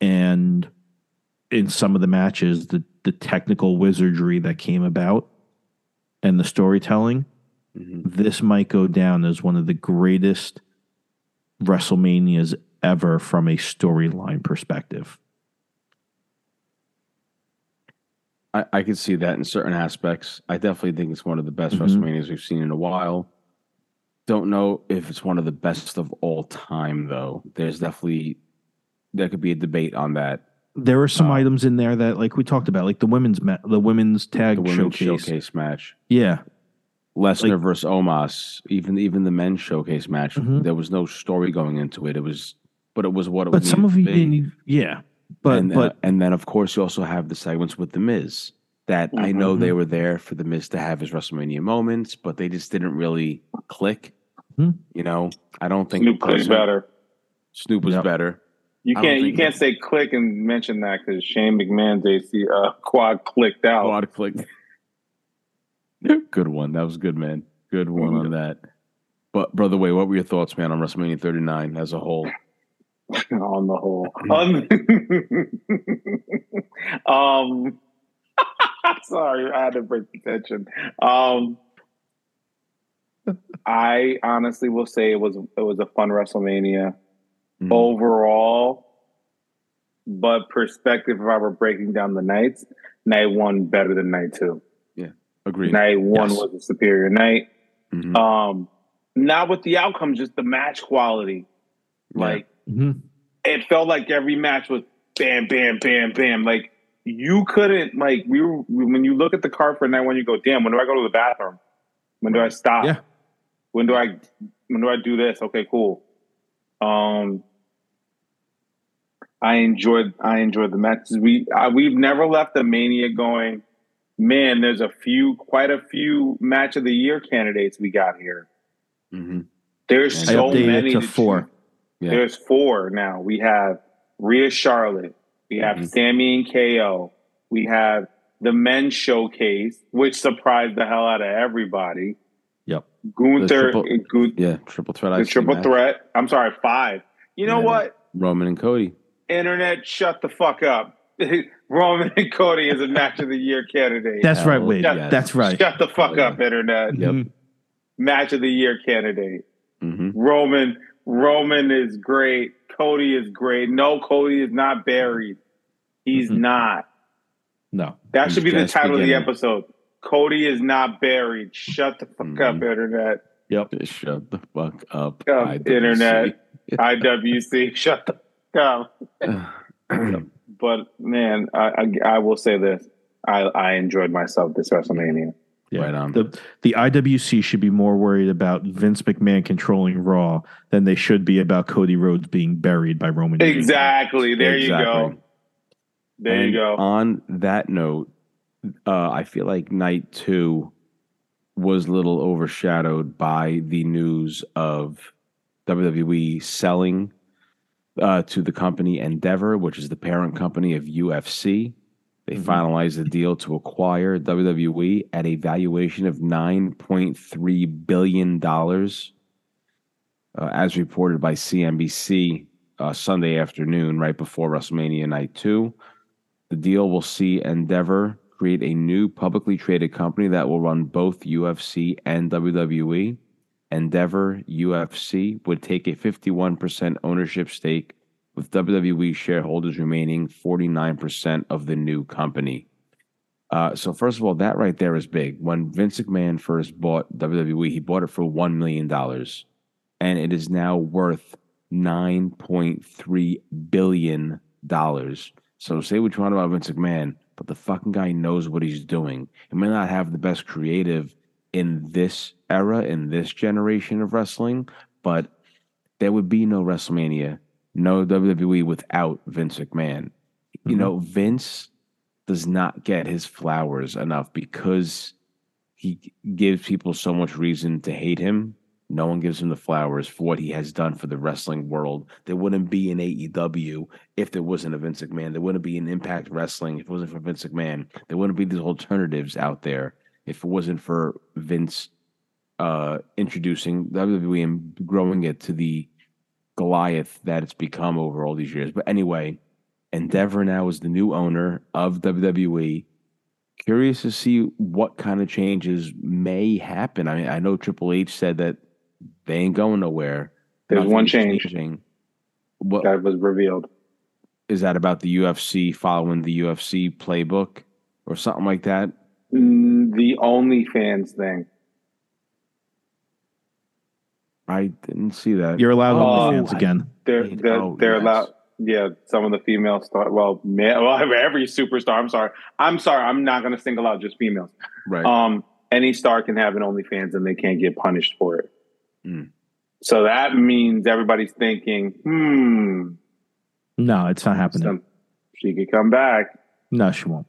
S3: and in some of the matches, the, the technical wizardry that came about and the storytelling,
S1: Mhm.
S3: this might go down as one of the greatest WrestleManias ever from a storyline perspective.
S1: I, I could see that in certain aspects. I definitely think it's one of the best
S3: Mhm.
S1: WrestleManias we've seen in a while. Don't know if it's one of the best of all time, though. There's definitely there could be a debate on that.
S3: There are some
S1: Uh,
S3: items in there that, like we talked about, like the women's ma- the women's tag
S1: The women's
S3: showcase.
S1: showcase, match,
S3: Yeah,
S1: Lesnar
S3: Like-
S1: versus Omos, even even the men's showcase match.
S3: Mhm.
S1: There was no story going into it. It was, but it was what it was.
S3: but some of you didn't. Yeah, but
S1: and, uh,
S3: but
S1: and then of course you also have the segments with the Miz that I know
S3: Mhm.
S1: they were there for the Miz to have his WrestleMania moments, but they just didn't really click.
S3: Mhm.
S1: You know, I don't think
S2: Snoop Click's better.
S1: Snoop was
S3: Yep.
S1: better.
S2: You can't you can't say click and mention that because Shane McMahon's AC uh, quad clicked out.
S1: Quad click. good one. That was good, man. Good one on that. But brother, wait, what were your thoughts, man, on WrestleMania 39 as a whole?
S2: on the whole. Um, um sorry, I had to break the tension. Um I honestly will say it was it was a fun WrestleMania
S1: Mhm.
S2: overall. But perspective, if I were breaking down the nights, night one better than night two.
S1: Yeah, Agreed.
S2: Night one
S1: Yes.
S2: was a superior night.
S1: Mhm.
S2: Um, not with the outcome, just the match quality.
S1: Yeah.
S2: Like
S3: mhm.
S2: it felt like every match was bam, bam, bam, bam. Like you couldn't like we were when you look at the card for night one, you go, damn, when do I go to the bathroom? When do I stop?
S3: Yeah.
S2: When do I when do I do this? Okay, cool. Um I enjoyed I enjoyed the matches. We I, we've never left the mania going, man, there's a few quite a few match of the year candidates we got here.
S1: Mhm.
S2: There's
S1: I
S2: so
S3: updated it
S2: many
S3: to
S2: to
S3: four.
S2: choose.
S1: Yeah.
S2: There's four now. We have Rhea Charlotte. We have
S1: Mhm.
S2: Sami and KO. We have the men's showcase, which surprised the hell out of everybody.
S3: Yep.
S2: Gunther,
S1: triple-
S2: Gun-
S1: Yeah, triple threat.
S2: the triple
S1: match.
S2: threat. I'm sorry, five. You know
S1: Yeah.
S2: what?
S1: Roman and Cody.
S2: Internet, shut the fuck up. Roman and Cody is a match of the year candidate.
S3: That's right,
S1: Hell
S3: Wade.
S2: yes.
S3: That's right.
S2: Shut the fuck
S1: Oh, yeah.
S2: up, Internet.
S1: Yep.
S3: Mhm.
S2: Match of the year candidate.
S1: hmm
S2: Roman Roman is great. Cody is great. No, Cody is not buried. He's
S3: Mhm.
S2: not.
S3: No.
S2: That should be the title of the episode. Cody is not buried. Shut the fuck up,
S1: Mhm.
S2: internet.
S3: Yep.
S1: Shut the fuck up.
S2: Up,
S1: IWC.
S2: internet. IWC. Shut the fuck up. But man, I, I I will say this. I, I enjoyed myself this WrestleMania.
S3: Yeah.
S1: Right on.
S3: The the IWC should be more worried about Vince McMahon controlling Raw than they should be about Cody Rhodes being buried by Roman. Reigns.
S2: Exactly. There you go. There
S1: And
S2: you go.
S1: On that note, uh, I feel like night two was a little overshadowed by the news of WWE selling uh, to the company Endeavor, which is the parent company of UFC. They
S3: Mhm.
S1: finalized the deal to acquire WWE at a valuation of $9.3 billion, uh, as reported by CNBC uh, Sunday afternoon, right before WrestleMania Night 2. The deal will see Endeavor create a new publicly traded company that will run both UFC and WWE. Endeavor UFC would take a 51% ownership stake, with WWE shareholders remaining 49% of the new company. Uh, so, first of all, that right there is big. When Vince McMahon first bought WWE, he bought it for $1 million, and it is now worth $9.3 billion. So, say what you want about Vince McMahon, but the fucking guy knows what he's doing. He may not have the best creative in this era, in this generation of wrestling, but there would be no WrestleMania, no WWE without Vince McMahon. Mm-hmm. You know, Vince does not get his flowers enough because he gives people so much reason to hate him. No one gives him the flowers for what he has done for the wrestling world. There wouldn't be an AEW if there wasn't a Vince McMahon. There wouldn't be an Impact Wrestling if it wasn't for Vince McMahon. There wouldn't be these alternatives out there if it wasn't for Vince uh, introducing WWE and growing it to the Goliath that it's become over all these years. But anyway, Endeavor now is the new owner of WWE. Curious to see what kind of changes may happen. I mean, I know Triple H said that they ain't going nowhere.
S2: There's Nothing one change changing. What that was revealed.
S1: Is that about the UFC following the UFC playbook or something like that?
S2: Mm, the OnlyFans thing.
S1: I didn't see that.
S3: You're allowed oh, OnlyFans again.
S2: They're they're, oh, they're yes. allowed. Yeah, some of the female star. Well, man, well, every superstar. I'm sorry. I'm sorry. I'm not going to single out just females.
S1: Right.
S2: Um, any star can have an OnlyFans, and they can't get punished for it. Mm. So that means everybody's thinking, hmm.
S3: No, it's not happening. Some,
S2: she could come back.
S3: No, she won't.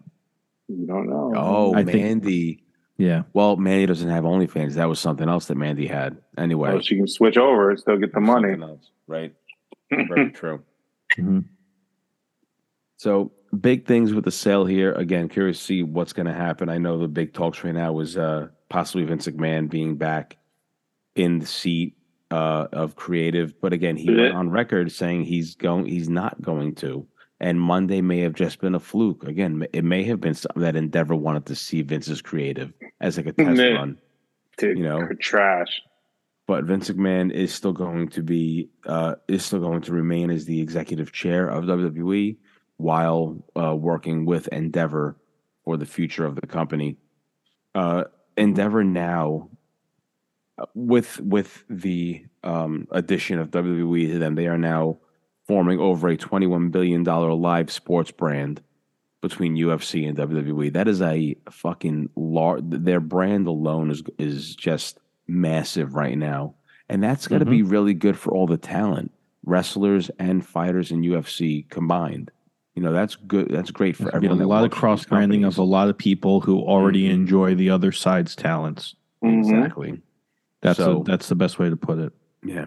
S2: You don't know.
S1: Oh, I Mandy. Think,
S3: yeah.
S1: Well, Mandy doesn't have OnlyFans. That was something else that Mandy had. Anyway.
S2: Well, she can switch over and still get the money.
S1: Else, right. Very true. Mm-hmm. So big things with the sale here. Again, curious to see what's going to happen. I know the big talks right now was uh, possibly Vince McMahon being back in the seat uh, of creative, but again, he went on record saying he's going. He's not going to. And Monday may have just been a fluke. Again, it may have been something that Endeavor wanted to see Vince's creative as like a test run.
S2: Dude, you know, trash.
S1: But Vince McMahon is still going to be uh, is still going to remain as the executive chair of WWE while uh, working with Endeavor for the future of the company. Uh, Endeavor now, uh, with with the um, addition of WWE to them, they are now forming over a $21 billion live sports brand between UFC and WWE. That is a fucking large, their brand alone is, is just massive right now. And that's got to mm-hmm. be really good for all the talent, wrestlers and fighters in UFC combined. You know, that's good. That's great for everyone.
S3: A lot of cross branding of a lot of people who already mm-hmm. enjoy the other side's talents.
S1: Mm-hmm. Exactly.
S3: That's so, a, that's the best way to put it.
S1: Yeah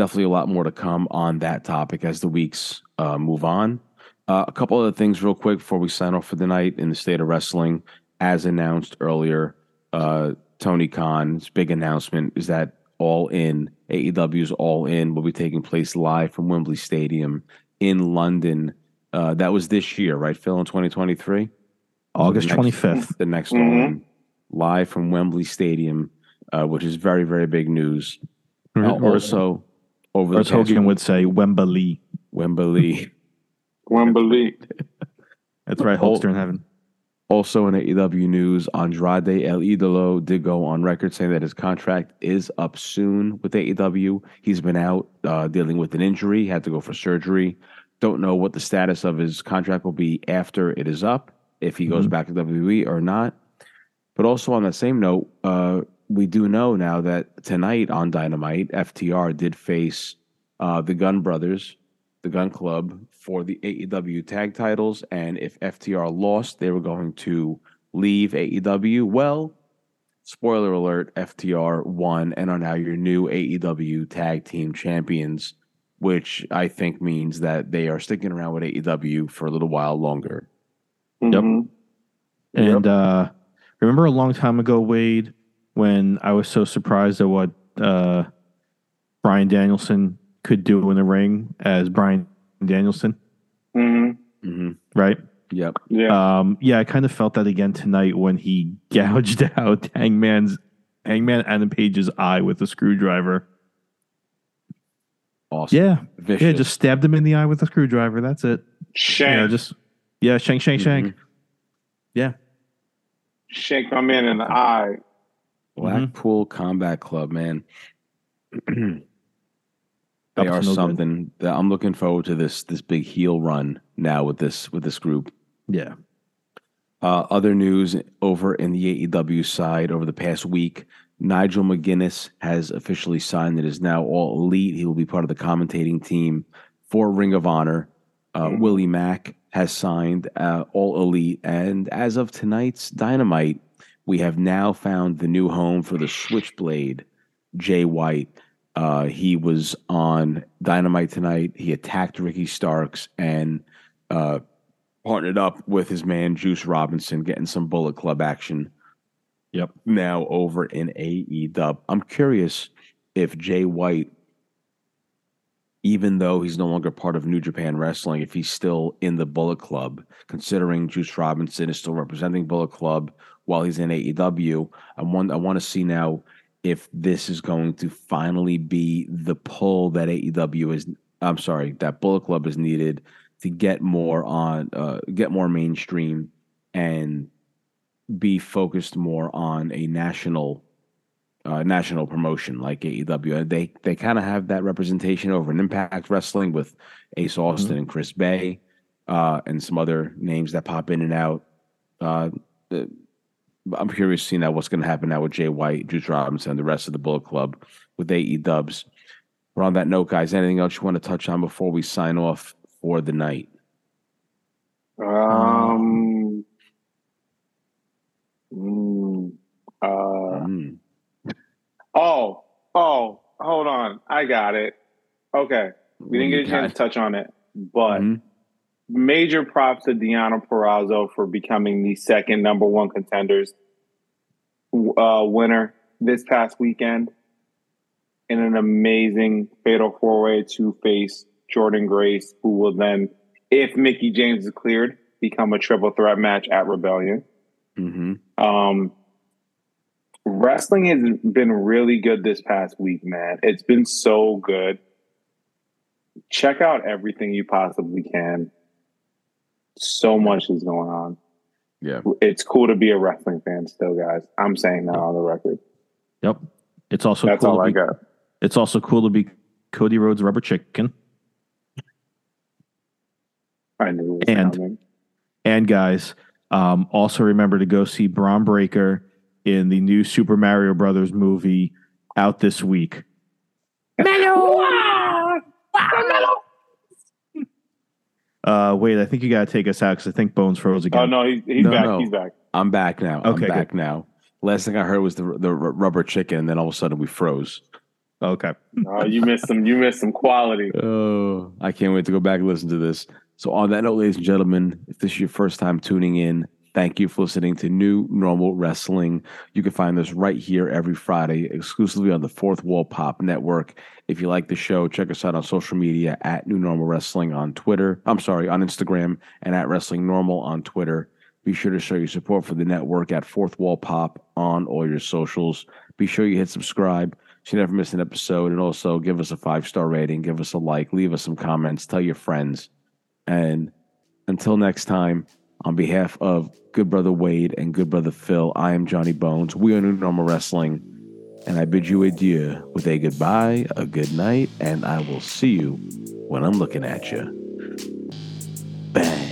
S1: definitely a lot more to come on that topic as the weeks uh, move on. Uh, a couple other things, real quick, before we sign off for the night in the state of wrestling. As announced earlier, uh, Tony Khan's big announcement is that All In, AEW's All In, will be taking place live from Wembley Stadium in London. Uh, that was this year, right, Phil, in 2023?
S3: August the next, 25th.
S1: The next mm-hmm. All live from Wembley Stadium, uh, which is very, very big news. Mm-hmm. also,
S3: over or as Hogan would say, Wembley.
S1: Wembley.
S2: Wembley.
S3: That's right, Hulkster in heaven.
S1: Also in AEW news, Andrade El Idolo did go on record saying that his contract is up soon with AEW. He's been out uh, dealing with an injury, had to go for surgery. Don't know what the status of his contract will be after it is up, if he goes mm-hmm. back to WWE or not. But also on that same note, uh, we do know now that tonight on Dynamite, FTR did face uh, the Gun Brothers, the Gun Club, for the AEW tag titles. And if FTR lost, they were going to leave AEW. Well, spoiler alert, FTR won and are now your new AEW tag team champions, which I think means that they are sticking around with AEW for a little while longer.
S3: Mm-hmm. Yep. And yep. uh remember a long time ago, Wade, when I was so surprised at what uh, Bryan Danielson could do in the ring as Bryan Danielson.
S2: Mm-hmm. Mm-hmm.
S3: Right?
S1: Yep.
S3: Yeah. Um, yeah, I kind of felt that again tonight when he gouged out Hangman's Hangman Adam Page's eye with a screwdriver.
S1: Awesome.
S3: Yeah,
S1: Vicious.
S3: yeah, just stabbed him in the eye with a screwdriver. That's it.
S2: Shank,
S3: Yeah, just yeah, shank, shank, shank. Yeah,
S2: shank my man in the eye.
S1: Blackpool Combat Club, man. they are
S3: no good.
S1: something that I'm looking forward to this this big heel run now with this with this group.
S3: yeah.
S1: Uh, other news over in the AEW side over the past week, Nigel McGuinness has officially signed and is now all elite. He will be part of the commentating team for Ring of Honor. Uh,
S2: Mhm.
S1: Willie Mack has signed uh, all elite, and as of tonight's Dynamite, we have now found the new home for the Switchblade, Jay White. Uh, he was on Dynamite tonight. He attacked Ricky Starks and uh, partnered up with his man Juice Robinson, getting some Bullet Club action.
S3: Yep.
S1: Now over in AEW. I'm curious if Jay White, even though he's no longer part of New Japan Wrestling, if he's still in the Bullet Club, considering Juice Robinson is still representing Bullet Club while he's in AEW. I want I want to see now if this is going to finally be the pull that AEW is. I'm sorry, that Bullet Club is needed to get more on, uh, get more mainstream, and be focused more on a national, uh, national promotion like AEW. They they kind of have that representation over in Impact Wrestling with Ace Austin and Chris Bey, uh, and some other names that pop in and out. Uh, uh, I'm curious to see now what's going to happen now with Jay White, Juice Robinson, and the rest of the Bullet Club with AE Dubs. But on that note, guys, anything else you want to touch on before we sign off for the night?
S2: Um. mm, uh,
S1: Mm.
S2: oh, oh, hold on. I got it. Okay. We didn't get a chance to touch on it, but
S1: Mhm.
S2: Major props to Deonna Purrazzo for becoming the second number one contenders uh, winner this past weekend in an amazing fatal four way to face Jordynne Grace, who will then, if Mickie James is cleared, become a triple threat match at Rebellion.
S1: Mhm.
S2: Um, wrestling has been really good this past week, man. It's been so good. Check out everything you possibly can. So much is going on.
S1: Yeah.
S2: It's cool to be a wrestling fan still, guys. I'm saying that on the record.
S3: Yep. It's also
S2: That's
S3: cool
S2: all
S3: to
S2: I
S3: be,
S2: got.
S3: It's also cool to be Cody Rhodes rubber chicken.
S2: I knew it was
S3: And-
S2: coming.
S3: And guys, um, also remember to go see Bron Breakker in the new Super Mario Brothers movie out this week. Uh, wait, I think you got to take us out because I think Bones froze again.
S2: Oh no, he's, he's
S1: No,
S2: back.
S1: no.
S2: He's back.
S1: I'm back now.
S3: Okay,
S1: I'm back now. Last thing I heard was the the rubber chicken, and then all of a sudden we froze.
S3: Okay.
S2: Oh, you missed some. You missed some quality.
S1: Oh, I can't wait to go back and listen to this. So, on that note, ladies and gentlemen, if this is your first time tuning in, thank you for listening to New Normal Wrestling. You can find us right here every Friday, exclusively on the Fourth Wall Pop Network. If you like the show, check us out on social media at New Normal Wrestling on Twitter. I'm sorry, on Instagram and at Wrestling Normal on Twitter. Be sure to show your support for the network at Fourth Wall Pop on all your socials. Be sure you hit subscribe so you never miss an episode. And also give us a five star rating, give us a like, leave us some comments, tell your friends. And until next time, on behalf of Good Brother Wade and Good Brother Phil, I am Johnny Bones. We are New Normal Wrestling. And I bid you adieu with a goodbye, a good night, and I will see you when I'm looking at you. Bang.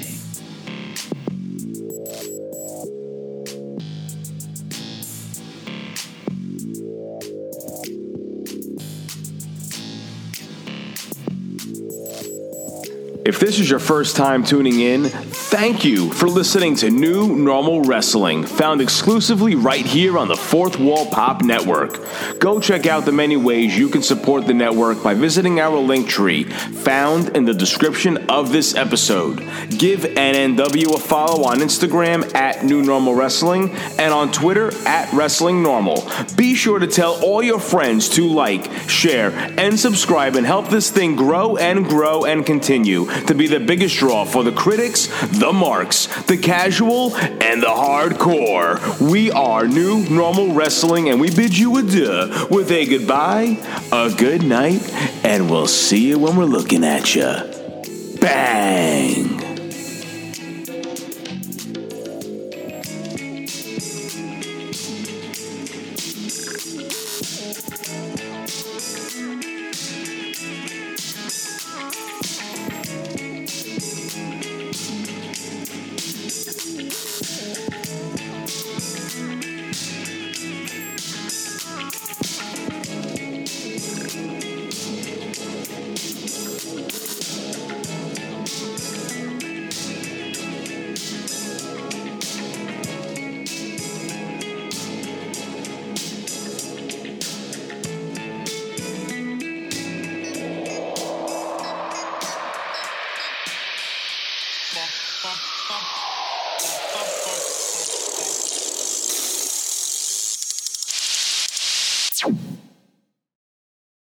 S1: If this is your first time tuning in, thank you for listening to New Normal Wrestling, found exclusively right here on the Fourth Wall Pop Network. Go check out the many ways you can support the network by visiting our link tree found in the description of this episode. Give NNW a follow on Instagram at New Normal Wrestling and on Twitter at Wrestling Normal. Be sure to tell all your friends to like, share, and subscribe and help this thing grow and grow and continue. To be the biggest draw for the critics, the marks, the casual, and the hardcore. We are New Normal Wrestling, and we bid you adieu with a goodbye, a good night, and we'll see you when we're looking at you. Bang!